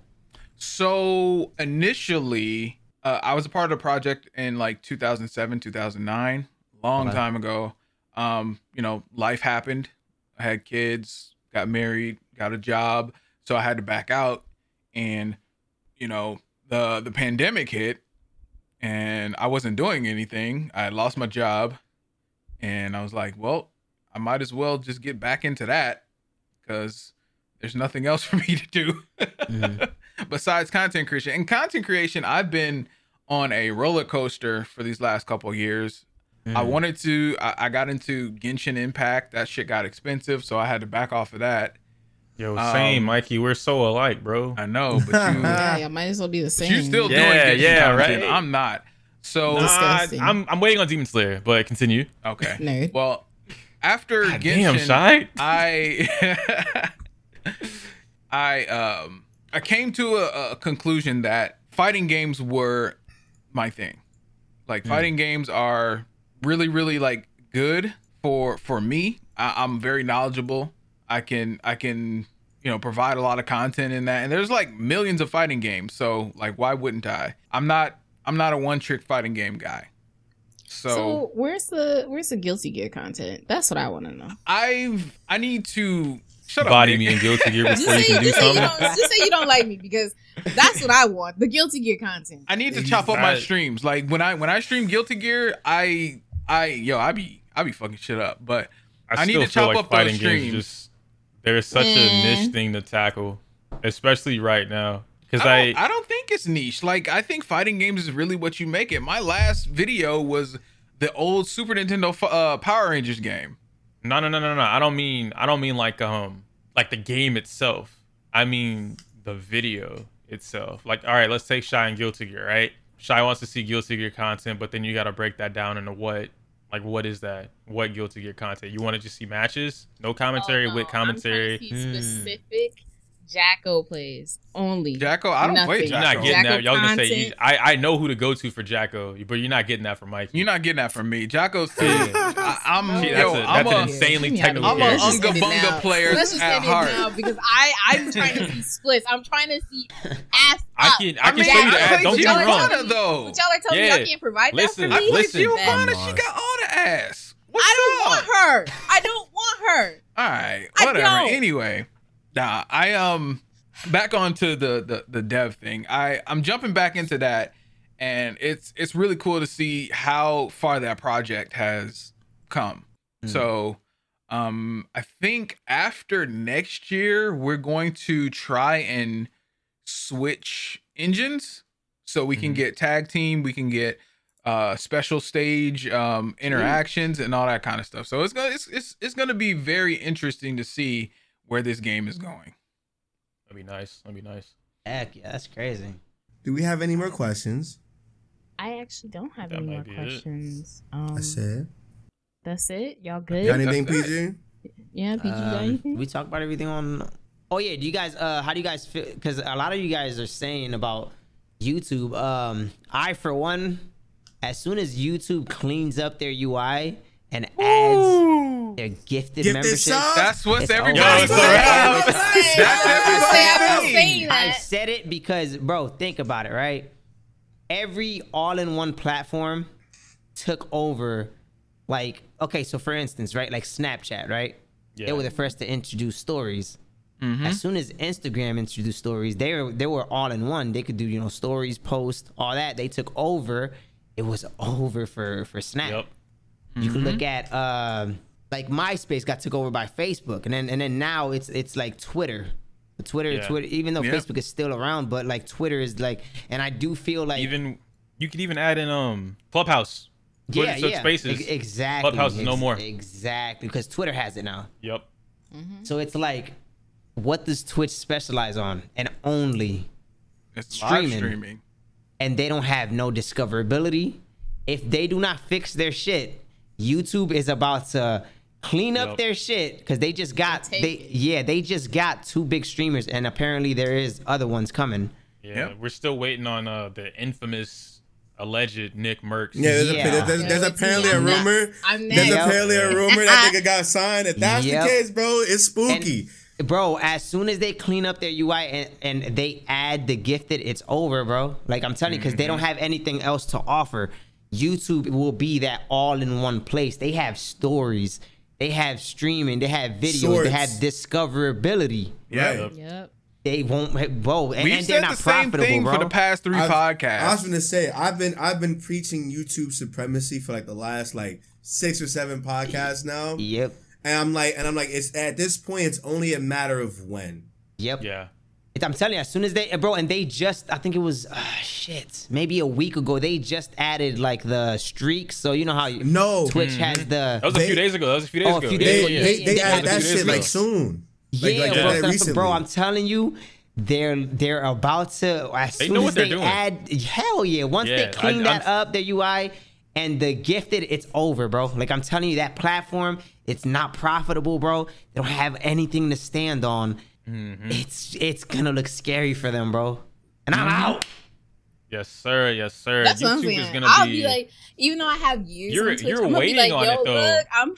So initially, uh, I was a part of the project in like 2007, 2009, long Okay. time ago. Um, you know, life happened. I had kids, got married, got a job, so I had to back out. And you know, the the pandemic hit, and I wasn't doing anything. I lost my job, and I was like, well, I might as well just get back into that because there's nothing else for me to do Mhm. besides content creation. And content creation, I've been on a roller coaster for these last couple of years. I Mhm. wanted to, I, I got into Genshin Impact. That shit got expensive, so I had to back off of that. Yo, Um, same, Mikey. We're so alike, bro. I know, but you, Yeah, yeah, might as well be the same. you still Yeah, doing Genshin yeah, content. right? I'm not. So Nah, I'm I'm waiting on Demon Slayer, but continue. okay. Nerd. Well, after God Genshin, damn, shy. I I um I came to a, a conclusion that fighting games were my thing. Like fighting games are really really like good for for me. I, I'm very knowledgeable. I can I can you know provide a lot of content in that, and there's like millions of fighting games. So like why wouldn't I? I'm not I'm not a one trick fighting game guy. So, where's the where's the Guilty Gear content? That's what I want to know. I've I need to shut up. Body Nick. me in Guilty Gear before you say, can do just, you something. don't, just say you don't like me because that's what I want. The Guilty Gear content. I need to chop up my streams. Like when I when I stream Guilty Gear, I I yo I be I be fucking shit up. But I need still to feel chop like up those fighting games streams. Just there's such a niche thing to tackle, especially right now. Because I I, don't, I don't think it's niche. Like I think fighting games is really what you make it. My last video was the old Super Nintendo uh, Power Rangers game. no no no no no. I don't mean I don't mean like um like the game itself. I mean the video itself. Like all right, let's take Shy and Guilty Gear. Right, Shy wants to see Guilty Gear content, but then you got to break that down into what. Like what is that? What Guilty Gear content? You want to just see matches? No commentary Oh, no, with commentary. I'm to see hmm. specific Jack-O plays only. Jack-O, I don't play Nothing. You're not getting Jack-O that. Y'all gonna say you, I I know who to go to for Jack-O, but you're not getting that from Mike. You're not getting that from me. Jack-O's too. I, I'm Shit, yo. that's, a, I'm that's an a, insanely Get me technical I'm here. a Let's character. just unga bunga player Let's just at end heart. it now because I I'm trying to see splits. I'm trying to see ass I can I can mean, show you the ass. Don't get me Giovanna, wrong. Though. But y'all are telling me Yeah. y'all can't provide Listen, that for I me. played Listen. Giovanna. Come She got all the ass. What's I don't up? want her. I don't want her. All right, I whatever. don't. Anyway, nah, I um back onto the the the dev thing. I I'm jumping back into that, and it's it's really cool to see how far that project has come. So, um, I think after next year we're going to try and switch engines so we can Mhm. get tag team, we can get uh special stage um interactions and all that kind of stuff. So it's gonna it's it's, it's gonna be very interesting to see where this game is going. That'd be nice. That'd be nice. Heck yeah, that's crazy. Do we have any more questions? I actually don't have That any more be it. questions. Um, I said. that's it. Y'all good? Got good? anything, That's PG? Yeah, PG got Um, anything? we talk about everything on. Oh yeah, do you guys? Uh, how do you guys feel? Because a lot of you guys are saying about YouTube. Um, I for one, as soon as YouTube cleans up their UI and adds their gifted Gifted membership, subs? That's what's It's everybody. Yo, it's saying. That's That's everybody saying saying. I said it because, bro, think about it, right? Every all-in-one platform took over. Like, okay, so for instance, right, like Snapchat, right? Yeah. They were the first to introduce stories. Mhm. As soon as Instagram introduced stories, they were they were all in one. They could do you know stories, post, all that. They took over. It was over for for Snap. Yep. You can look at um like MySpace got took over by Facebook, and then and then now it's it's like Twitter. Twitter, Yeah. Twitter. Even though Yeah. Facebook is still around, but like Twitter is like, and I do feel like Even you could even add in um Clubhouse. Twitter yeah, yeah, Spaces. ex- exactly. Clubhouse is no more. Exactly, because Twitter has it now. Yep. So it's like, what does Twitch specialize on? And only, It's live Streaming. streaming. and they don't have no discoverability. If they do not fix their shit, YouTube is about to clean up Yep. their shit because they just got take they yeah they just got two big streamers and apparently there is other ones coming. Yeah. Yep. We're still waiting on uh the infamous alleged NICKMERCS. Yeah, there's, Yeah. A, there's, Yeah, there's apparently me, a I'm next. rumor. I'm There's next. apparently a rumor that nigga got signed. If that's Yep. the case, bro, it's And- spooky. Bro, as soon as they clean up their UI and, and they add the gifted, it's over, bro. Like I'm telling you, because they don't have anything else to offer. YouTube will be that all in one place. They have stories, they have streaming, they have videos, Shorts. they have discoverability. Yeah. Yep. Yep. They won't, bro, and, We've and they're said not the same profitable, thing bro. for the past 3 I've- podcasts. I was gonna say I've been I've been preaching YouTube supremacy for like the last like six or seven podcasts now, Yep, and I'm like and I'm like it's at this point it's only a matter of when. yep. Yeah. It- I'm telling you, as soon as they, bro, and they just, I think it was, uh, shit, maybe a week ago, they just added like the streaks. So you know how you, No, Twitch has the. That was a They- few days ago. That was a few days Oh, a ago. few days they ago, they, yeah. they Yeah, added that shit days like ago. soon. Like, yeah, like, bro, that recently. bro, I'm telling you, they're they're about to as They soon know as what they're they doing. add hell yeah, once Yeah, they clean I- that I'm- up, their UI and the gifted, it's over, bro. Like I'm telling you, that platform, it's not profitable, bro. They don't have anything to stand on. Mm-hmm. It's it's gonna look scary for them, bro. And I'm Mm-hmm. out. Yes, sir. Yes, sir. That's what I'm YouTube is gonna I'll be. be, like, even though I have years, You're- on Twitch, you're I'm gonna be waiting like, on Yo, it, though. look, I'm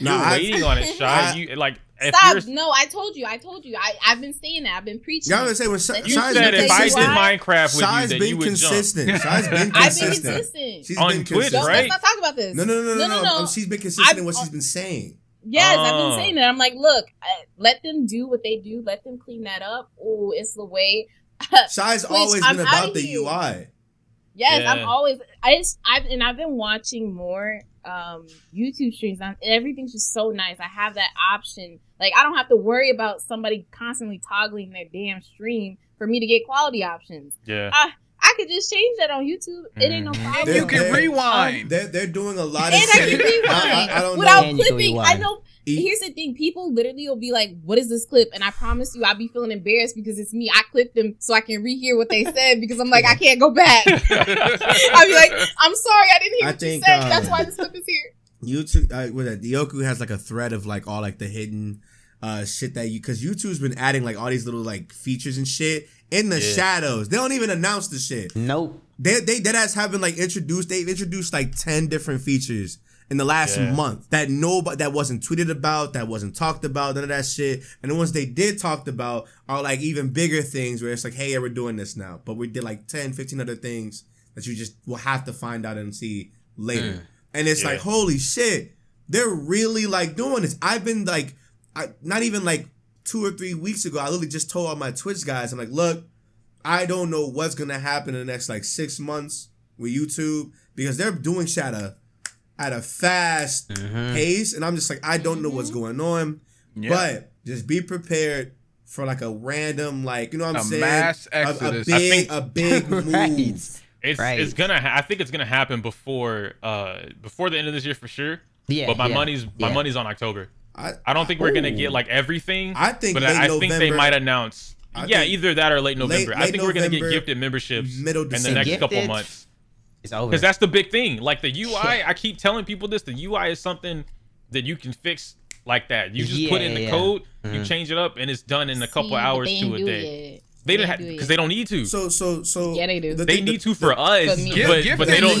No, you're I- waiting on it, Shy. You like if stop. No, I told you, I told you, I I've been saying that, I've been preaching. Y'all gonna say when Shy, You You said been if I did consistent. why? Minecraft with Shy's you, then been you would jump. consistent. Shy's been consistent. I've been consistent. consistent. She's On been Twitch, consistent. Don't, right? let's not talk about this. No, no, no, no, no, no, no. Um, she's been consistent in what she's been saying. Yes, I've Oh. been saying that. I'm like, look, I, let them do what they do. Let them clean that up. Oh, it's the way. Shy's Twitch, always I'm been about the here. UI. Yes, Yeah. I'm always. I just, I've and I've been watching more um YouTube streams. I'm, everything's just so nice. I have that option. Like I don't have to worry about somebody constantly toggling their damn stream for me to get quality options. Yeah. I could just change that on YouTube. It ain't no Mhm. problem. and you can They're- rewind. They're they're doing a lot of And I shit. can rewind I, I, I don't without know. And clipping. I know. Here's the thing: people literally will be like, "What is this clip?" And I promise you, I'll be feeling embarrassed because it's me. I clipped them so I can rehear what they said because I'm like, I can't go back. I'll be like, "I'm sorry, I didn't hear I what you said. um, That's why this clip is here." YouTube, uh, with that, Dioku has like a thread of like all like the hidden uh shit that you because YouTube's been adding like all these little like features and shit in the Yeah. shadows. They don't even announce the shit. Nope. They they dead ass have been like introduced. They've introduced like ten different features in the last Yeah. month that nobody that wasn't tweeted about, that wasn't talked about, none of that shit. And the ones they did talked about are like even bigger things where it's like, hey, yeah, we're doing this now. But we did like 10, 15 other things that you just will have to find out and see later. Mm. And it's Yeah. like, holy shit, they're really like doing this. I've been like, I, not even like two or three weeks ago, I literally just told all my Twitch guys, I'm like, look, I don't know what's gonna happen in the next like six months with YouTube because they're doing shit at a at a fast pace, and I'm just like, I don't know what's going on. Yeah. But just be prepared for like a random, like you know what I'm A saying, mass A- a, exodus. I big, think- a big move. Right. It's Right. it's gonna. Ha- I think it's gonna happen before uh before the end of this year for sure. Yeah. but my yeah, money's my yeah. money's on October. I, I don't think we're gonna get like everything. I think but late I, I think they might announce. I yeah, either that or late November. I late think we're gonna get gifted memberships middle in the December. next couple months. It's over. Because that's the big thing. Like the UI, I keep telling people this. The UI is something that you can fix like that. You just put in the yeah. code, Mhm. you change it up, and it's done in a couple See, hours to a day. it yet. They didn't have because it they don't need to. So so so Yeah, they do. the they thing- need the- to for us, For me. But gift but they don't need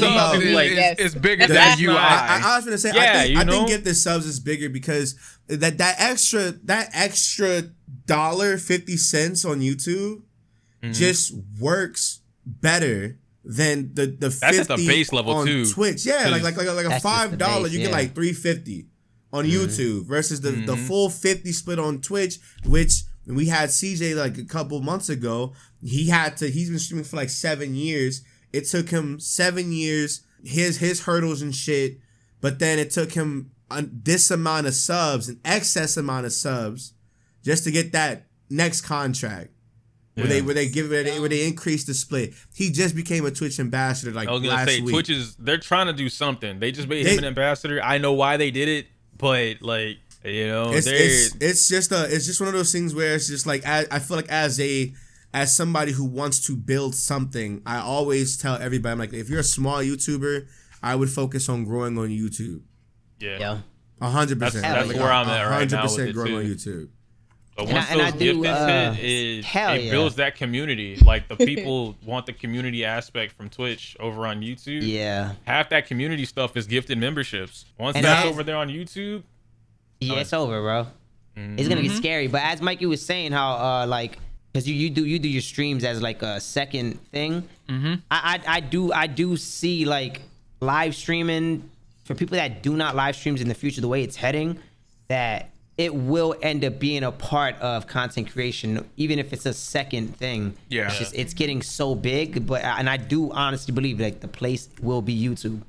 to. Like Yes. is, is bigger That's than right. UI. I, I, I was gonna say, Yeah, I think, you I think get the subs is bigger because that that extra that extra dollar fifty cents on YouTube Mhm. just works better than the the That's at the fifty base level, on too. Twitch. Yeah, like like like, like a five the dollar, base, you get like three fifty on YouTube versus the the Mhm. full 50 split on Twitch, which we had CJ like a couple months ago. He had to. He's been streaming for like seven years. It took him seven years. His his hurdles and shit. But then it took him un- this amount of subs, an excess amount of subs, just to get that next contract. Where they where they give where they, where they increase the split. He just became a Twitch ambassador like I was gonna last say week. Twitch is they're trying to do something. They just made They- him an ambassador. I know why they did it, but like you know, it's, it's it's just a it's just one of those things where it's just like I, I feel like as a as somebody who wants to build something, I always tell everybody I'm like if you're a small YouTuber, I would focus on growing on YouTube. yeah. Yeah. A hundred percent. that's Like, where a- I'm at right hundred now with percent it, growing too. on YouTube. But And I- and I those do, gifteds uh, hit, it, hell it yeah. builds that community. Like the people want the community aspect from Twitch over on YouTube. Yeah. Half that community stuff is gifted memberships. Once And that's that- over there on YouTube, Yeah, it's over, bro. It's gonna get scary. But as Mikey was saying, how uh like because you, you do you do your streams as like a second thing. Mm-hmm. I, I I do I do see like live streaming for people that do not live streams in the future. The way it's heading, that it will end up being a part of content creation, even if it's a second thing. Yeah. it's just it's getting so big. But and I do honestly believe like the place will be YouTube.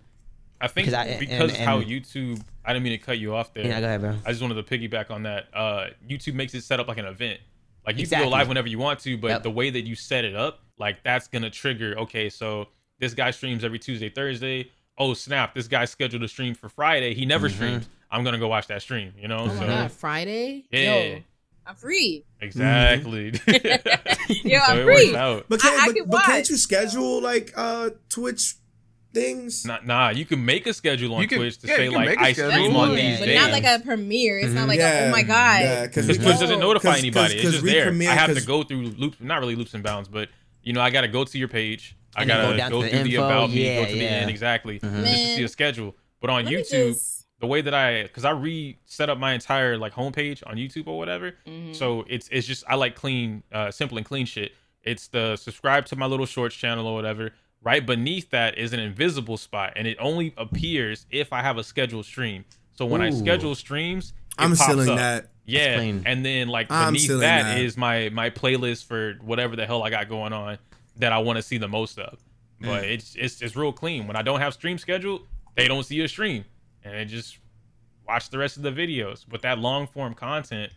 I think Because I- because and- how YouTube. I didn't mean to cut you off there. Yeah, go ahead, bro. I just wanted to piggyback on that. Uh, YouTube makes it set up like an event. Like you Exactly. can go live whenever you want to, but Yep. the way that you set it up, like that's gonna trigger. Okay, so this guy streams every Tuesday, Thursday. Oh snap! This guy scheduled a stream for Friday. He never Mm-hmm. streams. I'm gonna go watch that stream. You know? Oh my so god, Friday? Yeah. Yo, I'm free. exactly. Yo, So I'm it free. But can't, I but, can but can't you schedule like uh Twitch things? Nah, nah, you can make a schedule on You can- Twitch to yeah, say like make a I schedule. stream on one, these but days. not like a premiere. It's not like Yeah, a, oh my god. yeah, 'cause Because we- Twitch doesn't notify 'cause- anybody. 'cause It's just we there. premiere- I have to go through loops, not really loops and bounds, but you know, I got to go to your page. I And then gotta go go, to the through the info. about me, Yeah, go to the end exactly, just to see a schedule. But on Let YouTube, just- the way that I, because I reset up my entire like homepage on YouTube or whatever, Mm-hmm. so it's it's just I like clean, uh, simple and clean shit. It's the subscribe to my little shorts channel or whatever. Right beneath that is an invisible spot, and it only appears if I have a scheduled stream. So when I schedule streams, it I'm pops stealing up. that. Yeah, and then like beneath that that. is my my playlist for whatever the hell I got going on that I want to see the most of. Mm. But it's it's it's real clean. When I don't have stream scheduled, they don't see a stream, and they just watch the rest of the videos. With that long form content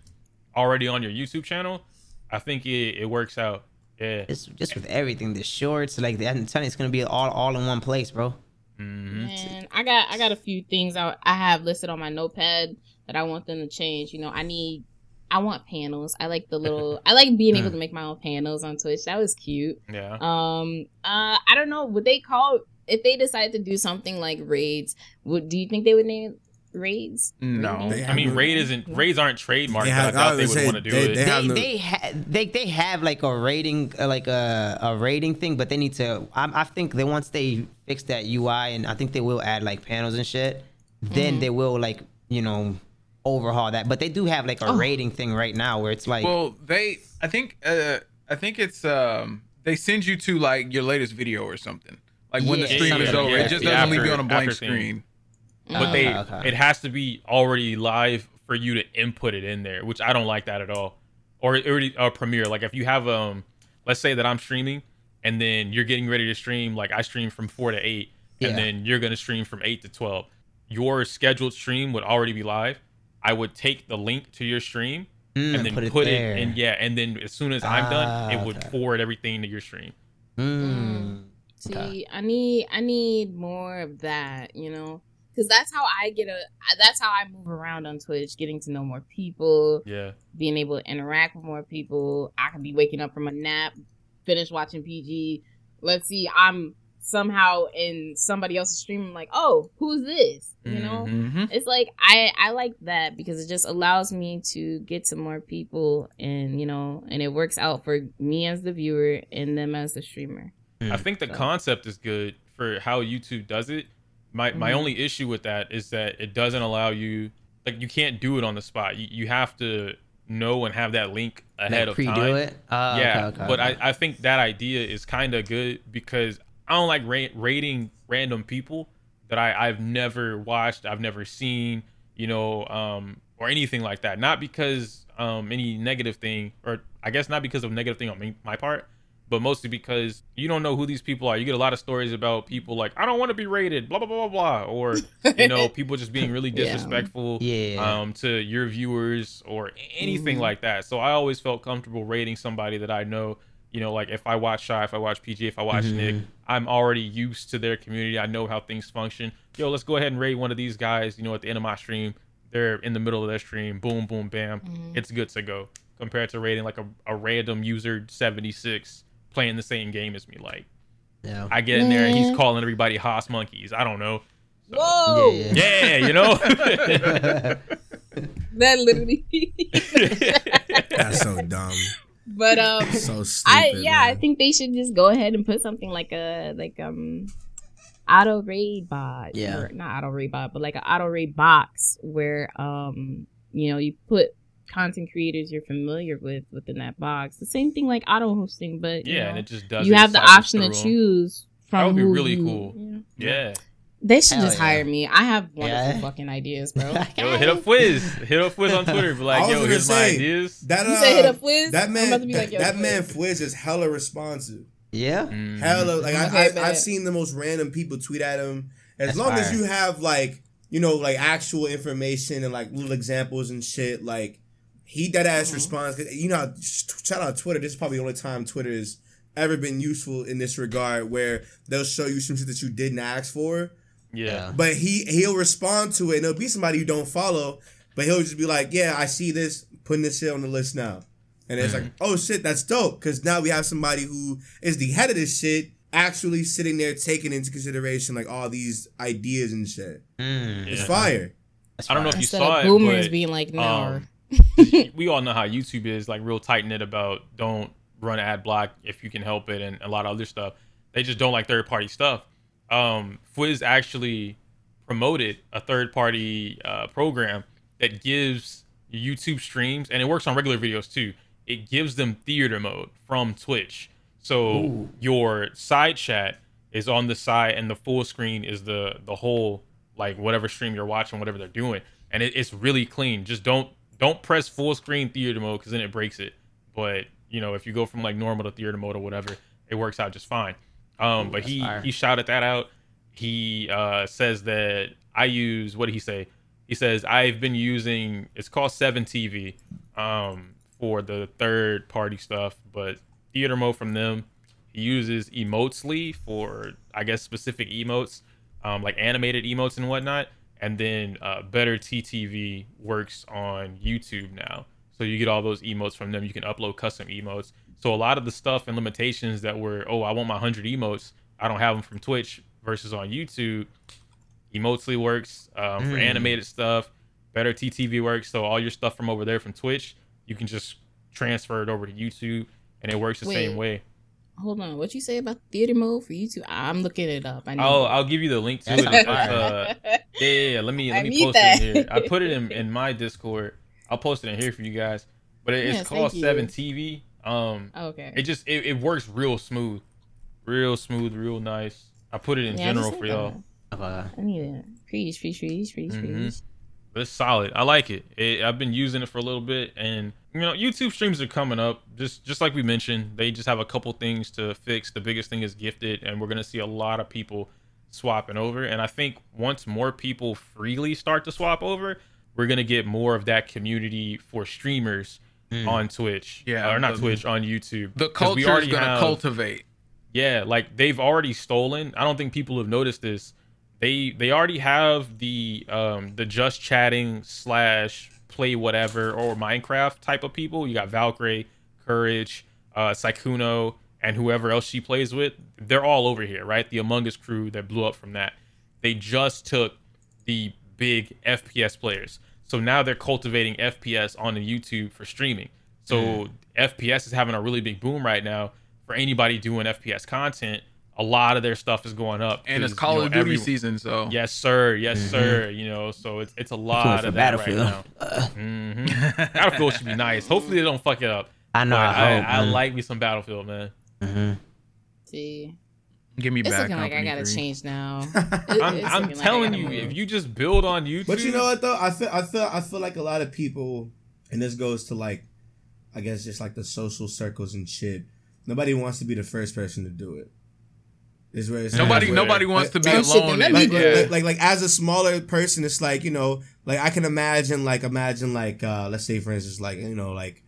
already on your YouTube channel, I think it, it works out. Yeah, It's just with everything, the shorts, like that. I'm telling you, it's gonna be all all in one place, bro. Man, I got I got a few things I I have listed on my notepad that I want them to change. You know, I need I want panels. I like the little I like being able to make my own panels on Twitch. That was cute. yeah. Um uh I don't know, would they call if they decide to do something like raids, would do you think they would name it raids? No. They I mean, have- raid isn't raids aren't trademarked. They have- I I thought they would gonna want to do they- it. they They have no- they ha- they they have like a rating, uh, like a a rating thing, but they need to. I, I think that once they fix that UI, and I think they will add like panels and shit, then they will like you know overhaul that. But they do have like a rating thing right now where it's like Well, they, I think, uh, I think it's, um, they send you to like your latest video or something. Like when the Yeah, stream is something over, like it just The doesn't leave you on a blank after screen. But they Okay, okay. it has to be already live for you to input it in there, which I don't like that at all. Or it already a premiere. Like if you have um, let's say that I'm streaming, and then you're getting ready to stream. Like I stream from four to eight, Yeah. and then you're gonna stream from eight to twelve. Your scheduled stream would already be live. I would take the link to your stream Mm, and then put put, it it, in. Yeah, and then as soon as I'm done, Ah, it would okay. forward everything to your stream. mm, See, Okay. I need I need more of that, you know, because that's how I get a. That's how I move around on Twitch, getting to know more people, Yeah. being able to interact with more people. I could be waking up from a nap, finish watching PG. Let's see, I'm somehow in somebody else's stream. I'm like, oh, who's this? You know, Mm-hmm. it's like I I like that because it just allows me to get to more people, and you know, and it works out for me as the viewer and them as the streamer. I think the So- concept is good for how YouTube does it. My my Mhm. only issue with that is that it doesn't allow you like you can't do it on the spot. You, you have to know and have that link ahead like of time. it. Uh, yeah, okay, okay, but okay. I, I think that idea is kind of good because I don't like ra- rating random people that I I've never watched, I've never seen, you know, um, or anything like that. Not because um any negative thing, or I guess not because of negative thing on me, my part, but mostly because you don't know who these people are. You get a lot of stories about people like I don't want to be rated, blah blah blah blah blah, or you know people just being really disrespectful Yeah. um, to your viewers or anything Mhm. like that. So I always felt comfortable rating somebody that I know. You know, like if I watch Shy, if I watch PG, if I watch Mhm. Nick, I'm already used to their community. I know how things function. Yo, let's go ahead and rate one of these guys. You know, at the end of my stream, they're in the middle of their stream. Boom, boom, bam. Mhm. It's good to go. Compared to rating like a, a random user 76 playing the same game as me. Like yeah. I get in there and he's calling everybody Haas monkeys. I don't know. Whoa! Yeah, Yeah, you know. That literally. That's so dumb. but um, So stupid. I yeah, I think they should just go ahead and put something like a like um auto raid bot. Yeah. or not auto raid bot, but like an auto raid box where um you know you put content creators you're familiar with within that box. The same thing like auto hosting, but you yeah, know, and it just does. you have the option to choose from That would be really you- cool. yeah. Yeah. They should Hell just yeah. hire me. I have wonderful Yeah. fucking ideas, bro. Yo, hit up Fwiz. Hit up Fwiz on Twitter. Be like, yo, gonna here's my ideas. That You uh, say hit up Fwiz? That man, about to be that, like, yo, that man Fwiz. Fwiz is hella responsive. Yeah. Mhm. Hella like I, Okay, I bet. I've seen the most random people tweet at him. As That's long as you have like you know like actual information and like little examples and shit, like he dead ass Mhm. responds. 'Cause, You know, shout out Twitter. This is probably the only time Twitter has ever been useful in this regard, where they'll show you some shit that you didn't ask for, Yeah. but he he'll respond to it, and it'll be somebody you don't follow, but he'll just be like, "Yeah, I see this, putting this shit on the list now," and it's like, "Oh shit, that's dope," because now we have somebody who is the head of this shit actually sitting there taking into consideration like all these ideas and shit. Mm. It's Yeah. fire. That's I don't know if fire. you saw of it, boomers but, being like, no. um, we all know how YouTube is like real tight knit about don't run ad block if you can help it and a lot of other stuff. They just don't like third party stuff. Um, Fwiz actually promoted a third party uh, program that gives YouTube streams and it works on regular videos too. It gives them theater mode from Twitch. So Ooh. your side chat is on the side and the full screen is the the whole like whatever stream you're watching, whatever they're doing, and it, it's really clean. Just don't don't press full screen theater mode because then it breaks it. But you know if you go from like normal to theater mode or whatever, it works out just fine. Um, Ooh, but he fire. he shouted that out. He uh, says that I use what did he say? He says I've been using it's called Seven TV um, for the third party stuff, but theater mode from them. He uses Emotesly for I guess specific emotes, um, like animated emotes and whatnot. And then uh, Better TTV works on YouTube now, so you get all those emotes from them. You can upload custom emotes. So a lot of the stuff and limitations that were, oh, I want my hundred emotes, I don't have them from Twitch versus on YouTube. Emotesly works um, for Mm. animated stuff. Better TTV works, so all your stuff from over there from Twitch, you can just transfer it over to YouTube, and it works the same way. Hold on. What you say about theater mode for YouTube? I'm looking it up. I need I'll. I'll give you the link to it. sounds uh, yeah, yeah, yeah. Let me I let me post that. it in here. I put it in, in my Discord. I'll post it in here for you guys. But it, it's called. Seven TV. Um, okay. it just it, it works real smooth, real smooth, real nice. I put it in Yeah, general for y'all. Uh, I need it. Preach, preach, preach, preach, Mhm. preach. but it's solid. I like it. it. I've been using it for a little bit, and you know, YouTube streams are coming up. Just just like we mentioned, they just have a couple things to fix. The biggest thing is gifted, and we're gonna see a lot of people swapping over. And I think once more people freely start to swap over, we're gonna get more of that community for streamers Mm. on Twitch. Yeah, or not the- Twitch on YouTube. the culture is gonna cultivate. yeah, like they've already stolen. I don't think people have noticed this. They they already have the um the just chatting slash play whatever or Minecraft type of people. You got Valkyrae, Courage, uh Sykkuno, and whoever else she plays with. They're all over here, right? The Among Us crew that blew up from that. They just took the big FPS players. So now they're cultivating FPS on the YouTube for streaming. So FPS is having a really big boom right now for anybody doing FPS content. A lot of their stuff is going up. And it's Call you know, of Duty every- season, so Yes, sir. Yes, Mhm. sir. You know, so it's it's a lot for of that right Battlefield. now. hmm Battlefield should be nice. Hopefully they don't fuck it up. I know. But I, I, hope, I man. like me some Battlefield, man. Mhm. See. Give me It's bad looking like I gotta three. change now. It- I'm, I'm looking like telling you, move. if you just build on YouTube, But you know what though? I feel I feel I feel like a lot of people, and this goes to like, I guess just like the social circles and shit. Nobody wants to be the first person to do it. Is where it's Nobody, Yeah. nobody wants to be Like- alone. then and- let me like, yeah. like, like like as a smaller person, it's like you know, like I can imagine, like imagine, like uh let's say for instance, like you know, like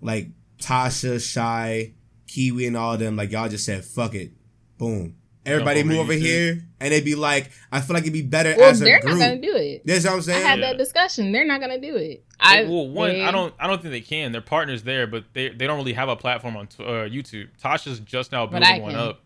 like Tasha, Shy, Kiwi, and all them, like y'all just said, fuck it, boom. Everybody move over YouTube. here, and they'd be like, I feel like it'd be better well, as a they're group. not gonna do it. That's what I'm saying. I saying. had Yeah. that discussion. They're not gonna do it. I well, one, they- I don't, I don't think they can. Their partners there, but they, they don't really have a platform on uh, YouTube. Tasha's just now building one up,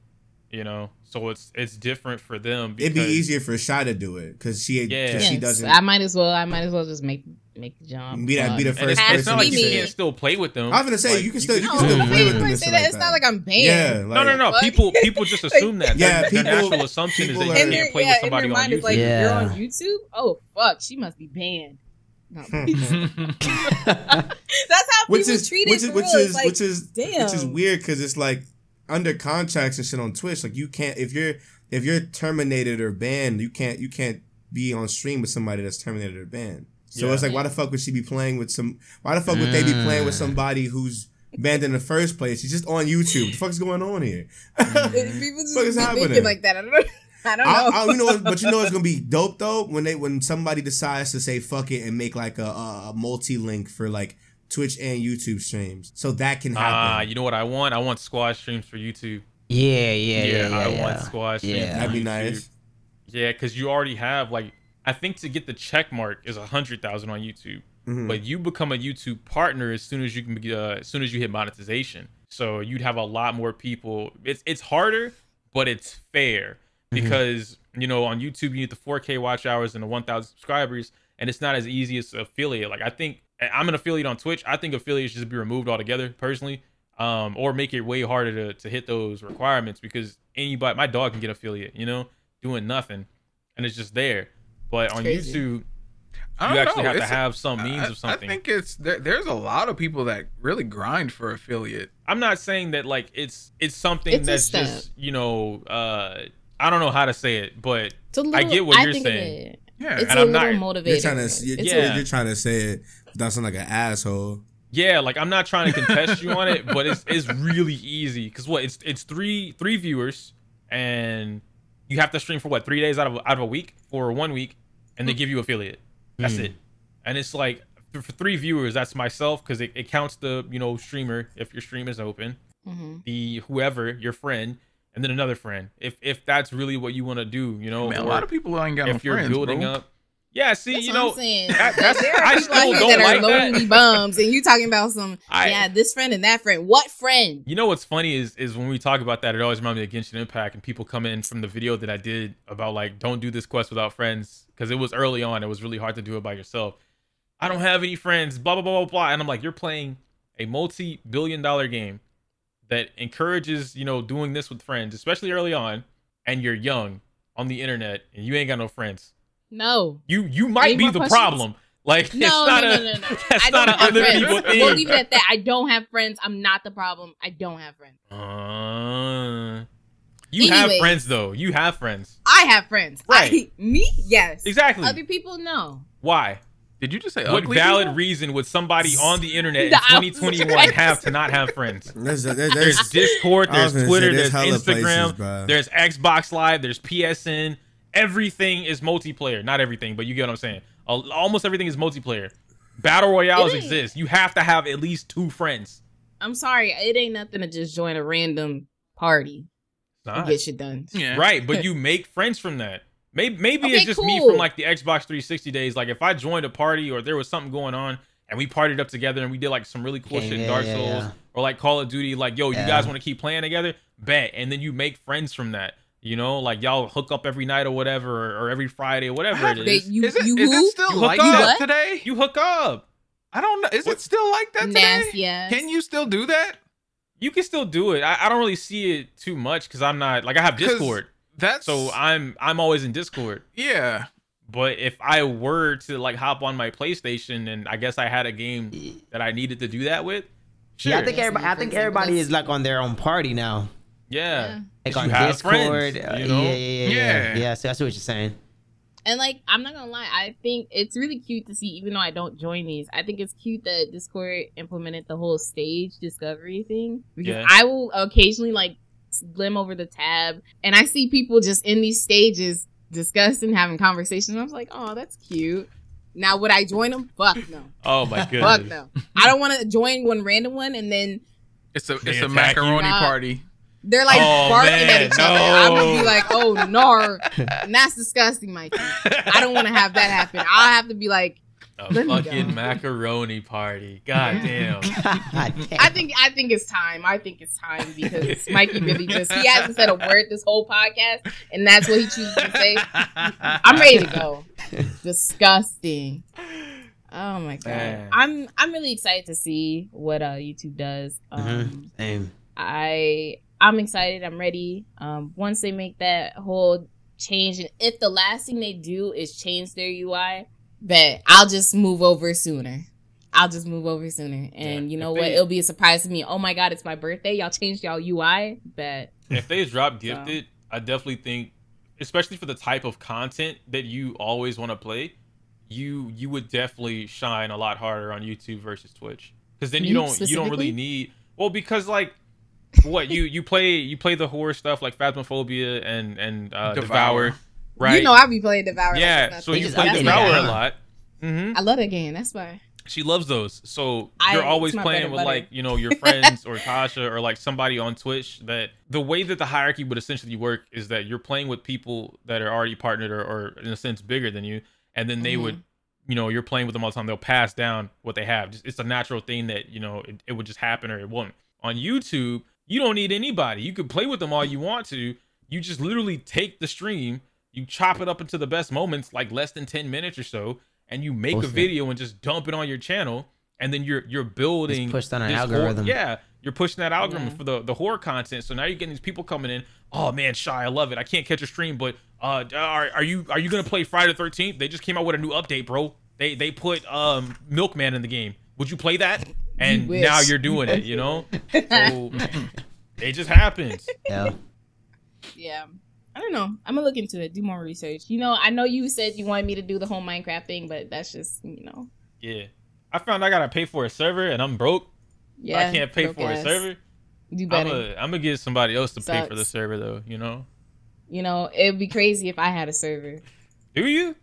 you know. So it's it's different for them. It'd be easier for Shy to do it because she, Yeah. cause she doesn't I might as well. I might as well just make make the jump. be that be the But- And it's, first it's not like to you me. can't still play with them. I was gonna say Like, you can still you No, can still play with them. gonna say that. like It's not like I'm banned. Yeah, No, no, no. Fuck. People people just assume that. Yeah, Their- their people- natural assumption is that you are- in can't their, play yeah, with somebody their on mind, it's YouTube. like if you're on YouTube. Oh fuck, she must be banned. That's how which people is treat it. which is which is like, which is which is weird because it's like under contracts and shit on Twitch. Like you can't if you're if you're terminated or banned, you can't you can't be on stream with somebody that's terminated or banned. So Yeah. it's like why the fuck would she be playing with some? Why the fuck would they be playing with mm. somebody who's banned in the first place? She's just on YouTube. What the fuck's going on here? Mm. people just Fuck is happening? thinking like that. I don't know. I don't know. I, I, you know, what- but you know it's gonna be dope though when they when somebody decides to say fuck it and make like a, a, a multi link for like Twitch and YouTube streams, so that can happen. Ah, you know what I want? I want squad streams for YouTube. Yeah, yeah, yeah, yeah. I yeah. want squad streams. Yeah. That'd be YouTube. nice. Yeah, because you already have like I think to get the check mark is a hundred thousand on YouTube, Mhm. but you become a YouTube partner as soon as you can be, uh, as soon as you hit monetization. So you'd have a lot more people. It's it's harder, but it's fair because you know on YouTube you need the 4K watch hours and the 1,000 subscribers, and it's not as easy as affiliate. Like I think I'm an affiliate on Twitch. I think affiliates should be removed altogether personally. Um, or make it way harder to, to hit those requirements because anybody, my dog can get affiliate, you know, doing nothing, and it's just there. But on Crazy. YouTube, you actually know. have to It's- have some means I, of something. I think it's there, there's a lot of people that really grind for affiliate. I'm not saying that like it's it's something It's that's just you know uh I don't know how to say it, but It's a little, I get what you're saying. It, Yeah, it's And a I'm little not- motivator. You're trying to you're, Yeah. you're, you're trying to say it without sounding like an asshole. yeah, like I'm not trying to contest you on it, but it's it's really easy because what it's it's three three viewers and you have to stream for what three days out of out of a week or one week, and they give you affiliate. That's Hmm. it, and it's like for for three viewers, that's myself because it, it counts the you know streamer if your stream is open. Mhm. the whoever your friend and then another friend if if that's really what you want to do you know Man, a lot of people ain't got no if you're friends, building bro. up yeah see That's you what know I'm saying. that- that's- there are I still don't that like are that. lonely bums, and you talking about some I- yeah, this friend and that friend. What friend? you know what's funny is is when we talk about that it always reminds me of Genshin Impact and people come in from the video that I did about like don't do this quest without friends because it was early on it was really hard to do it by yourself I don't have any friends blah blah blah blah blah and I'm like you're playing a multi-billion dollar game that encourages you know doing this with friends especially early on and you're young on the internet and you ain't got no friends No, you you might Any be the questions? problem like no, it's not no, a no, no, no. that's I not don't a have other friends. people thing We'll leave it at that. I don't have friends. I'm not the problem. I don't have friends. Uh, you have friends though. You have friends. I have friends. Right. I- me, yes. Exactly. Other people, no. Why? Did you just say What valid people? reason would somebody on the internet in 2021 have to not have friends? There's, there's, there's, There's Discord, there's gonna say, Twitter, there's there's hella places, Instagram, there's Xbox Live, there's PSN. Everything is multiplayer. Not everything, but you get what I'm saying. Almost everything is multiplayer. Battle royales exist. You have to have at least two friends. I'm sorry. It ain't nothing to just join a random party It's and get shit done. Yeah. Right, but you make friends from that. Maybe maybe Okay, it's just me from like the Xbox 360 days. Like if I joined a party or there was something going on and we partied up together and we did like some really cool Yeah, shit in yeah, Dark yeah, Souls yeah. or like Call of Duty, like yo, you guys want to keep playing together? Bet, and then you make friends from that. You know, like y'all hook up every night or whatever, or, or every Friday or whatever it is. They, is. you, Is it, you is who? it still You hook like up. that What? today? You hook up. I don't know. Is it still like that today? Nasty ass. Can you still do that? You can still do it. I, I don't really see it too much because I'm not like I have Discord, That's so I'm I'm always in Discord. yeah. But if I were to like hop on my PlayStation and I guess I had a game that I needed to do that with, sure. Yeah, I think everybody. I think everybody is like on their own party now. Yeah. Like You on have Discord. friends, uh, you know? Yeah, yeah, yeah, yeah. Yeah. Yeah, so that's what you're saying. And like, I'm not gonna lie, I think it's really cute to see, even though I don't join these, I think it's cute that Discord implemented the whole stage discovery thing. Because Yeah. I will occasionally like slim over the tab and I see people just in these stages discussing, having conversations. I was like, oh, that's cute. Now would I join them? Fuck no. Oh my goodness. Fuck no. I don't want to join one random one and then It's a They it's a attack you. macaroni Nah. party. They're like Oh, barking man, at each other. I'm gonna be like, oh no, and that's disgusting, Mikey. I don't want to have that happen. I'll have to be like, A fucking macaroni party. God damn. God damn. I think I think it's time. I think it's time because Mikey really just he hasn't said a word this whole podcast, and that's what he chooses to say. I'm ready to go. Disgusting. Oh my god. Man. I'm I'm really excited to see what uh YouTube does. Um Mhm. Same. I I'm excited. I'm ready. Um once they make that whole change and if the last thing they do is change their UI, bet I'll just move over sooner. I'll just move over sooner. And Yeah, you know if what? they- It'll be a surprise to me. Oh my god, it's my birthday. Y'all changed y'all UI. Bet. if they drop gifted, I definitely think, especially for the type of content that you always want to play, you you would definitely shine a lot harder on YouTube versus Twitch. Because then you You don't you don't really need well because like what you you play you play the horror stuff like Phasmophobia and and uh, Devour. Devour. right? You know I be playing Devour. yeah, it's so you just play Devour a huh? lot. hmm I love that game. That's why. She loves those. So you're it's always playing with butter. like, you know, your friends or Tasha or like somebody on Twitch that the way that the hierarchy would essentially work is that you're playing with people that are already partnered or, or in a sense bigger than you. And then they Mhm. would, you know, you're playing with them all the time. They'll pass down what they have. Just, it's a natural thing that, you know, it, it would just happen or it won't. On YouTube, you don't need anybody. You can play with them all you want to. You just literally take the stream, you chop it up into the best moments, like less than 10 minutes or so, and you make Post a it. video and just dump it on your channel and then you're you're building Just pushed on an algorithm. Horror, yeah, you're pushing that algorithm Yeah. for the the horror content. So now you're getting these people coming in. Oh man, shy, I love it. I can't catch a stream, but uh, are, are you are you gonna play Friday the Thirteenth? They just came out with a new update, bro. They they put um Milkman in the game. Would you play that? And wish. now you're doing it. You know, so it just happens. Yeah. Yeah. I don't know. I'm gonna look into it, do more research. You know, I know you said you wanted me to do the whole Minecraft thing, but that's just you know, Yeah, I found I gotta pay for a server and I'm broke. yeah. I can't pay broke for a server. Do I'm better. gonna I'm gonna get somebody else to pay for the server though. You know? You know, it'd be crazy if I had a server. Do you?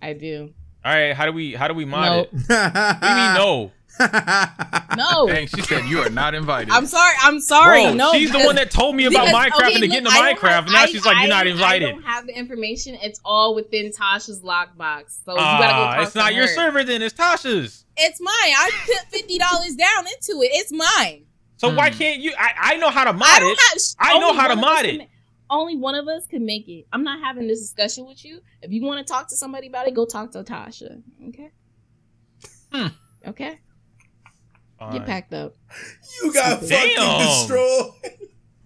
I do. All right. How do we how do we mod Nope. it? What do you mean no? No. Dang, she said you are not invited. I'm sorry. I'm sorry. Bro, no. she's the one that told me about because- Minecraft okay, and to look, get into Minecraft, have- and now I- she's like, "You're not invited." I don't have the information. It's all within Tasha's lockbox. So you gotta go Ah, talk it's to not your her. server then. It's Tasha's. It's mine. I put fifty dollars down into it. It's mine. So why Hmm. can't you? I, I know how to mod I it. don't have. I know how to mod it. ma- Only one of us can make it. I'm not having this discussion with you. If you want to talk to somebody about it, go talk to Tasha. Okay. Hmm. Okay. Fine. Get packed up. you got fucking Damn. destroyed.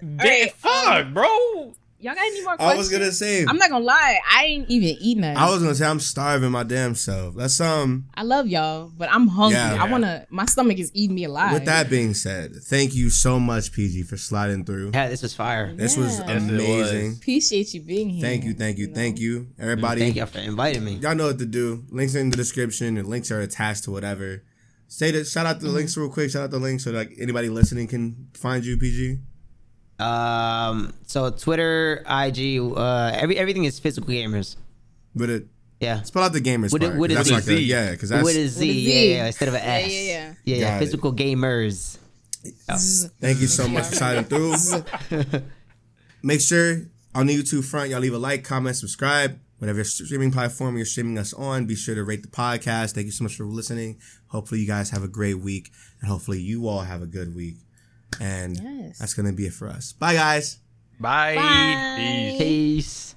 Damn, Alright, fuck, um, bro. Y'all got any more I was gonna say. I'm not gonna lie. I ain't even eat nothing. I was gonna say I'm starving my damn self. That's um. I love y'all, but I'm hungry. Yeah. I wanna. My stomach is eating me alive. With that being said, thank you so much, PG, for sliding through. Yeah, this was fire. This was Yeah. Yes, it amazing. was. appreciate you being here. Thank you, thank you, know? thank you, everybody. Thank y'all for inviting me. Y'all know what to do. Links are in the description. and links are attached to whatever. Say that. Shout out the Mm-hmm. links real quick. Shout out the links so like anybody listening can find you, PG. Um, so Twitter, IG, uh, every everything is PhysicalGamerz. But it Yeah. spell out the gamers With a- part. with that's Z. like the, yeah, because that's With a Z, yeah, Z. yeah, instead of an Yeah, S. yeah, yeah. yeah, Got it. PhysicalGamerz. Zzz. Thank you so much for signing through. Make sure on the YouTube front, y'all leave a like, comment, subscribe. Whatever streaming platform you're streaming us on, be sure to rate the podcast. Thank you so much for listening. Hopefully, you guys have a great week, and hopefully, you all have a good week. And Yes. that's gonna be it for us. Bye, guys. Bye. Bye. Peace. Peace.